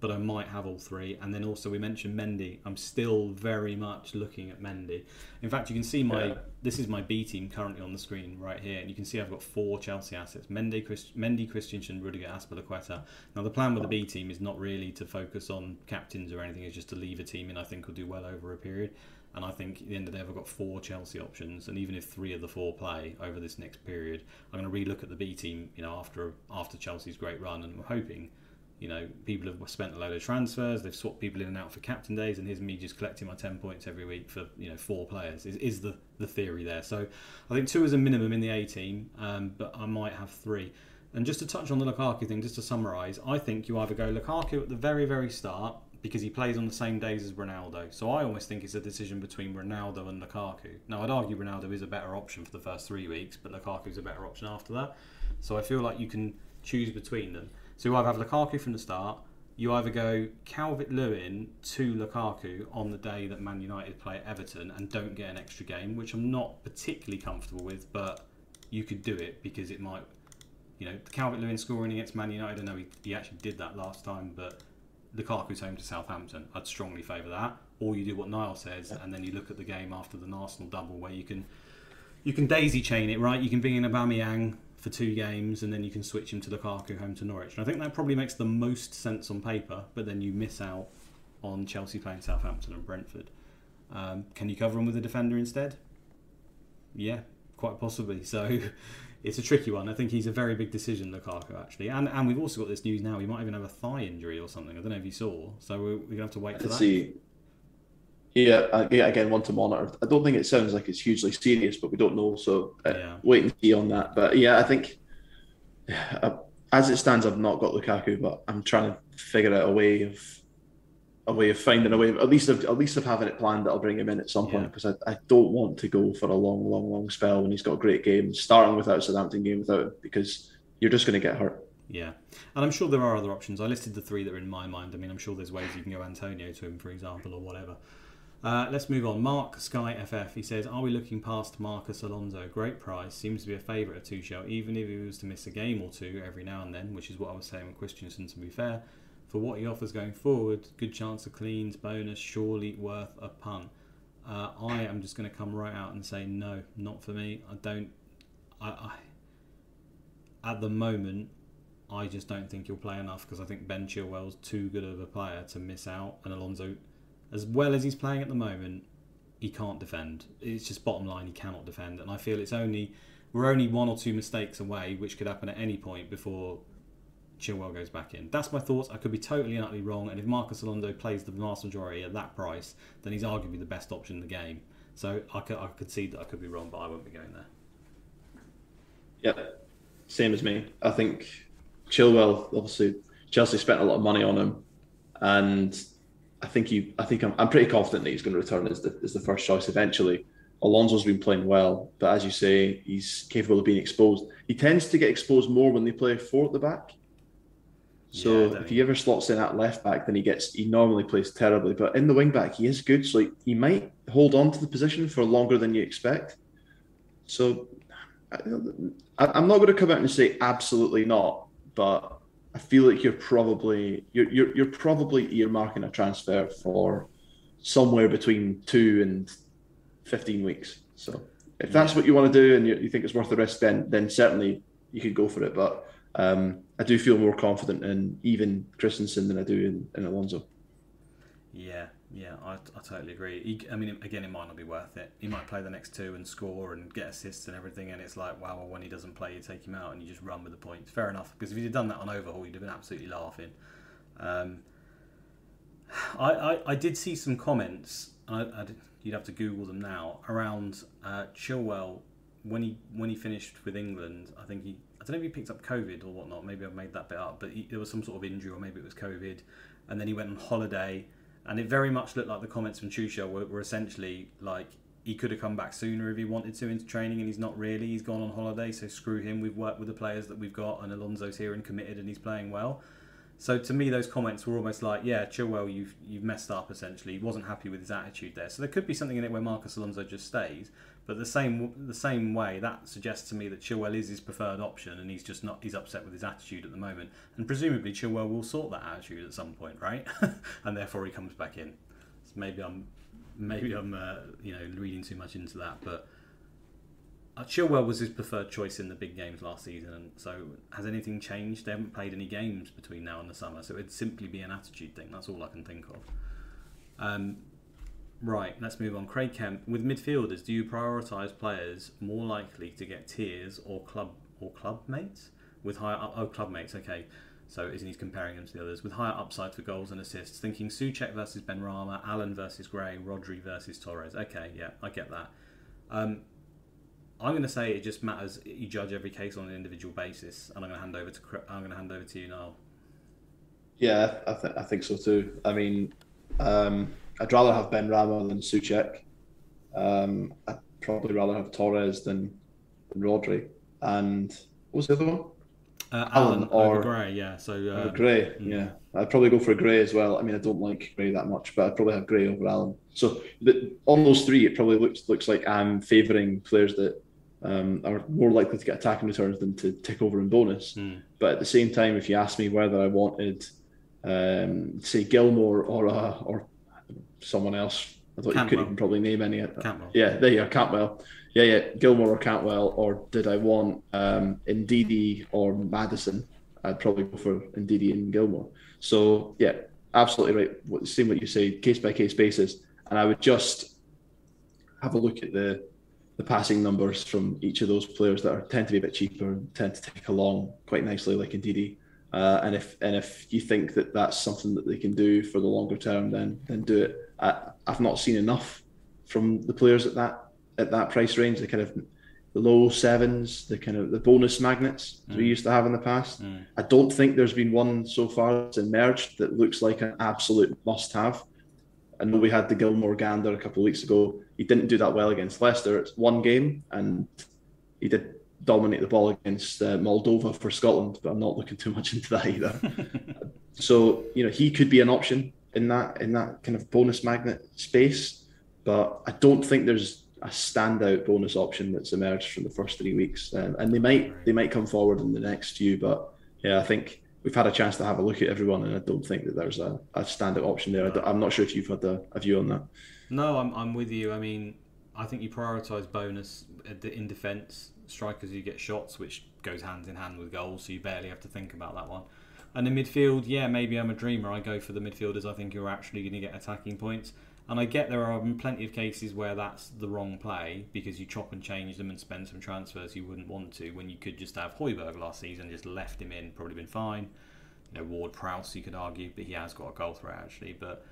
but I might have all three. And then also we mentioned Mendy. I'm still very much looking at Mendy. In fact, you can see my yeah. this is my B team currently on the screen right here, and you can see I've got four Chelsea assets: Mendy, Christ, Mendy, Christensen, Rudiger, Azpilicueta. Now the plan with the B team is not really to focus on captains or anything; it's just to leave a team in I think will do well over a period. And I think at the end of the day, I've got four Chelsea options, and even if three of the four play over this next period, I'm going to relook at the B team. You know, after after Chelsea's great run, and I'm hoping you know, people have spent a load of transfers. They've swapped people in and out for captain days, and here's me just collecting my ten points every week for you know four players. Is, is the the theory there? So I think two is a minimum in the A team, um, but I might have three. And just to touch on the Lukaku thing, just to summarise, I think you either go Lukaku at the very very start because he plays on the same days as Ronaldo. So I almost think it's a decision between Ronaldo and Lukaku. Now I'd argue Ronaldo is a better option for the first three weeks, but Lukaku's a better option after that. So I feel like you can choose between them. So you either have Lukaku from the start, you either go Calvert Lewin to Lukaku on the day that Man United play Everton and don't get an extra game, which I'm not particularly comfortable with, but you could do it because it might, you know, Calvert Lewin scoring against Man United. I know he, he actually did that last time, but Lukaku's home to Southampton. I'd strongly favour that. Or you do what Niall says, and then you look at the game after the Arsenal double, where you can you can daisy chain it, right? You can bring in Aubameyang, for two games and then you can switch him to Lukaku home to Norwich. And I think that probably makes the most sense on paper, but then you miss out on Chelsea playing Southampton and Brentford. Um, can you cover him with a defender instead? Yeah, quite possibly. So [LAUGHS] it's a tricky one. I think he's a very big decision, Lukaku, actually. And and we've also got this news now. He might even have a thigh injury or something. I don't know if you saw. So we're, we're going to have to wait for that. See. Yeah, uh, yeah, again, one to monitor. I don't think it sounds like it's hugely serious, but we don't know. So uh, yeah. wait and see on that. But yeah, I think uh, as it stands, I've not got Lukaku, but I'm trying to figure out a way of a way of finding a way. Of, at least, of, at least of having it planned that I'll bring him in at some point because I, I don't want to go for a long, long, long spell when he's got a great game, starting without a Southampton game without him because you're just going to get hurt. Yeah, and I'm sure there are other options. I listed the three that are in my mind. I mean, I'm sure there's ways you can go Antonio to him, for example, or whatever. Uh, let's move on. Mark Sky FF. He says, "Are we looking past Marcus Alonso? Great price. Seems to be a favourite of Tuchel, even if he was to miss a game or two every now and then, which is what I was saying with Christensen. To be fair, for what he offers going forward, good chance of cleans, bonus, surely worth a punt." Uh, I am just going to come right out and say no, not for me. I don't. I, I at the moment, I just don't think he'll play enough because I think Ben Chilwell's too good of a player to miss out, and Alonso as well as he's playing at the moment, he can't defend. It's just bottom line, he cannot defend. And I feel it's only we're only one or two mistakes away, which could happen at any point before Chilwell goes back in. That's my thoughts. I could be totally and utterly wrong. And if Marcus Alonso plays the vast majority at that price, then he's arguably the best option in the game. So I could, I could see that I could be wrong, but I won't be going there. Yeah, same as me. I think Chilwell, obviously, Chelsea spent a lot of money on him, and I think he, I think I'm, I'm pretty confident that he's going to return as the, as the first choice eventually. Alonso's been playing well, but as you say, he's capable of being exposed. He tends to get exposed more when they play four at the back. So yeah, if he ever slots in at left back, then he gets he normally plays terribly. But in the wing back, he is good. So he, he might hold on to the position for longer than you expect. So I, I'm not going to come out and say absolutely not, but I feel like you're probably you're you're, you're probably earmarking a transfer for somewhere between two and fifteen weeks. So if that's what you want to do and you, you, think it's worth the risk, then then certainly you could go for it. But um, I do feel more confident in even Christensen than I do in, in Alonso. Yeah, yeah, I, I totally agree. He, I mean, again, it might not be worth it. He might play the next two and score and get assists and everything, and it's like, wow, well, when he doesn't play, you take him out and you just run with the points. Fair enough, because if you'd done that on overhaul, you'd have been absolutely laughing. Um, I, I, I, did see some comments. I, I did, you'd have to Google them now around uh, Chilwell when he when he finished with England. I think he I don't know if he picked up COVID or whatnot. Maybe I've made that bit up, but he, there was some sort of injury or maybe it was COVID, and then he went on holiday, and it very much looked like the comments from Tuchel were, were essentially like he could have come back sooner if he wanted to into training, and he's not really. He's gone on holiday, so screw him. We've worked with the players that we've got, and Alonso's here and committed, and he's playing well. So to me, those comments were almost like, "Yeah, Chilwell, you've you've messed up." Essentially, he wasn't happy with his attitude there. So there could be something in it where Marcus Alonso just stays, but the same the same way that suggests to me that Chilwell is his preferred option, and he's just not he's upset with his attitude at the moment. And presumably Chilwell will sort that attitude at some point, right? [LAUGHS] and therefore he comes back in. So maybe I'm maybe I'm uh, you know reading too much into that, but uh, Chilwell was his preferred choice in the big games last season, and so has anything changed? They haven't played any games between now and the summer, so it'd simply be an attitude thing. That's all I can think of. Um, right, let's move on. Craig Kemp, with midfielders, do you prioritise players more likely to get tiers or club or club mates with higher oh club mates? Okay, so isn't he comparing them to the others with higher upside for goals and assists? Thinking Soucek versus Benrahma, Allen versus Gray, Rodri versus Torres. Okay, yeah, I get that. Um, I'm going to say it just matters. You judge every case on an individual basis, and I'm going to hand over to I'm going to hand over to you now. Yeah, I, th- I think so too. I mean, um, I'd rather have Benrahma than Soucek. Um, I'd probably rather have Torres than, than Rodri. And what was the other one? Uh, Allen, or Gray, yeah. So uh, Gray, mm. yeah. I'd probably go for Gray as well. I mean, I don't like Gray that much, but I'd probably have Gray over Allen. So the, on those three, it probably looks looks like I'm favouring players that um, are more likely to get attacking returns than to tick over in bonus. Mm. But at the same time, if you ask me whether I wanted, um, say, Gilmour or uh, or someone else, I thought Cantwell. you couldn't even probably name any. Cantwell. Yeah, there you are, Cantwell. Yeah, yeah, Gilmour or Cantwell, or did I want um, Ndidi or Maddison? I'd probably go for Ndidi and Gilmour. So yeah, absolutely right. What, Same what you say, case by case basis, and I would just have a look at the the passing numbers from each of those players that are tend to be a bit cheaper and tend to take along quite nicely, like Ndidi. Uh, and if and if you think that that's something that they can do for the longer term, then then do it. I, I've not seen enough from the players at that at that price range. The kind of the low sevens, the kind of the bonus magnets mm. we used to have in the past. Mm. I don't think there's been one so far that's emerged that looks like an absolute must-have. I know we had the Gilmour Gander a couple of weeks ago. He didn't do that well against Leicester. It's one game, and he did dominate the ball against uh, Moldova for Scotland, but I'm not looking too much [LAUGHS] into that either. [LAUGHS] so you know he could be an option in that in that kind of bonus magnet space, but I don't think there's a standout bonus option that's emerged from the first three weeks, um, and they might they might come forward in the next few, but yeah, I think we've had a chance to have a look at everyone, and I don't think that there's a, a standout option there. I'm not sure if you've had a, a view on that. No, I'm, I'm with you. I mean, I think you prioritise bonus in defence. Strikers, you get shots, which goes hand in hand with goals, so you barely have to think about that one. And in midfield, yeah, maybe I'm a dreamer. I go for the midfielders I think you're actually going to get attacking points. And I get there are plenty of cases where that's the wrong play because you chop and change them and spend some transfers you wouldn't want to when you could just have Højbjerg last season, just left him in, probably been fine. You know, Ward Prowse, you could argue, but he has got a goal threat actually. But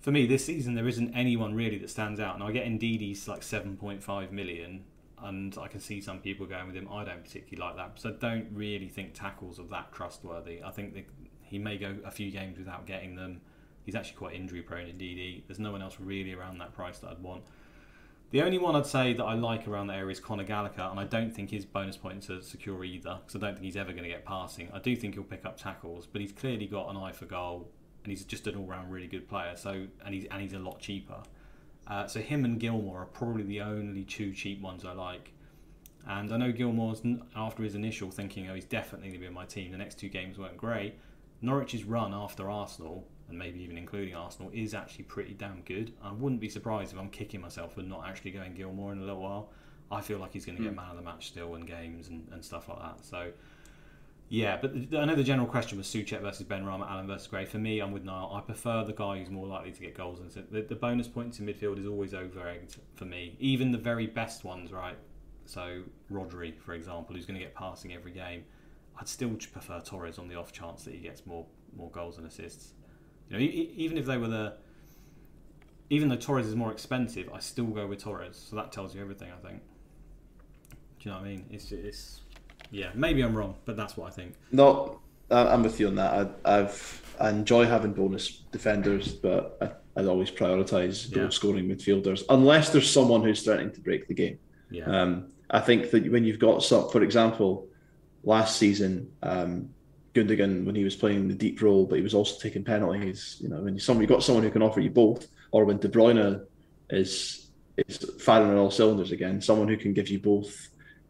for me, this season there isn't anyone really that stands out. And I get Ndidi's like 7.5 million, and I can see some people going with him. I don't particularly like that, so don't really think tackles are that trustworthy. I think that he may go a few games without getting them He's actually quite injury prone indeed. There's no one else really around that price that I'd want. The only one I'd say that I like around the area is Conor Gallagher, and I don't think his bonus points are secure either, because I don't think he's ever going to get passing. I do think he'll pick up tackles, but he's clearly got an eye for goal, and he's just an all-round really good player. So, and he's and he's a lot cheaper. Uh, so him and Gilmour are probably the only two cheap ones I like. And I know Gilmour's after his initial thinking, oh, he's definitely going to be in my team. The next two games weren't great. Norwich's run after Arsenal, and maybe even including Arsenal, is actually pretty damn good. I wouldn't be surprised if I'm kicking myself for not actually going Gilmour in a little while. I feel like he's going to get hmm. man of the match still in games and, and stuff like that. So, yeah, but I know the general question was Soucek versus Benrahma, Allen versus Gray. For me, I'm with Niall. I prefer the guy who's more likely to get goals. And the, the bonus points in midfield is always over egged for me. Even the very best ones, right? So Rodri, for example, who's going to get passing every game. I'd still prefer Torres on the off chance that he gets more more goals and assists. You know, even if they were the, even though Torres is more expensive, I still go with Torres. So that tells you everything, I think. Do you know what I mean? It's it's yeah. Maybe I'm wrong, but that's what I think. No, I'm with you on that. I, have I enjoy having bonus defenders, but I, would always prioritise goal scoring midfielders unless there's someone who's threatening to break the game. Yeah. Um, I think that when you've got some, for example, last season, um, Gundogan when he was playing the deep role, but he was also taking penalties. You know, when you somebody got someone who can offer you both, or when De Bruyne is is firing on all cylinders again, someone who can give you both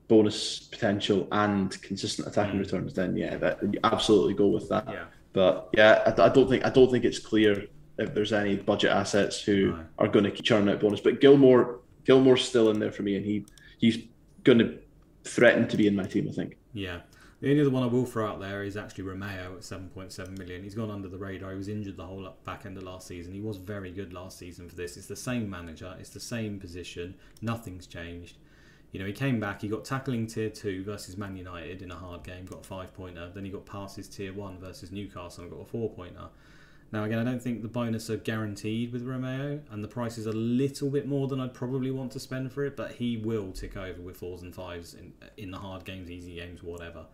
bonus potential and consistent attacking mm. returns, then yeah, that you absolutely go with that. Yeah. But yeah, I, I, don't think I don't think it's clear if there's any budget assets who right. are going to keep churning out bonus. But Gilmour, Gilmour's still in there for me, and he he's going to threaten to be in my team. I think. Yeah. The only other one I will throw out there is actually Romeu at 7.7 million. He's gone under the radar. He was injured the whole back end of last season. He was very good last season for this. It's the same manager, it's the same position. Nothing's changed. You know, he came back, he got tackling tier 2 versus Man United in a hard game, got a 5 pointer. Then he got passes tier 1 versus Newcastle and got a 4 pointer. Now, again, I don't think the bonus are guaranteed with Romeu, and the price is a little bit more than I'd probably want to spend for it, but he will tick over with fours and fives in, in the hard games, easy games, whatever.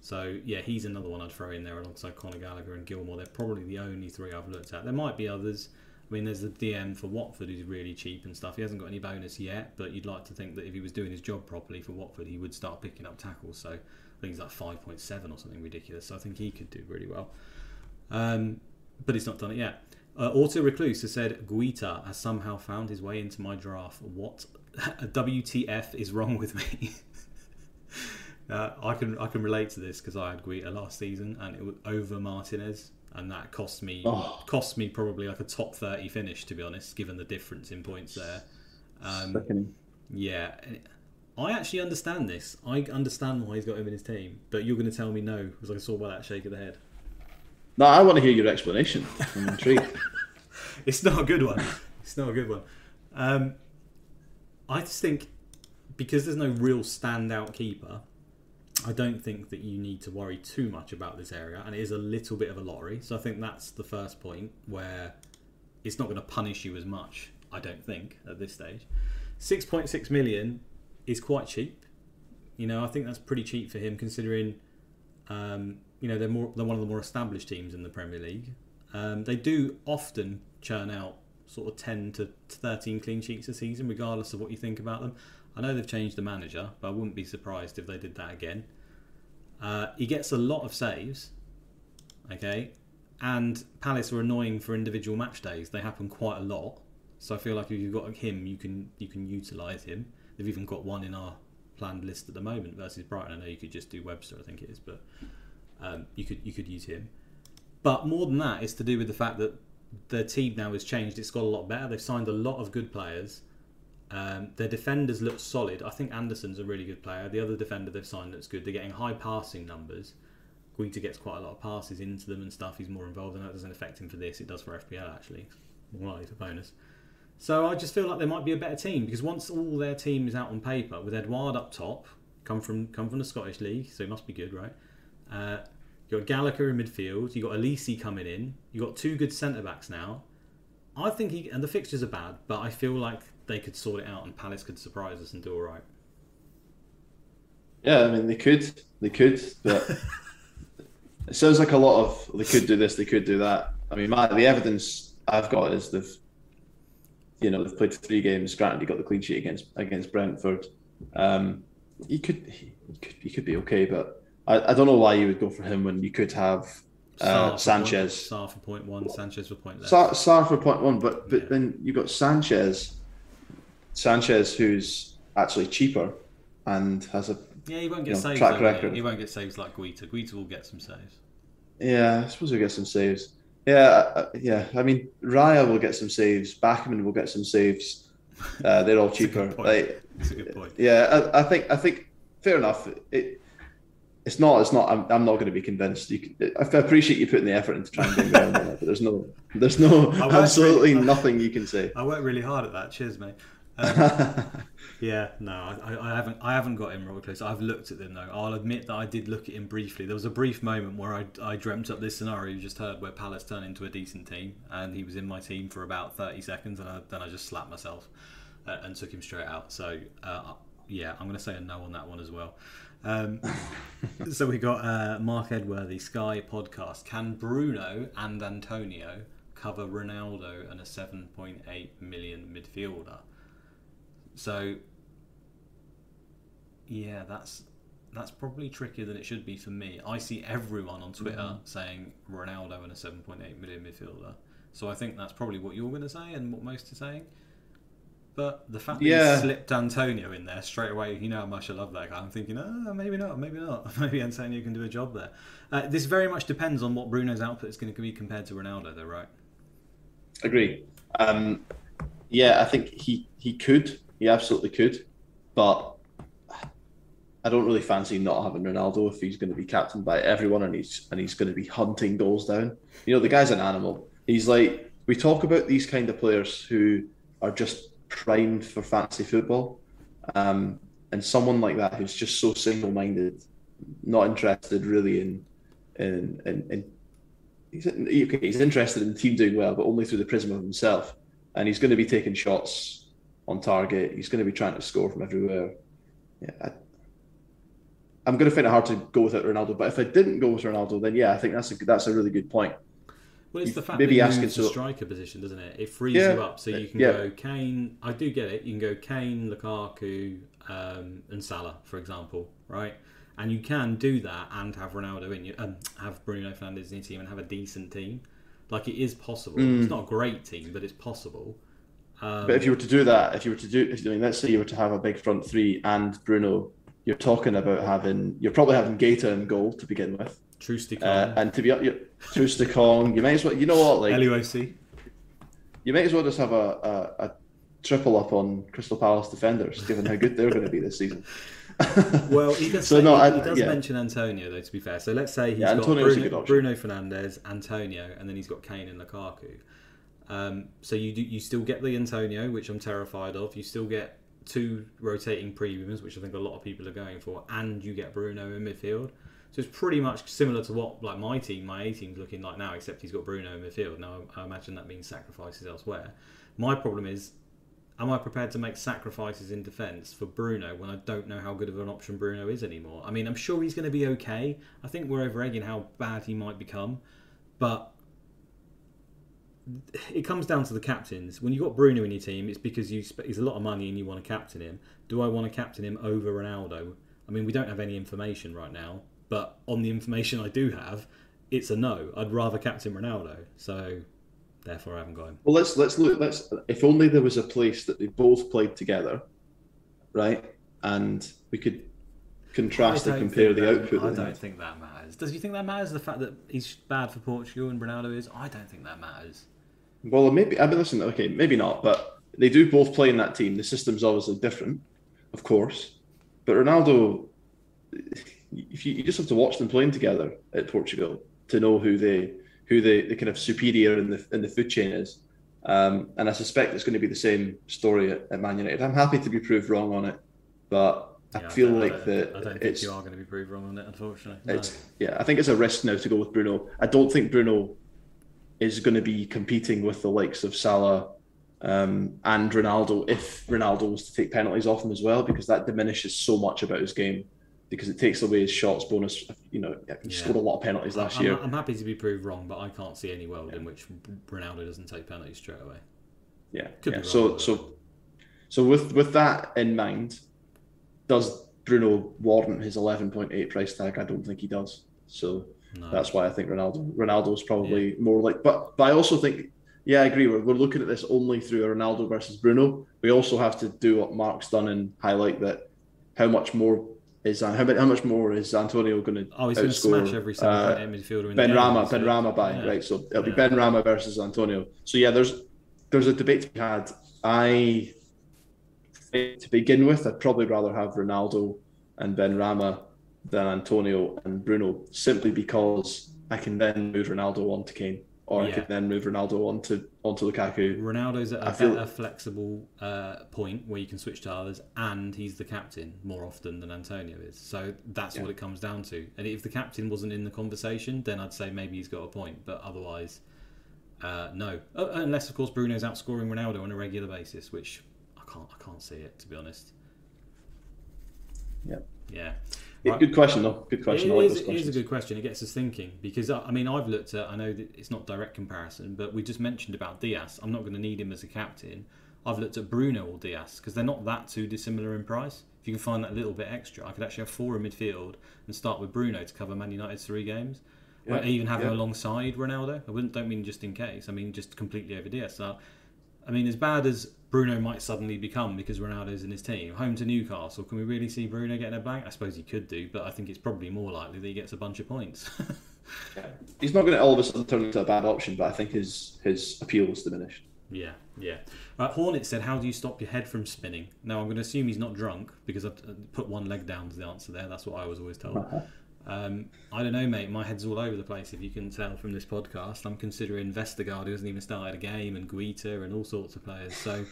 So, yeah, he's another one I'd throw in there alongside Conor Gallagher and Gilmour. They're probably the only three I've looked at. There might be others. I mean, there's the DM for Watford who's really cheap and stuff. He hasn't got any bonus yet, but you'd like to think that if he was doing his job properly for Watford, he would start picking up tackles. So I think he's like 5.7 or something ridiculous. So I think he could do really well. Um, but he's not done it yet. Uh, Auto Recluse has said Guaita has somehow found his way into my draft. What [LAUGHS] WTF is wrong with me? [LAUGHS] uh, I can I can relate to this because I had Guaita last season and it was over Martinez and that cost me oh. cost me probably like a top 30 finish to be honest given the difference in points there. Um, yeah I actually understand this. I understand why he's got him in his team but you're going to tell me no because I saw by that shake of the head. No I want to hear your explanation. I'm intrigued. [LAUGHS] [LAUGHS] It's not a good one. It's not a good one. Um, I just think because there's no real standout keeper I don't think that you need to worry too much about this area, and it is a little bit of a lottery. So I think that's the first point where it's not going to punish you as much. I don't think at this stage. Six point six million is quite cheap. You know, I think that's pretty cheap for him considering. Um, you know, they're more they're one of the more established teams in the Premier League. Um, they do often churn out sort of ten to thirteen clean sheets a season, regardless of what you think about them. I know they've changed the manager, but I wouldn't be surprised if they did that again. Uh, he gets a lot of saves, okay, and Palace are annoying for individual match days. They happen quite a lot, so I feel like if you've got him, you can you can utilise him. They've even got one in our planned list at the moment versus Brighton. I know you could just do Webster, I think it is, but um, you could you could use him. But more than that, it's to do with the fact that their team now has changed. It's got a lot better. They've signed a lot of good players um, their defenders look solid. I think Andersen's a really good player. The other defender they've signed looks good. They're getting high passing numbers. Guaita gets quite a lot of passes into them and stuff. He's more involved, and that doesn't affect him for this. It does for FPL actually, more likely for bonus. So I just feel like there might be a better team because once all their team is out on paper, with Edouard up top, come from come from the Scottish League, so he must be good, right? Uh, you got Gallagher in midfield. You got Olise coming in. You got two good centre backs now. I think he and the fixtures are bad, but I feel like they could sort it out and Palace could surprise us and do all right. Yeah, I mean they could, they could, but [LAUGHS] it sounds like a lot of they could do this, they could do that. I mean, my, the evidence I've got is they've, you know, they've played three games. Granted, he got the clean sheet against against Brentford. Um, he could, he could, he could be okay, but I, I don't know why you would go for him when you could have uh, Sanchez. Sarr for point one, Sanchez for point left. Sarr, Sarr for point one, but but yeah. then you've got Sanchez Sanchez, who's actually cheaper, and has a Yeah, he won't get You know, saves. track he? record. He won't get saves like Guaita. Guaita will get some saves. yeah. I suppose he'll get some saves. Yeah, uh, yeah. I mean, Raya will get some saves. Bachmann will get some saves. Uh, they're all That's a good cheaper. Like, a good point. yeah, I, I think I think fair enough. It it's not it's not. I'm, I'm not going to be convinced. You can, I appreciate you putting the effort into trying to get it, but there's no there's no [LAUGHS] absolutely really- nothing you can say. I worked really hard at that. Cheers, mate. Um, [LAUGHS] yeah, no, I, I- haven't. I haven't got him real close. I've looked at them though. I'll admit that I did look at him briefly. There was a brief moment where I, I dreamt up this scenario you just heard, where Palace turned into a decent team, and he was in my team for about thirty seconds, and I, then I just slapped myself uh, and took him straight out. So uh, yeah, I'm going to say a no on that one as well. Um, [LAUGHS] so we got uh, Mark Edworthy, Sky Podcast. Can Bruno and Antonio cover Ronaldo and a 7.8 million midfielder? So yeah, that's that's probably trickier than it should be for me. I see everyone on Twitter saying Ronaldo and a 7.8 million midfielder. So I think that's probably what you're going to say and what most are saying. But the fact that Yeah. you slipped Antonio in there straight away, you know how much I love that guy. I'm thinking, oh, maybe not, maybe not. [LAUGHS] Maybe Antonio can do a job there. Uh, this very much depends on what Bruno's output is going to be compared to Ronaldo, though, right? Agree. Um, yeah, I think he he could. He absolutely could, but I don't really fancy not having Ronaldo if he's going to be captained by everyone and he's and he's going to be hunting goals down. You know, the guy's an animal. He's like we talk about these kind of players who are just primed for fantasy football, um, and someone like that who's just so single-minded, not interested really in in in, in he's he's interested in the team doing well, but only through the prism of himself. And he's going to be taking shots on target. He's going to be trying to score from everywhere. Yeah, I, I'm going to find it hard to go without Ronaldo. But if I didn't go with Ronaldo, then yeah, I think that's a that's a really good point. Well, it's You the fact maybe that ask you it move the so- striker position, doesn't it? It frees Yeah. you up, so you can Yeah. go Kane. I do get it. You can go Kane, Lukaku, um, and Salah, for example, right? And you can do that and have Ronaldo in you, um, have Bruno Fernandes in your team, and have a decent team. Like it is possible. It's not a great team, but it's possible. Um, But if you were to do that, if you were to do, if, I mean, let's say you were to have a big front three and Bruno, you're talking about having, you're probably having Guaita in goal to begin with, Trusty uh, and to be up, Kong, you might as well, you know what, like LUOC. you might as well just have a, a, a triple up on Crystal Palace defenders, given how good they're going to be this season. [LAUGHS] Well, he does, So, say, no, I- he does yeah. mention Antonio, though, to be fair. So let's say he's Yeah, got Bruno. Bruno Fernandes, Antonio, and then he's got Kane and Lukaku. Um, so you do, you still get the Antonio, which I'm terrified of. You still get two rotating premiums, which I think a lot of people are going for, and you get Bruno in midfield. So it's pretty much similar to what like my team, my A team's looking like now, except he's got Bruno in midfield. Now I imagine that means sacrifices elsewhere. My problem is am I prepared to make sacrifices in defence for Bruno when I don't know how good of an option Bruno is anymore? I mean, I'm sure he's going to be okay. I think we're over egging how bad he might become, but it comes down to the captains. When you've got Bruno in your team, it's because you sp- he's a lot of money and you want to captain him. Do I want to captain him over Ronaldo? I mean, we don't have any information right now, but on the information I do have, it's a no. I'd rather captain Ronaldo. So, therefore, I haven't got him. Well, let's let's look. Let's if only there was a place that they both played together, right? And we could contrast and compare the that- output. I don't had. think that matters. Does you think that matters? The fact that he's bad for Portugal and Ronaldo is? I don't think that matters. Well, maybe I mean, listen. Okay, maybe not, but they do both play in that team. The system's obviously different, of course. But Ronaldo, if you, you just have to watch them playing together at Portugal to know who they who the, the kind of superior in the in the food chain is. Um, and I suspect it's going to be the same story at, at Man United. I'm happy to be proved wrong on it, but I Yeah, feel don't- like that I don't think it's you are going to be proved wrong on it, unfortunately. No. it's yeah, I think it's a risk now to go with Bruno. I don't think Bruno is going to be competing with the likes of Salah um, and Ronaldo if Ronaldo was to take penalties off him as well, because that diminishes so much about his game. Because it takes away his shots bonus. You know, he Yeah. scored a lot of penalties last I'm, year. I'm happy to be proved wrong, but I can't see any world in which Ronaldo doesn't take penalties straight away. Yeah. Yeah. So wrong, so so with with that in mind, does Bruno warrant his eleven point eight price tag? I don't think he does. So No. that's why I think Ronaldo Ronaldo's probably more like but but I also think yeah, I agree. We're, we're looking at this only through a Ronaldo versus Bruno. We also have to do what Mark's done and highlight that how much more is how, how much more is Antonio going to? Oh, he's going to smash every single uh, midfielder in Benrahma, Ben Rama by yeah. right. So it'll be Benrahma versus Antonio. So yeah, there's there's a debate to be had. I to begin with, I'd probably rather have Ronaldo and Benrahma than Antonio and Bruno, simply because I can then move Ronaldo on to Kane or yeah. I could then move Ronaldo onto onto Lukaku. Ronaldo's at a feel... better flexible uh, point where you can switch to others, and he's the captain more often than Antonio is. So that's yeah. what it comes down to. And if the captain wasn't in the conversation, then I'd say maybe he's got a point. But otherwise, uh, no. Uh, unless of course Bruno's outscoring Ronaldo on a regular basis, which I can't I can't see it to be honest. Yeah. Yeah. Right. Good question, though. Good question. It, like is, it is, a good question. It gets us thinking because I mean I've looked at. I know it's not direct comparison, but we just mentioned about Dias. I'm not going to need him as a captain. I've looked at Bruno or Dias because they're not that too dissimilar in price. If you can find that little bit extra, I could actually have four in midfield and start with Bruno to cover Man United's three games. Yeah. Or even have yeah. him alongside Ronaldo. I wouldn't don't mean just in case. I mean just completely over Dias. So, I mean as bad as Bruno might suddenly become because Ronaldo's in his team. Home to Newcastle, can we really see Bruno getting a blank? I suppose he could do, but I think it's probably more likely that he gets a bunch of points. [LAUGHS] yeah. He's not going to all of a sudden turn into a bad option, but I think his his appeal is diminished. Yeah, yeah. Uh, Hornet said, "How do you stop your head from spinning?" Now I'm going to assume he's not drunk because I've uh, put one leg down as the answer there. That's what I was always told. Um, I don't know, mate. My head's all over the place. If you can tell from this podcast, I'm considering Vestergaard, who hasn't even started a game, and Guaita, and all sorts of players. So,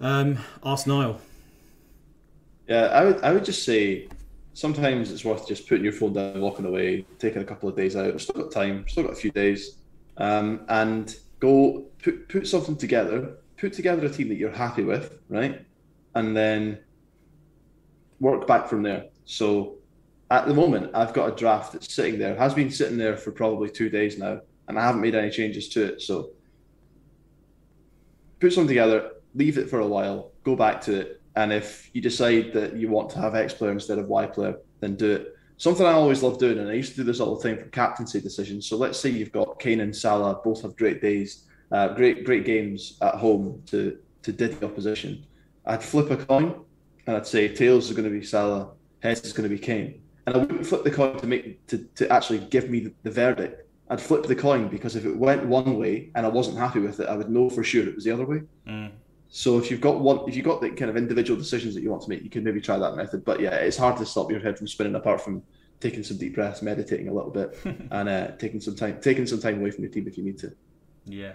um, Arsenal. Yeah, I would. I would just say sometimes it's worth just putting your phone down, walking away, taking a couple of days out. I've still got time. Still got a few days, um, and go put put something together. Put together a team that you're happy with, right, and then work back from there. So at the moment, I've got a draft that's sitting there, has been sitting there for probably two days now, and I haven't made any changes to it. So put something together, leave it for a while, go back to it, and if you decide that you want to have X player instead of Y player, then do it. Something I always love doing, and I used to do this all the time for captaincy decisions. So let's say you've got Kane and Salah both have great days, uh, great great games at home to to did the opposition. I'd flip a coin, and I'd say tails is going to be Salah, heads is going to be Kane and I wouldn't flip the coin to make to, to actually give me the, the, verdict. I'd flip the coin because if it went one way and I wasn't happy with it, I would know for sure it was the other way. Mm. So if you've got one, if you've got the kind of individual decisions that you want to make, you can maybe try that method. But yeah, it's hard to stop your head from spinning apart from taking some deep breaths, meditating a little bit, [LAUGHS] and uh, taking some time, taking some time away from your team if you need to. Yeah.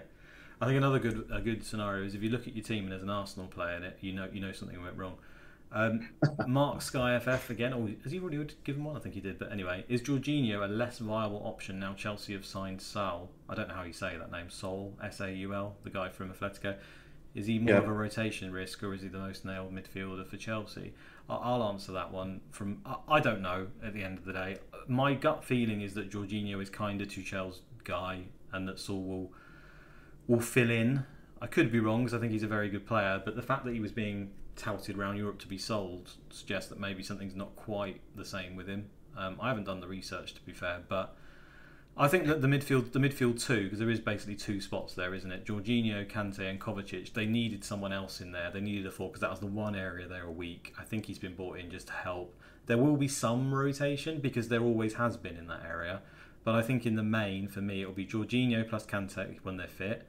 I think another good a good scenario is if you look at your team and there's an Arsenal player in it, you know you know something went wrong. Um, Mark Sky FF again. Oh, has he already given one? I think he did. But anyway, is Jorginho a less viable option now? Chelsea have signed Saul. I don't know how you say that name. Saul S A U L, the guy from Atletico. Is he more yeah. of a rotation risk, or is he the most nailed midfielder for Chelsea? I'll answer that one. From I don't know. At the end of the day, my gut feeling is that Jorginho is kind of Tuchel's guy, and that Saul will will fill in. I could be wrong because I think he's a very good player, but the fact that he was being touted around Europe to be sold suggests that maybe something's not quite the same with him. Um, I haven't done the research to be fair, but I think that the midfield, the midfield two, because there is basically two spots there, isn't it? Jorginho, Kante, and Kovacic. They needed someone else in there. They needed a four because that was the one area they were weak. I think he's been brought in just to help. There will be some rotation because there always has been in that area, but I think in the main for me it will be Jorginho plus Kante when they're fit.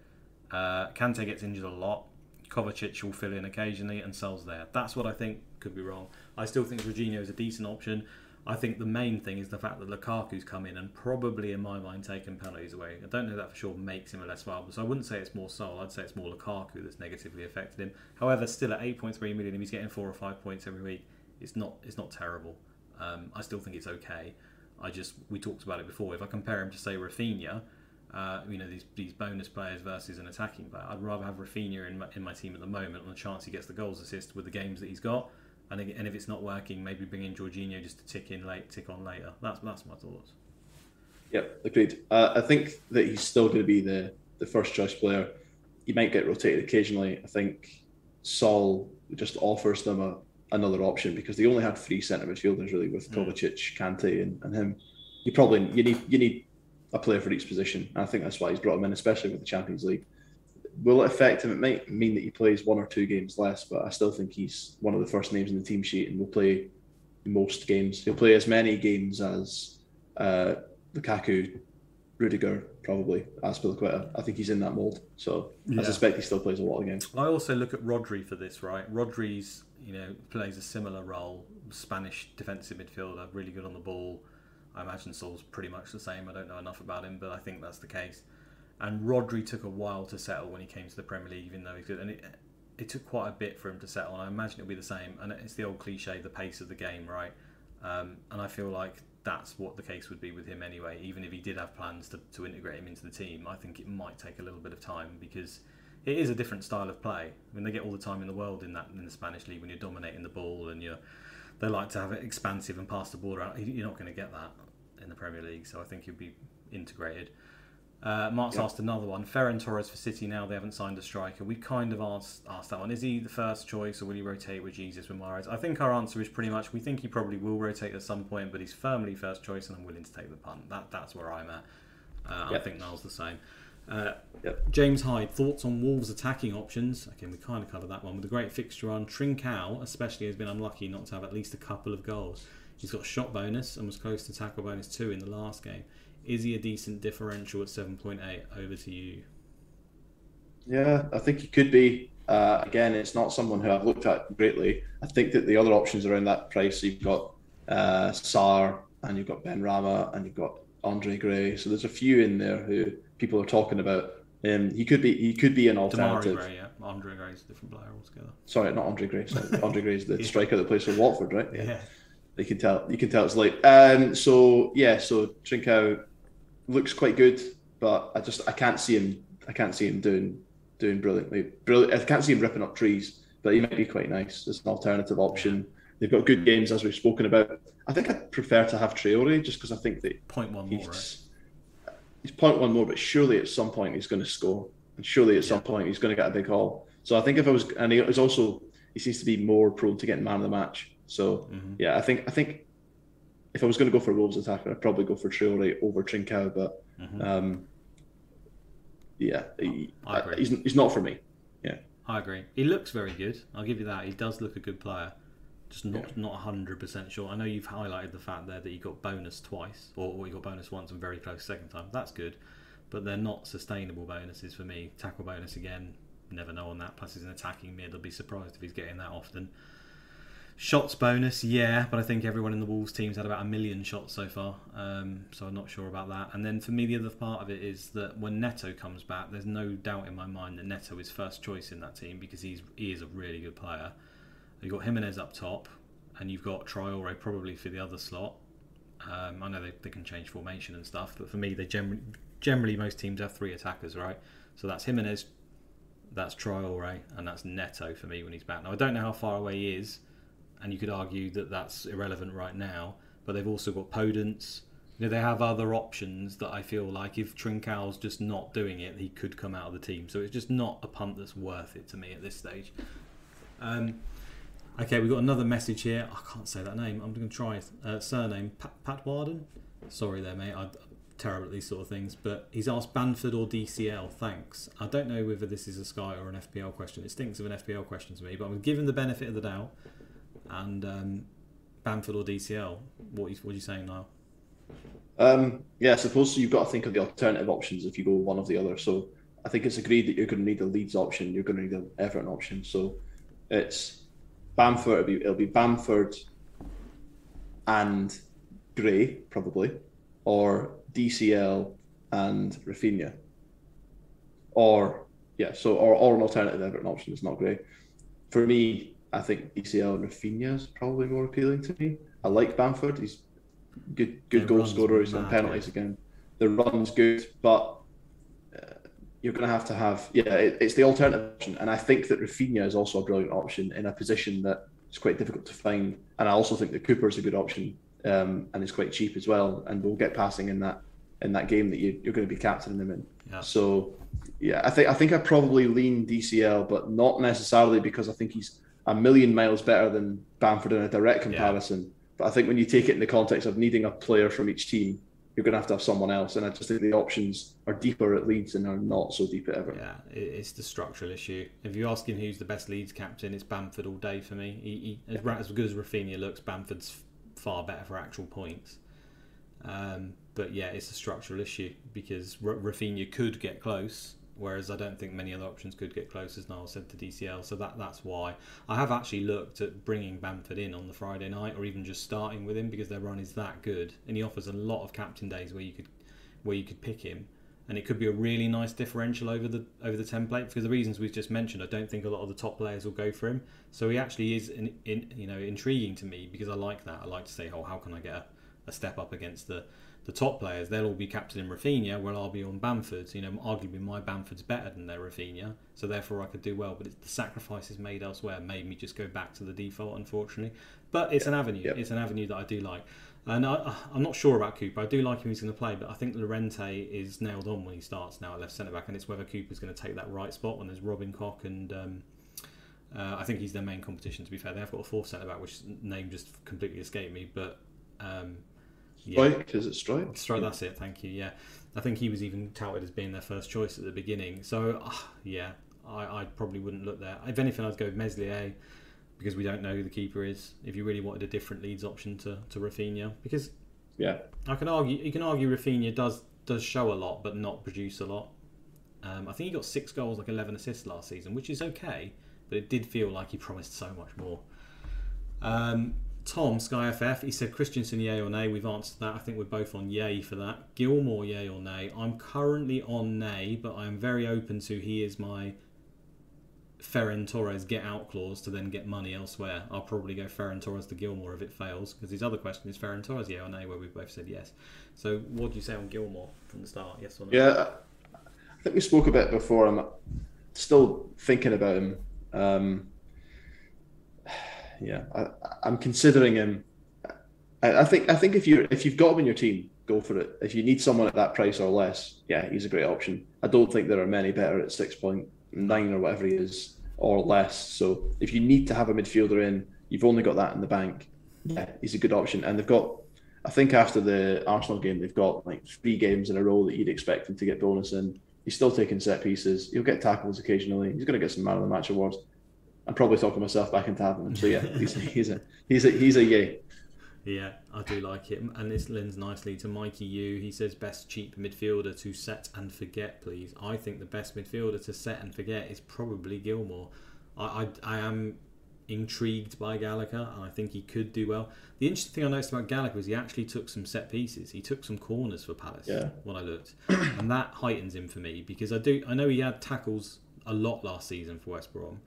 Uh, Kante gets injured a lot. Kovacic will fill in occasionally and sells there. That's what I think could be wrong. I still think Jorginho is a decent option. I think the main thing is the fact that Lukaku's come in and probably, in my mind, taken penalties away. I don't know that for sure makes him a less viable. So I wouldn't say it's more Saul. I'd say it's more Lukaku that's negatively affected him. However, still at 8.3 million, he's getting four or five points every week, it's not it's not terrible. Um, I still think it's okay. I just we talked about it before. If I compare him to say Raphinha, uh, you know these these bonus players versus an attacking player. I'd rather have Raphinha in my, in my team at the moment on the chance he gets the goals assist with the games that he's got. And, and if it's not working, maybe bring in Jorginho just to tick in late, tick on later. That's that's my thoughts. Yep, agreed. Uh, I think that he's still going to be the the first choice player. He might get rotated occasionally. I think Saul just offers them a, another option because they only had three centre midfielders really with mm. Kovacic, Kante, and, and him. You probably you need you need a player for each position. And I think that's why he's brought him in, especially with the Champions League. will it affect him? It might mean that he plays one or two games less, but I still think he's one of the first names in the team sheet and will play most games. He'll play as many games as uh, Lukaku, Rudiger, probably, Azpilicueta. I think he's in that mould. So Yeah. I suspect he still plays a lot of games. I also look at Rodri for this, right? Rodri's, you know, plays a similar role. Spanish defensive midfielder, really good on the ball. I imagine Saul's pretty much the same. I don't know enough about him, but I think that's the case. And Rodri took a while to settle when he came to the Premier League, even though he's good. And it, it took quite a bit for him to settle. And I imagine it'll be the same. And it's the old cliche, the pace of the game, right? Um, and I feel like that's what the case would be with him anyway. Even if he did have plans to, to integrate him into the team, I think it might take a little bit of time because it is a different style of play. I mean, they get all the time in the world in that in the Spanish league when you're dominating the ball and you're they like to have it expansive and pass the ball around. You're not going to get that in the Premier League, so I think he'll be integrated. Uh, Mark's Yeah. asked another one. Ferran Torres for City now they haven't signed a striker. We kind of asked asked that one. Is he the first choice or will he rotate with Jesus with Mahrez? I think our answer is pretty much we think he probably will rotate at some point, but he's firmly first choice and I'm willing to take the punt. That that's where I'm at. Uh, I Yep. think Niall's the same. Uh, Yep. James Hyde, thoughts on Wolves' attacking options? Again, we kind of covered that one with a great fixture on. Trincao, especially, has been unlucky not to have at least a couple of goals. He's got shot bonus and was close to tackle bonus two in the last game. Is he a decent differential at 7.8? Over to you. Yeah, I think he could be. Uh, again, it's not someone who I've looked at greatly. I think that the other options around that price, you've got uh, Sarr and you've got Benrahma and you've got Andre Gray. So there's a few in there who people are talking about. Um, he could be he could be an alternative. Gray, yeah. Andre Gray's a different player altogether. Sorry, not Andre Gray. Sorry. [LAUGHS] Andre Gray is the striker that plays for Watford, right? Yeah. You can tell. You can tell it's late. Um, so yeah, so Trincao looks quite good, but I just I can't see him. I can't see him doing doing brilliantly. Brilliant. I can't see him ripping up trees, but he might be quite nice as an alternative option. They've got good games as we've spoken about. I think I'd prefer to have Traore just because I think that Point one more, right? he's he's point one more, but surely at some point he's going to score, and surely at some point he's going to get a big haul. So I think if I was, and he is also he seems to be more prone to getting man of the match. So Mhm. yeah, I think I think if I was going to go for a Wolves attacker, I'd probably go for Traore over Trincao, but Mhm. um, yeah, he, I agree. he's he's not for me. Yeah, I agree. He looks very good. I'll give you that. He does look a good player. Just not not hundred percent sure. I know you've highlighted the fact there that you got bonus twice, or, or he got bonus once and very close second time. That's good, but they're not sustainable bonuses for me. Tackle bonus again, never know on that. Plus he's an attacking mid. I'll be surprised if he's getting that often. Shots bonus, yeah, but I think everyone in the Wolves team's had about a million shots so far, um, so I'm not sure about that. And then for me, the other part of it is that when Neto comes back, there's no doubt in my mind that Neto is first choice in that team because he's he is a really good player. You've got Jimenez up top, and you've got Traore probably for the other slot. Um, I know they, they can change formation and stuff, but for me, they generally generally most teams have three attackers, right? So that's Jimenez, that's Traore, and that's Neto for me when he's back. Now I don't know how far away he is, and you could argue that that's irrelevant right now. But they've also got Podence. You know, they have other options that I feel like if Trincao's just not doing it, he could come out of the team. So it's just not a punt that's worth it to me at this stage. Um, okay, we've got another message here. I can't say that name. I'm going to try. Uh, surname Pat, Pat Warden. Sorry there, mate. I'm terrible at these sort of things. But he's asked Bamford or DCL. Thanks. I don't know whether this is a Sky or an FPL question. It stinks of an FPL question to me, but I'm giving the benefit of the doubt. And um, Bamford or DCL. What are you, what are you saying now? Um, yeah, I suppose you've got to think of the alternative options if you go one of the other. So I think it's agreed that you're going to need a Leeds option, you're going to need an Everton option. So it's Bamford. It'll be, it'll be Bamford and Gray probably, or DCL and Raphinha, or yeah. So or, or an alternative Everton option is not Gray. For me, I think DCL and Raphinha is probably more appealing to me. I like Bamford. He's good, good Their goal scorer. He's on penalties again. The run's good, but you're going to have to have yeah. It, it's the alternative option, and I think that Raphinha is also a brilliant option in a position that is quite difficult to find. And I also think that Cooper is a good option, um, and it's quite cheap as well, and we'll get passing in that in that game that you, you're going to be captaining them in. Yeah. So yeah, I think I think I probably lean DCL, but not necessarily because I think he's a million miles better than Bamford in a direct comparison. But I think when you take it in the context of needing a player from each team you're going to have to have someone else. And I just think the options are deeper at Leeds and are not so deep at Everton. Yeah, it's the structural issue. If you're asking who's the best Leeds captain, it's Bamford all day for me. He, he, as, as good as Raphinha looks, Bamford's far better for actual points. Um, but yeah, it's a structural issue because R- Raphinha could get close, whereas I don't think many other options could get close, as Niall said to DCL. So that that's why I have actually looked at bringing Bamford in on the Friday night, or even just starting with him because their run is that good, and he offers a lot of captain days where you could where you could pick him. And it could be a really nice differential over the over the template for the reasons we've just mentioned. I don't think a lot of the top players will go for him, so he actually is in, in you know intriguing to me because I like that. I like to say, oh, how can I get a, a step up against the the top players, they'll all be captain in Raphinha, while I'll be on Bamford. You know, arguably my Bamford's better than their Raphinha, so therefore I could do well. But it's the sacrifices made elsewhere made me just go back to the default, unfortunately. But it's an avenue. It's an avenue that I do like. And I, am not sure about Cooper. I do like him. He's going to play, but I think Llorente is nailed on when he starts now at left centre back, and it's whether Cooper's going to take that right spot when there's Robin Koch and. Um, uh, I think he's their main competition. To be fair, they have got a fourth centre back, which name just completely escaped me. But um, Struijk, yeah. is it Struijk? Struijk, that's it. Thank you. Yeah, I think he was even touted as being their first choice at the beginning. So uh, yeah, I, I, probably wouldn't look there. If anything, I'd go with Meslier because we don't know who the keeper is. If you really wanted a different Leeds option to to Raphinha, because yeah, I can argue you can argue Raphinha does does show a lot but not produce a lot. Um, I think he got six goals, like eleven assists last season, which is okay, but it did feel like he promised so much more. Um, Tom, Sky FF, he said Christensen, yay or nay. We've answered that. I think we're both on yay for that. Gilmour, yay or nay. I'm currently on nay, but I'm very open to he is my Ferran Torres get out clause to then get money elsewhere. I'll probably go Ferran Torres to Gilmour if it fails, because his other question is Ferran Torres, yeah or nay, where we've both said yes. So what do you say on Gilmour from the start, yes or no? Yeah, I think we spoke a bit before. I'm still thinking about him. Um, yeah, I, am considering him. I, I, think I think if you if you've got him in your team, go for it. If you need someone at that price or less, yeah, he's a great option. I don't think there are many better at six point nine or whatever he is or less. So if you need to have a midfielder in, you've only got that in the bank. Yeah, he's a good option, and they've got. I think after the Arsenal game, they've got like three games in a row that you'd expect him to get bonus in. He's still taking set pieces. He'll get tackles occasionally. He's going to get some man of the match awards. I'm probably talking myself back into having him. So yeah, he's, [LAUGHS] he's a he's a he's a yay. Yeah, I do like it, and this lends nicely to Mikey U. He says best cheap midfielder to set and forget, please. I think the best midfielder to set and forget is probably Gilmour. I I, I am intrigued by Gallagher, and I think he could do well. The interesting thing I noticed about Gallagher is he actually took some set pieces. He took some corners for Palace yeah. when I looked, and that heightens him for me because I do I know he had tackles a lot last season for West Brom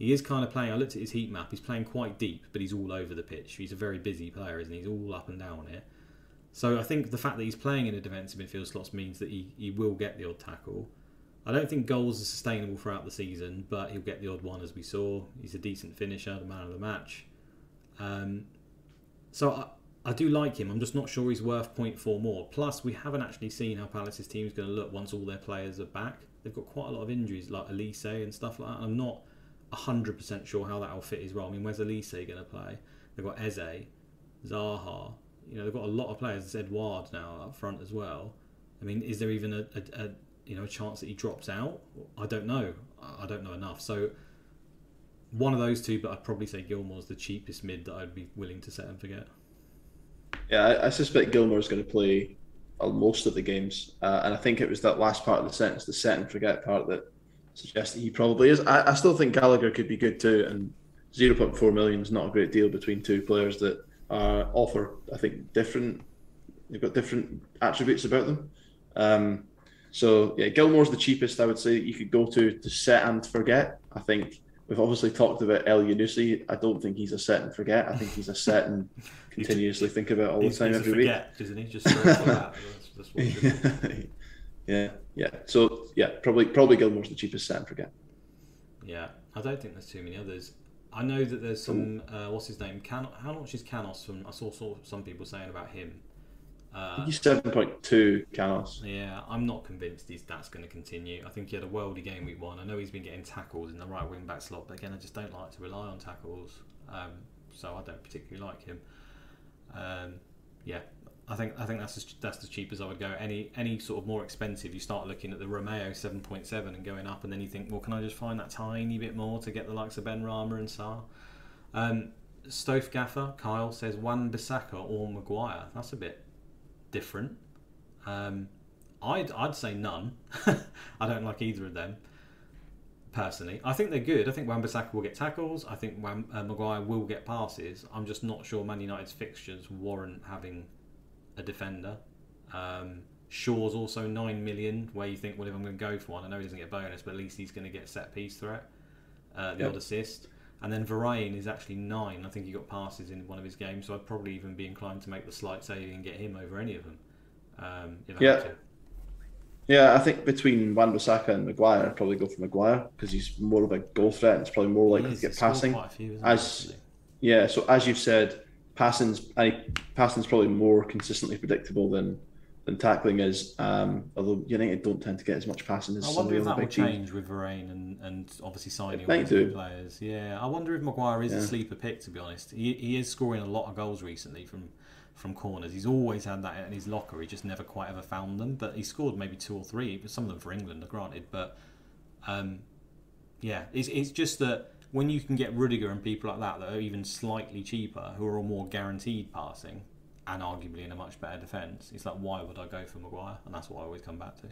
he is kind of playing. I looked at his heat map. He's playing quite deep, but he's all over the pitch. He's a very busy player, isn't he? He's all up and down it. So I think the fact that he's playing in a defensive midfield slots means that he, he will get the odd tackle. I don't think goals are sustainable throughout the season, but he'll get the odd one as we saw. He's a decent finisher, the man of the match. Um, so I, I do like him. I'm just not sure he's worth 0.4 more. Plus, we haven't actually seen how Palace's team is going to look once all their players are back. They've got quite a lot of injuries, like Olise and stuff like that. I'm not 100% sure how that will fit his role. I mean, where's Olise going to play? They've got Eze, Zaha. You know, they've got a lot of players. There's Edouard now up front as well. I mean, is there even a, a, a you know a chance that he drops out? I don't know. I don't know enough. So one of those two, but I'd probably say Gilmour's the cheapest mid that I'd be willing to set and forget. Yeah, I, I suspect Gilmour's going to play most of the games, uh, and I think it was that last part of the sentence, the set and forget part, that suggest that he probably is. I, I still think Gallagher could be good too, and 0.4 million is not a great deal between two players that uh, offer, I think, different. They've got different attributes about them. Um, so yeah, Gilmour's the cheapest I would say you could go to to set and forget. I think we've obviously talked about Elyounoussi. I don't think he's a set and forget. I think he's a set and [LAUGHS] continuously think about all the time every forget, week. Isn't he? Just that. [LAUGHS] That's, that's [LAUGHS] Yeah, yeah. So yeah, probably probably Gilmour's the cheapest set and forget. Yeah, I don't think there's too many others. I know that there's some. Uh, what's his name? Can how much is Canos from? I saw, saw some people saying about him. Uh, he's seven point two Canos. Yeah, I'm not convinced he's that's going to continue. I think he had a worldy game week one. I know he's been getting tackles in the right wing back slot, but again, I just don't like to rely on tackles. Um, so I don't particularly like him. Um, yeah, I think I think that's as, that's cheap as I would go. Any any sort of more expensive, you start looking at the Romeu seven point seven and going up, and then you think, well, can I just find that tiny bit more to get the likes of Benrahma and Sarr? Um, Gaffer Kyle says Wan Bissaka or Maguire. That's a bit different. Um, I'd I'd say none. [LAUGHS] I don't like either of them personally. I think they're good. I think Wan-Bissaka will get tackles. I think Wan, uh, Maguire will get passes. I'm just not sure Man United's fixtures warrant having a defender. Um, Shaw's also nine million. Where you think, well, if I'm going to go for one, I know he doesn't get bonus, but at least he's going to get set piece threat, uh, the Yep. odd assist. And then Varane is actually nine. I think he got passes in one of his games, so I'd probably even be inclined to make the slight saving and get him over any of them. Um, if I Yeah. had to. Yeah, I think between Wan Bissaka and Maguire, I'd probably go for Maguire because he's more of a goal threat and it's probably more likely to get passing. quite a few, As actually? yeah, so as you've said, passing's I, passing's probably more consistently predictable than than tackling is. Um, although United don't tend to get as much passing as I wonder if that will change with Varane and, and obviously signing all these players. Yeah, I wonder if Maguire is a sleeper pick. To be honest, he, he is scoring a lot of goals recently from from corners. He's always had that in his locker. He just never quite ever found them. But he scored maybe two or three. Some of them for England, granted. But um, yeah, it's it's just that when you can get Rudiger and people like that that are even slightly cheaper, who are all more guaranteed passing. And arguably in a much better defence, it's like why would I go for Maguire? And that's what I always come back to.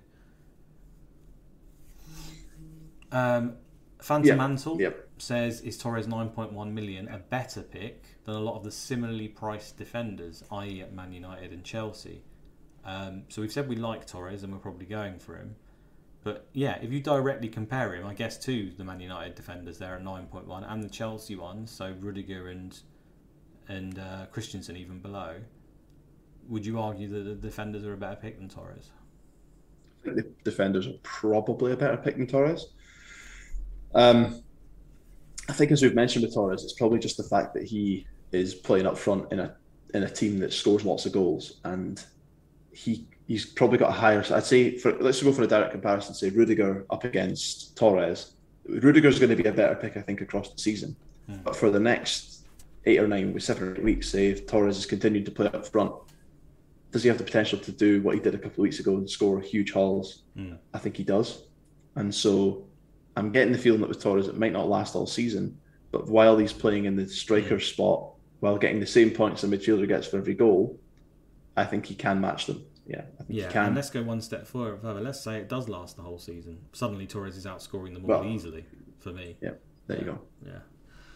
Um, Phantom Yeah, Mantle yep. says is Torres 9.1 million a better pick than a lot of the similarly priced defenders, i.e. at Man United and Chelsea. Um, so we've said we like Torres and we're probably going for him. But yeah, if you directly compare him, I guess to the Man United defenders there at 9.1 and the Chelsea ones, so Rudiger and and uh, Christensen even below, would you argue that the defenders are a better pick than Torres? I think the defenders are probably a better pick than Torres. Um, I think, as we've mentioned with Torres, it's probably just the fact that he is playing up front in a in a team that scores lots of goals, and he he's probably got a higher. I'd say for let's go for a direct comparison. Say Rudiger up against Torres. Rudiger's going to be a better pick, I think, across the season. Hmm. But for the next eight or nine, with seven or eight weeks, say if Torres has continued to play up front, does he have the potential to do what he did a couple of weeks ago and score huge hauls? Hmm. I think he does. And so I'm getting the feeling that with Torres, it might not last all season, but while he's playing in the striker hmm. spot, while getting the same points a midfielder gets for every goal, I think he can match them. Yeah, I think Yeah, and let's go one step further. Let's say it does last the whole season. Suddenly Torres is outscoring them all Well- easily for me. Yeah, there you go. Yeah.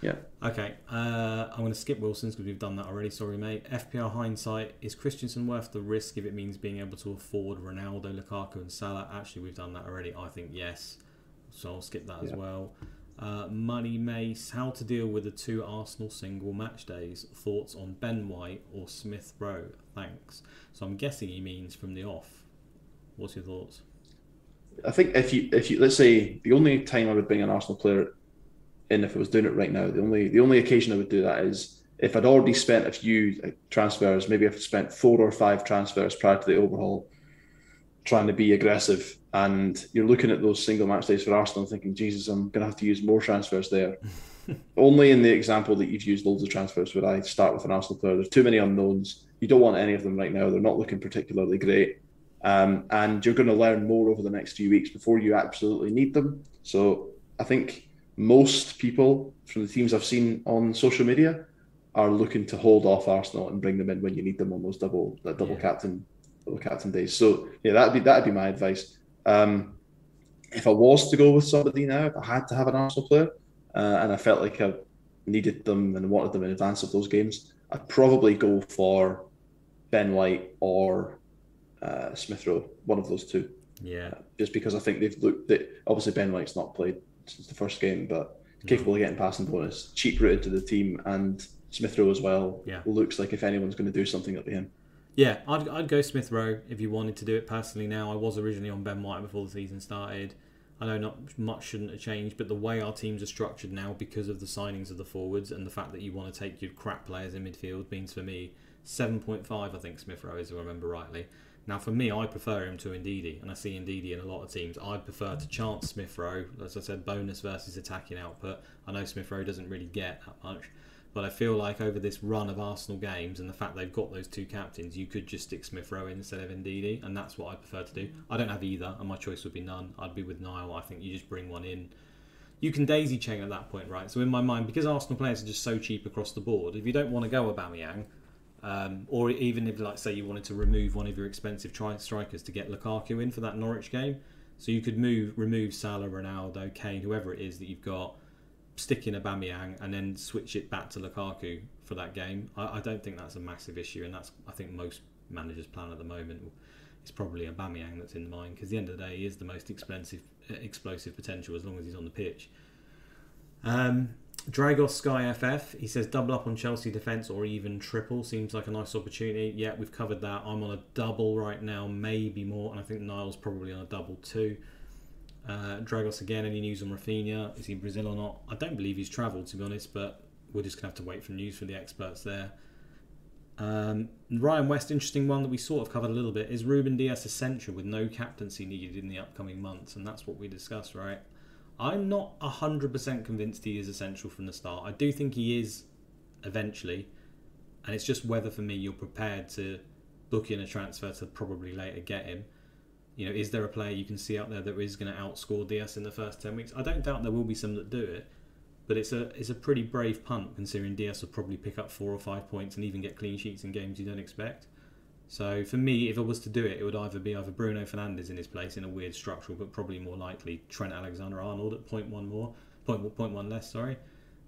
Yeah. Okay, uh, I'm going to skip Wilson's because we've done that already. Sorry, mate. FPR hindsight is Christensen worth the risk if it means being able to afford Ronaldo, Lukaku, and Salah? Actually, we've done that already. I think yes, so I'll skip that as well. Uh, Money Mace, how to deal with the two Arsenal single match days? Thoughts on Ben White or Smith Rowe? Thanks. So I'm guessing he means from the off. What's your thoughts? I think if you if you let's say the only time I would bring an Arsenal player in if I was doing it right now, the only the only occasion I would do that is if I'd already spent a few transfers, maybe I've spent four or five transfers prior to the overhaul, trying to be aggressive, and you're looking at those single match days for Arsenal, thinking, Jesus, I'm going to have to use more transfers there. [LAUGHS] only in the example that you've used loads of transfers would I start with an Arsenal player. There's too many unknowns. You don't want any of them right now. They're not looking particularly great. Um, and you're going to learn more over the next few weeks before you absolutely need them. So I think most people from the teams I've seen on social media are looking to hold off Arsenal and bring them in when you need them on those double that double Yeah. captain double captain days. So yeah, that'd be that'd be my advice. Um, if I was to go with somebody now, if I had to have an Arsenal player, uh, and I felt like I needed them and wanted them in advance of those games, I'd probably go for Ben White or uh, Smith Rowe, one of those two, Yeah. just because I think they've looked. They, obviously, Ben White's not played since the first game, but capable of getting passing bonus, cheap route into the team, and Smith Rowe as well. Yeah. looks like if anyone's going to do something, it'll be him. Yeah, I'd, I'd go Smith Rowe if you wanted to do it personally now. I was originally on Ben White before the season started. I know not much shouldn't have changed, but the way our teams are structured now because of the signings of the forwards and the fact that you want to take your crap players in midfield means for me 7.5 I think Smith Rowe is if I remember rightly. Now for me I prefer him to Ndidi and I see Ndidi in a lot of teams. I'd prefer to chance Smith Rowe, as I said, bonus versus attacking output. I know Smith Rowe doesn't really get that much. But I feel like over this run of Arsenal games and the fact they've got those two captains, you could just stick Smith Rowe in instead of Ndidi, and that's what I prefer to do. I don't have either, and my choice would be none. I'd be with Niall. I think you just bring one in. You can daisy chain at that point, right? So in my mind, because Arsenal players are just so cheap across the board, if you don't want to go Aubameyang, um, or even if, like, say, you wanted to remove one of your expensive tri- strikers to get Lukaku in for that Norwich game, so you could move, remove Salah, Ronaldo, Kane, whoever it is that you've got, stick in Aubameyang, and then switch it back to Lukaku for that game. I, I don't think that's a massive issue, and that's I think most managers' plan at the moment is probably Aubameyang that's in mind because the end of the day, he is the most expensive, explosive potential as long as he's on the pitch. Um, Dragos Sky FF, he says double up on Chelsea defence or even triple seems like a nice opportunity. Yeah, we've covered that. I'm on a double right now, maybe more, and I think Niall's probably on a double too. Uh, Dragos again, any news on Raphinha? Is he in Brazil or not? I don't believe he's travelled to be honest, but we're just going to have to wait for news from the experts there. Um, Ryan West, interesting one that we sort of covered a little bit. Is Ruben Dias essential with no captaincy needed in the upcoming months? And that's what we discussed, right? I'm not 100% convinced he is essential from the start. I do think he is eventually. And it's just whether for me you're prepared to book in a transfer to probably later get him. You know, is there a player you can see out there that is going to outscore Dias in the first 10 weeks? I don't doubt there will be some that do it. But it's a it's a pretty brave punt considering Dias will probably pick up four or five points and even get clean sheets in games you don't expect. So for me, if I was to do it, it would either be either Bruno Fernandes in his place in a weird structural, but probably more likely Trent Alexander-Arnold at point one more, point point one less. Sorry.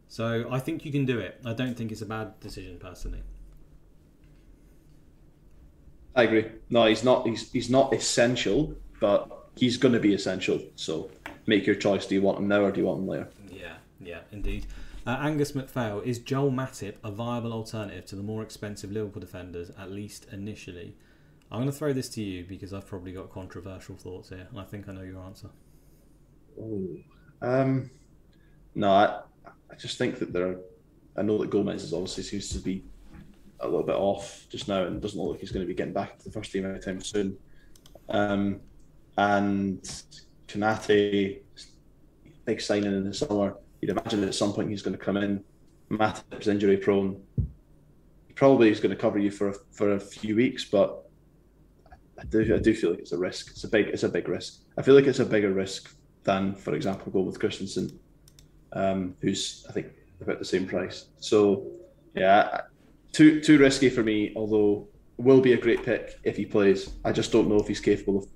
So I think you can do it. I don't think it's a bad decision personally. I agree. No, he's not. He's he's not essential, but he's going to be essential. So make your choice. Do you want him now or do you want him later? Yeah, yeah, indeed. Uh, Angus McPhail, is Joel Matip a viable alternative to the more expensive Liverpool defenders, at least initially? I'm going to throw this to you because I've probably got controversial thoughts here, and I think I know your answer. Oh, um, no, I, I just think that there. Are, I know that Gomez is obviously seems to be a little bit off just now, and doesn't look like he's going to be getting back to the first team anytime soon. Um, and Konate, big signing in the summer. You'd imagine at some point he's going to come in. Matip's injury prone. Probably is going to cover you for a, for a few weeks, but I do I do feel like it's a risk. It's a big it's a big risk. I feel like it's a bigger risk than, for example, go with Christensen, um, who's I think about the same price. So yeah, too too risky for me. Although will be a great pick if he plays. I just don't know if he's capable of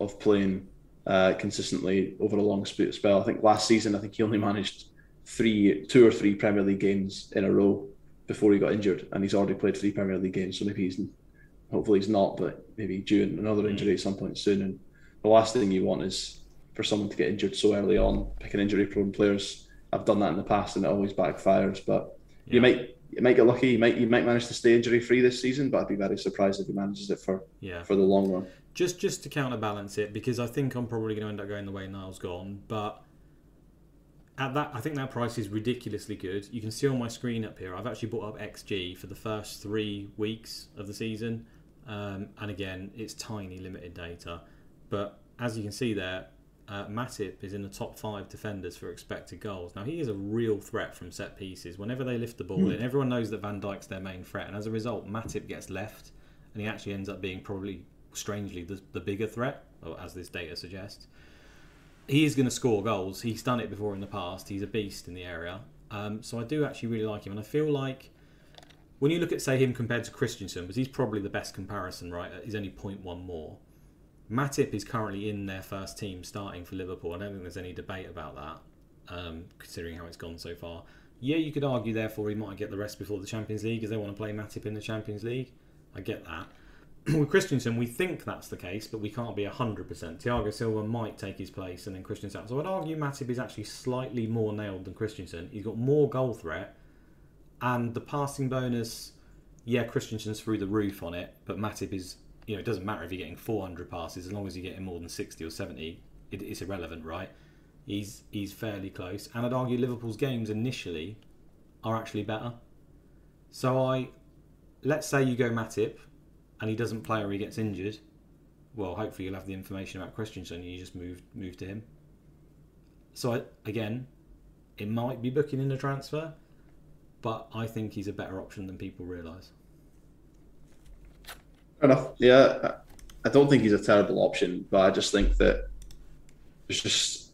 of playing uh, consistently over a long spell. I think last season I think he only managed three, two or three Premier League games in a row before he got injured, and he's already played three Premier League games. So maybe he's, hopefully he's not, but maybe due another mm. injury at some point soon. And the last thing you want is for someone to get injured so early on. Picking injury-prone players, I've done that in the past, and it always backfires. But yeah. you might you might get lucky. You might you might manage to stay injury free this season, but I'd be very surprised if he manages it for yeah. for the long run. Just just to counterbalance it, because I think I'm probably going to end up going the way Niall's gone, but at that, I think that price is ridiculously good. You can see on my screen up here, I've actually brought up XG for the first three weeks of the season. Um, and again, it's tiny limited data. But as you can see there, uh, Matip is in the top five defenders for expected goals. Now, he is a real threat from set pieces. Whenever they lift the ball mm. in, everyone knows that Van Dijk's their main threat. And as a result, Matip gets left, and he actually ends up being probably, strangely, the, the bigger threat, as this data suggests he is going to score goals. He's done it before in the past. He's a beast in the area. Um, so I do actually really like him, and I feel like when you look at say him compared to Christensen, because he's probably the best comparison, right? He's only 0.1 more. Matip is currently in their first team starting for Liverpool. I don't think there's any debate about that, um, considering how it's gone so far. Yeah, you could argue therefore he might get the rest before the Champions League because they want to play Matip in the Champions League. I get that. [CLEARS THROAT] with Christensen, we think that's the case, but we can't be 100%. Thiago Silva might take his place and then Christensen. So I'd argue Matip is actually slightly more nailed than Christensen. He's got more goal threat, and the passing bonus, yeah, Christensen's through the roof on it, but Matip is, you know, it doesn't matter if you're getting 400 passes, as long as you're getting more than 60 or 70, it, it's irrelevant, right? He's, he's fairly close. And I'd argue Liverpool's games initially are actually better. So I, let's say you go Matip, and he doesn't play or he gets injured, well, hopefully you'll have the information about Christensen and you just move move to him. So I, again, it might be booking in a transfer, but I think he's a better option than people realise. Fair enough. Yeah, I- I don't think he's a terrible option, but I just think that there's just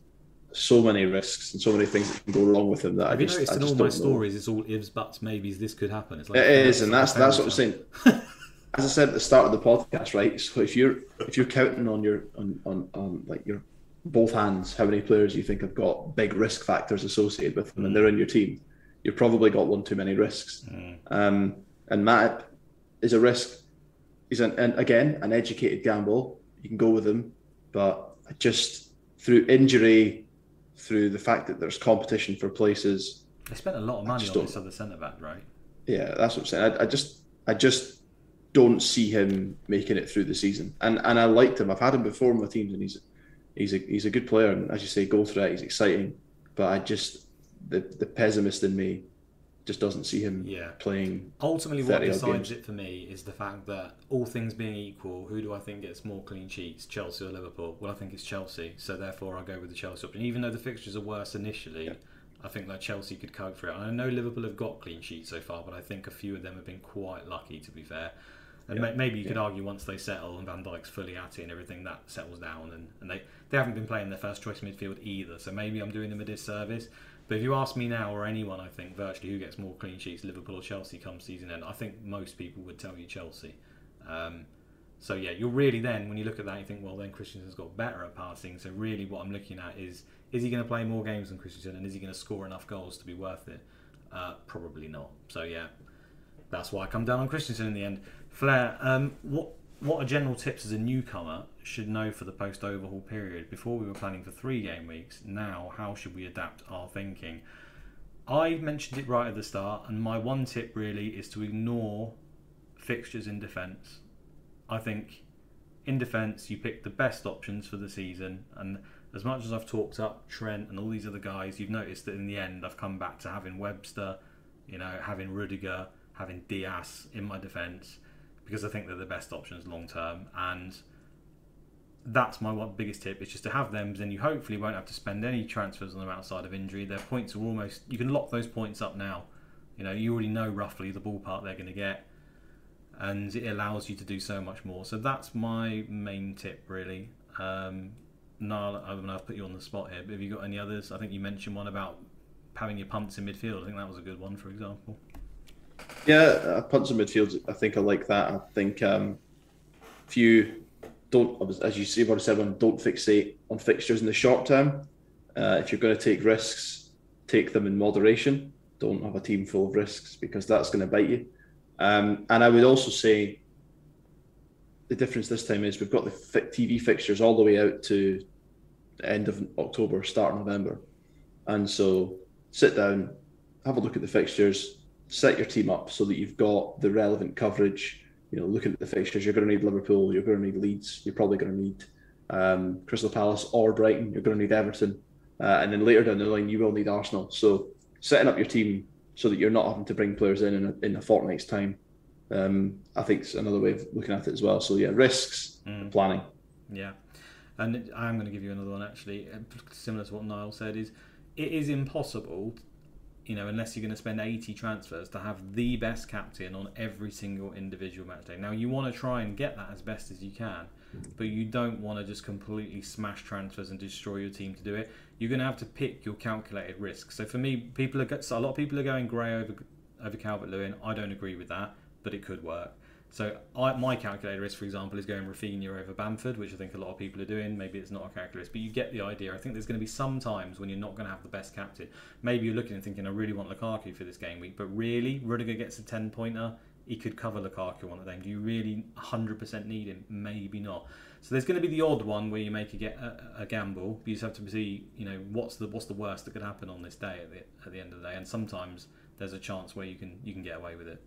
so many risks and so many things that can go wrong with him that Have I you just, noticed I in just all don't my know. stories, it's all ifs, buts, maybes. This could happen. It's like It is, and that's that's what I'm saying. saying. [LAUGHS] As I said at the start of the podcast, right? So if you're if you're counting on your on on, on like your both hands, how many players you think have got big risk factors associated with them, and they're in your team, you've probably got one too many risks. Um, and Matt is a risk. He's an, and again an educated gamble. You can go with him, but just through injury, through the fact that there's competition for places, They spent a lot of money on this other centre back, right? yeah, that's what I'm saying. I, I just, I just don't see him making it through the season. And and I liked him. I've had him before in my teams, and he's he's a he's a good player. And as you say, goal threat, he's exciting. But I just the the pessimist in me just doesn't see him Yeah. playing. Ultimately, what 30 decides games. it for me is the fact that all things being equal, who do I think gets more clean sheets, Chelsea or Liverpool? Well, I think it's Chelsea, so therefore I go with the Chelsea option. Even though the fixtures are worse initially, I think that Chelsea could cope for it. And I know Liverpool have got clean sheets so far, but I think a few of them have been quite lucky, to be fair. And ma- maybe you could argue once they settle and Van Dijk's fully at it and everything, that settles down. And, and they, they haven't been playing their first choice midfield either, so maybe I'm doing them a disservice. But if you ask me now, or anyone, I think virtually who gets more clean sheets, Liverpool or Chelsea, come season end, I think most people would tell you Chelsea. Um, so yeah, you're really then when you look at that, you think, well, then Christensen's got better at passing. So really, what I'm looking at is, is he going to play more games than Christensen, and is he going to score enough goals to be worth it? Uh, probably not. So yeah, that's why I come down on Christensen in the end. Flair, um, what what are general tips as a newcomer should know for the post overhaul period? Before we were planning for three game weeks. Now, how should we adapt our thinking? I mentioned it right at the start, and my one tip really is to ignore fixtures in defence. I think in defence you pick the best options for the season, and as much as I've talked up Trent and all these other guys, you've noticed that in the end I've come back to having Webster, you know, having Rudiger, having Dias in my defence because I think they're the best options long term, and that's my one biggest tip is just to have them. Then you hopefully won't have to spend any transfers on them outside of injury. Their points are almost you can lock those points up now. You know, you already know roughly the ballpark they're going to get, and it allows you to do so much more. So that's my main tip, really. Um, Niall, I'm going to put you on the spot here, but have you got any others? I think you mentioned one about having your punts in midfield. I think that was a good one, for example. Yeah, uh, punts in midfield. I think I like that. I think um, if you don't, as you see, what I said, one, don't fixate on fixtures in the short term. Uh, if you're going to take risks, take them in moderation. Don't have a team full of risks because that's going to bite you. Um, and I would also say the difference this time is we've got the TV fixtures all the way out to the end of October, start of November. And so sit down, have a look at the fixtures, set your team up so that you've got the relevant coverage. You know, looking at the fixtures, you're going to need Liverpool, you're going to need Leeds, you're probably going to need um, Crystal Palace or Brighton, you're going to need Everton, uh, and then later down the line you will need Arsenal. So setting up your team so that you're not having to bring players in in a, in a fortnight's time, um, I think is another way of looking at it as well. So yeah, risks, and planning. Yeah, and I'm going to give you another one actually, uh, similar to what Niall said. Is it is impossible, you know, unless you're going to spend 80 transfers to have the best captain on every single individual match day. Now you want to try and get that as best as you can, but you don't want to just completely smash transfers and destroy your team to do it. You're going to have to pick your calculated risk. So for me, people are so a lot of people are going Gray over over Calvert Lewin. I don't agree with that, but it could work. So I, my calculator risk, for example, is going Raphinha over Bamford, which I think a lot of people are doing. Maybe it's not a calculator, but you get the idea. I think there's going to be some times when you're not going to have the best captain. Maybe you're looking and thinking, I really want Lukaku for this game week, but really, Rudiger gets a 10 pointer. He could cover Lukaku on the game. Do you really 100% need him? Maybe not. So there's going to be the odd one where you make a, get a, a gamble. But you just have to see, you know, what's the what's the worst that could happen on this day at the, at the end of the day. And sometimes there's a chance where you can you can get away with it.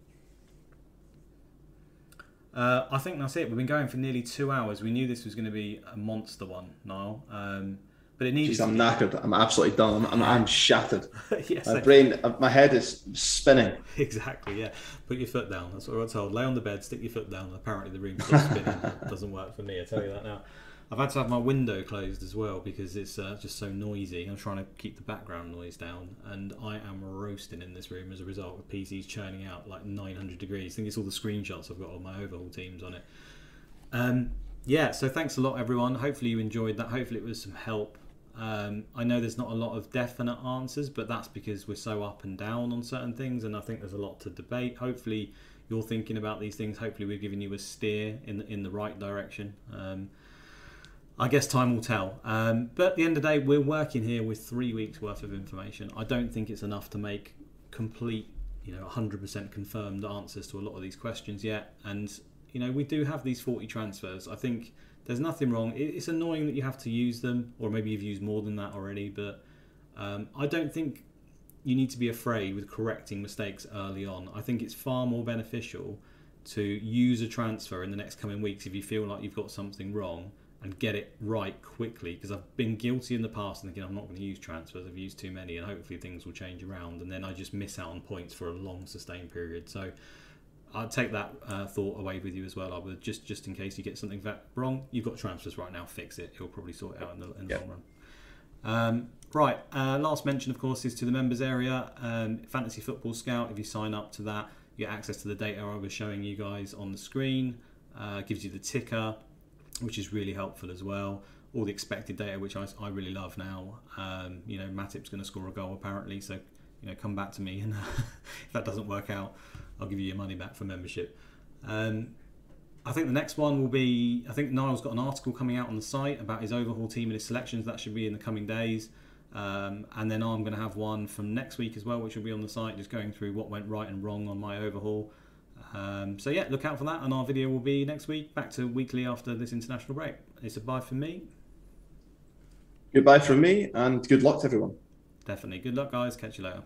Uh, I think that's it. We've been going for nearly two hours. We knew this was going to be a monster one, Niall. Um, but it needs. Jeez, I'm knackered. I'm absolutely done. I'm, I'm, I'm shattered. [LAUGHS] yes, My brain, my head is spinning. [LAUGHS] exactly. Yeah, put your foot down. That's what I got told. Lay on the bed, stick your foot down. Apparently, the room stops spinning. [LAUGHS] doesn't work for me. I tell you that now. I've had to have my window closed as well because it's uh, just so noisy. I'm trying to keep the background noise down, and I am roasting in this room as a result of PCs churning out like 900 degrees. I think it's all the screenshots I've got of my overhaul teams on it. Um, yeah, so thanks a lot, everyone. Hopefully you enjoyed that. Hopefully it was some help. Um, I know there's not a lot of definite answers, but that's because we're so up and down on certain things, and I think there's a lot to debate. Hopefully you're thinking about these things. Hopefully we've given you a steer in the, in the right direction. Um, I guess time will tell. Um, but at the end of the day, we're working here with three weeks worth of information. I don't think it's enough to make complete, you know, 100% confirmed answers to a lot of these questions yet. And, you know, we do have these 40 transfers. I think there's nothing wrong. It's annoying that you have to use them, or maybe you've used more than that already, but um, I don't think you need to be afraid with correcting mistakes early on. I think it's far more beneficial to use a transfer in the next coming weeks if you feel like you've got something wrong and get it right quickly because I've been guilty in the past and thinking I'm not going to use transfers I've used too many and hopefully things will change around and then I just miss out on points for a long sustained period. So I'd take that uh, thought away with you as well I would just just in case you get something wrong you've got transfers right now fix it it'll probably sort it out in the, in the long run. Um, right uh, last mention of course is to the members area um, fantasy football scout if you sign up to that you get access to the data I was showing you guys on the screen uh, gives you the ticker which is really helpful as well. All the expected data, which I, I really love now. Um, you know, Matip's going to score a goal apparently, so you know, come back to me, and [LAUGHS] if that doesn't work out, I'll give you your money back for membership. Um, I think the next one will be. I think Niall's got an article coming out on the site about his overhaul team and his selections. That should be in the coming days. Um, and then I'm going to have one from next week as well, which will be on the site, just going through what went right and wrong on my overhaul. Um, so yeah, look out for that, and our video will be next week. Back to weekly after this international break. It's a bye from me. Goodbye from me, and good luck to everyone. Definitely. Good luck, guys. Catch you later.